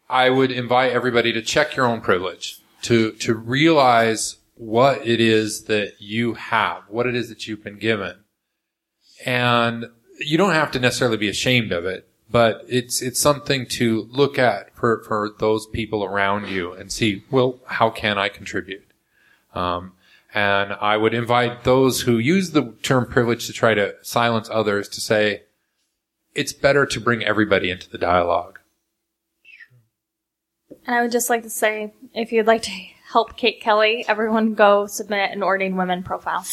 I would invite everybody to check your own privilege, to, to realize what it is that you have, what it is that you've been given. And you don't have to necessarily be ashamed of it, but it's, it's something to look at for, for those people around you and see, well, how can I contribute? Um, and I would invite those who use the term privilege to try to silence others to say, it's better to bring everybody into the dialogue. And I would just like to say, if you'd like to help Kate Kelly, everyone go submit an ordained women profile.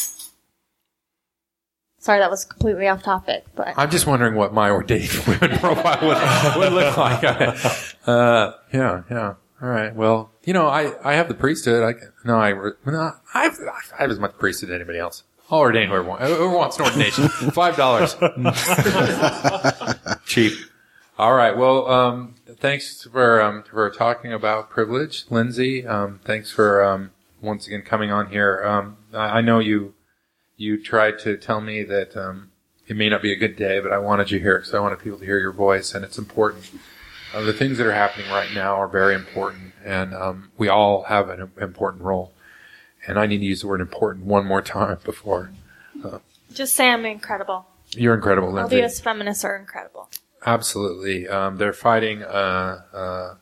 Sorry, that was completely off topic, but I'm just wondering what my ordained women profile would, would look like. uh, yeah, yeah. All right. Well, you know, I, I have the priesthood. I no, I no, I've I have as much priesthood as anybody else. I'll ordain whoever wants. Whoever wants an ordination. Five dollars. Cheap. All right. Well, um, thanks for um, for talking about privilege, Lindsay. Um, thanks for um, once again coming on here. Um, I, I know you you tried to tell me that um, it may not be a good day, but I wanted you here because I wanted people to hear your voice, and it's important. Uh, the things that are happening right now are very important, and um, we all have an important role. And I need to use the word important one more time before. just say I'm incredible. You're incredible, Lindsay. LDS feminists are incredible. Absolutely. Um, they're fighting. Uh, uh,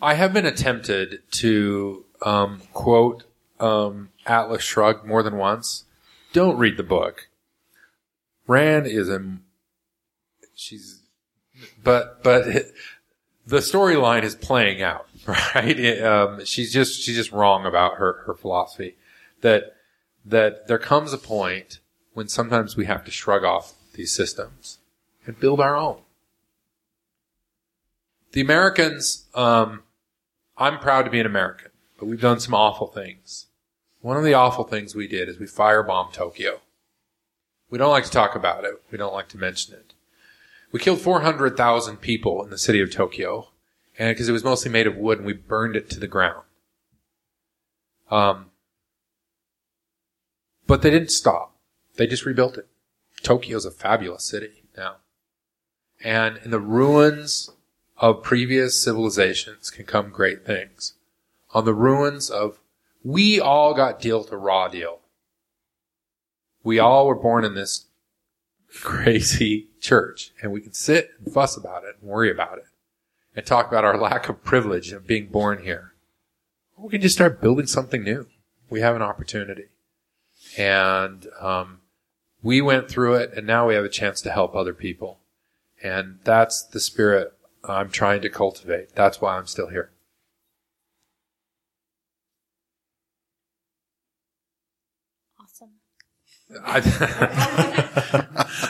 I have been attempted to um, quote um, Atlas Shrugged more than once. Don't read the book. Rand is a. She's. But but the storyline is playing out, right? It, um, she's just she's just wrong about her her philosophy. That that there comes a point when sometimes we have to shrug off these systems and build our own. The Americans, um, I'm proud to be an American, but we've done some awful things. One of the awful things we did is we firebombed Tokyo. We don't like to talk about it. We don't like to mention it. We killed 400,000 people in the city of Tokyo, and because it was mostly made of wood, and we burned it to the ground. Um, but they didn't stop. They just rebuilt it. Tokyo's a fabulous city now. And in the ruins of previous civilizations can come great things. On the ruins of, we all got dealt a raw deal. We all were born in this crazy church and we can sit and fuss about it and worry about it and talk about our lack of privilege of being born here. We can just start building something new. We have an opportunity. And, um, we went through it and now we have a chance to help other people. And that's the spirit I'm trying to cultivate. That's why I'm still here. Awesome. I-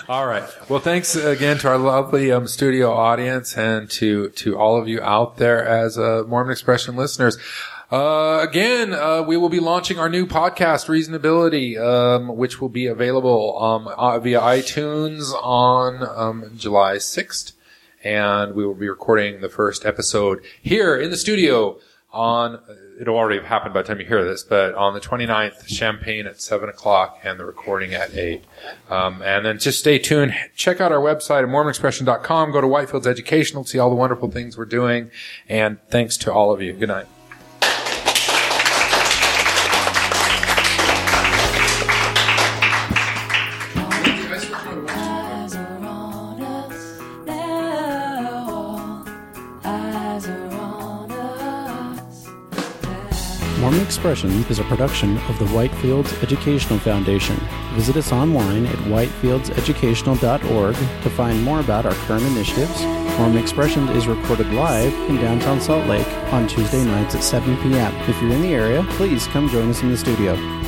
all right. Well, thanks again to our lovely um, studio audience and to to all of you out there as uh, Mormon Expression listeners. Uh, again, uh, we will be launching our new podcast, Reasonability, um, which will be available um, uh, via iTunes on um, July 6th. And we will be recording the first episode here in the studio on, it'll already have happened by the time you hear this, but on the 29th, Champagne at 7 o'clock and the recording at 8. Um, and then just stay tuned. Check out our website at mormonexpression.com. Go to Whitefields Educational see all the wonderful things we're doing. And thanks to all of you. Good night. Mormon Expression is a production of the Whitefields Educational Foundation. Visit us online at whitefieldseducational.org to find more about our current initiatives. Mormon Expression is recorded live in downtown Salt Lake on Tuesday nights at 7 p.m. If you're in the area, please come join us in the studio.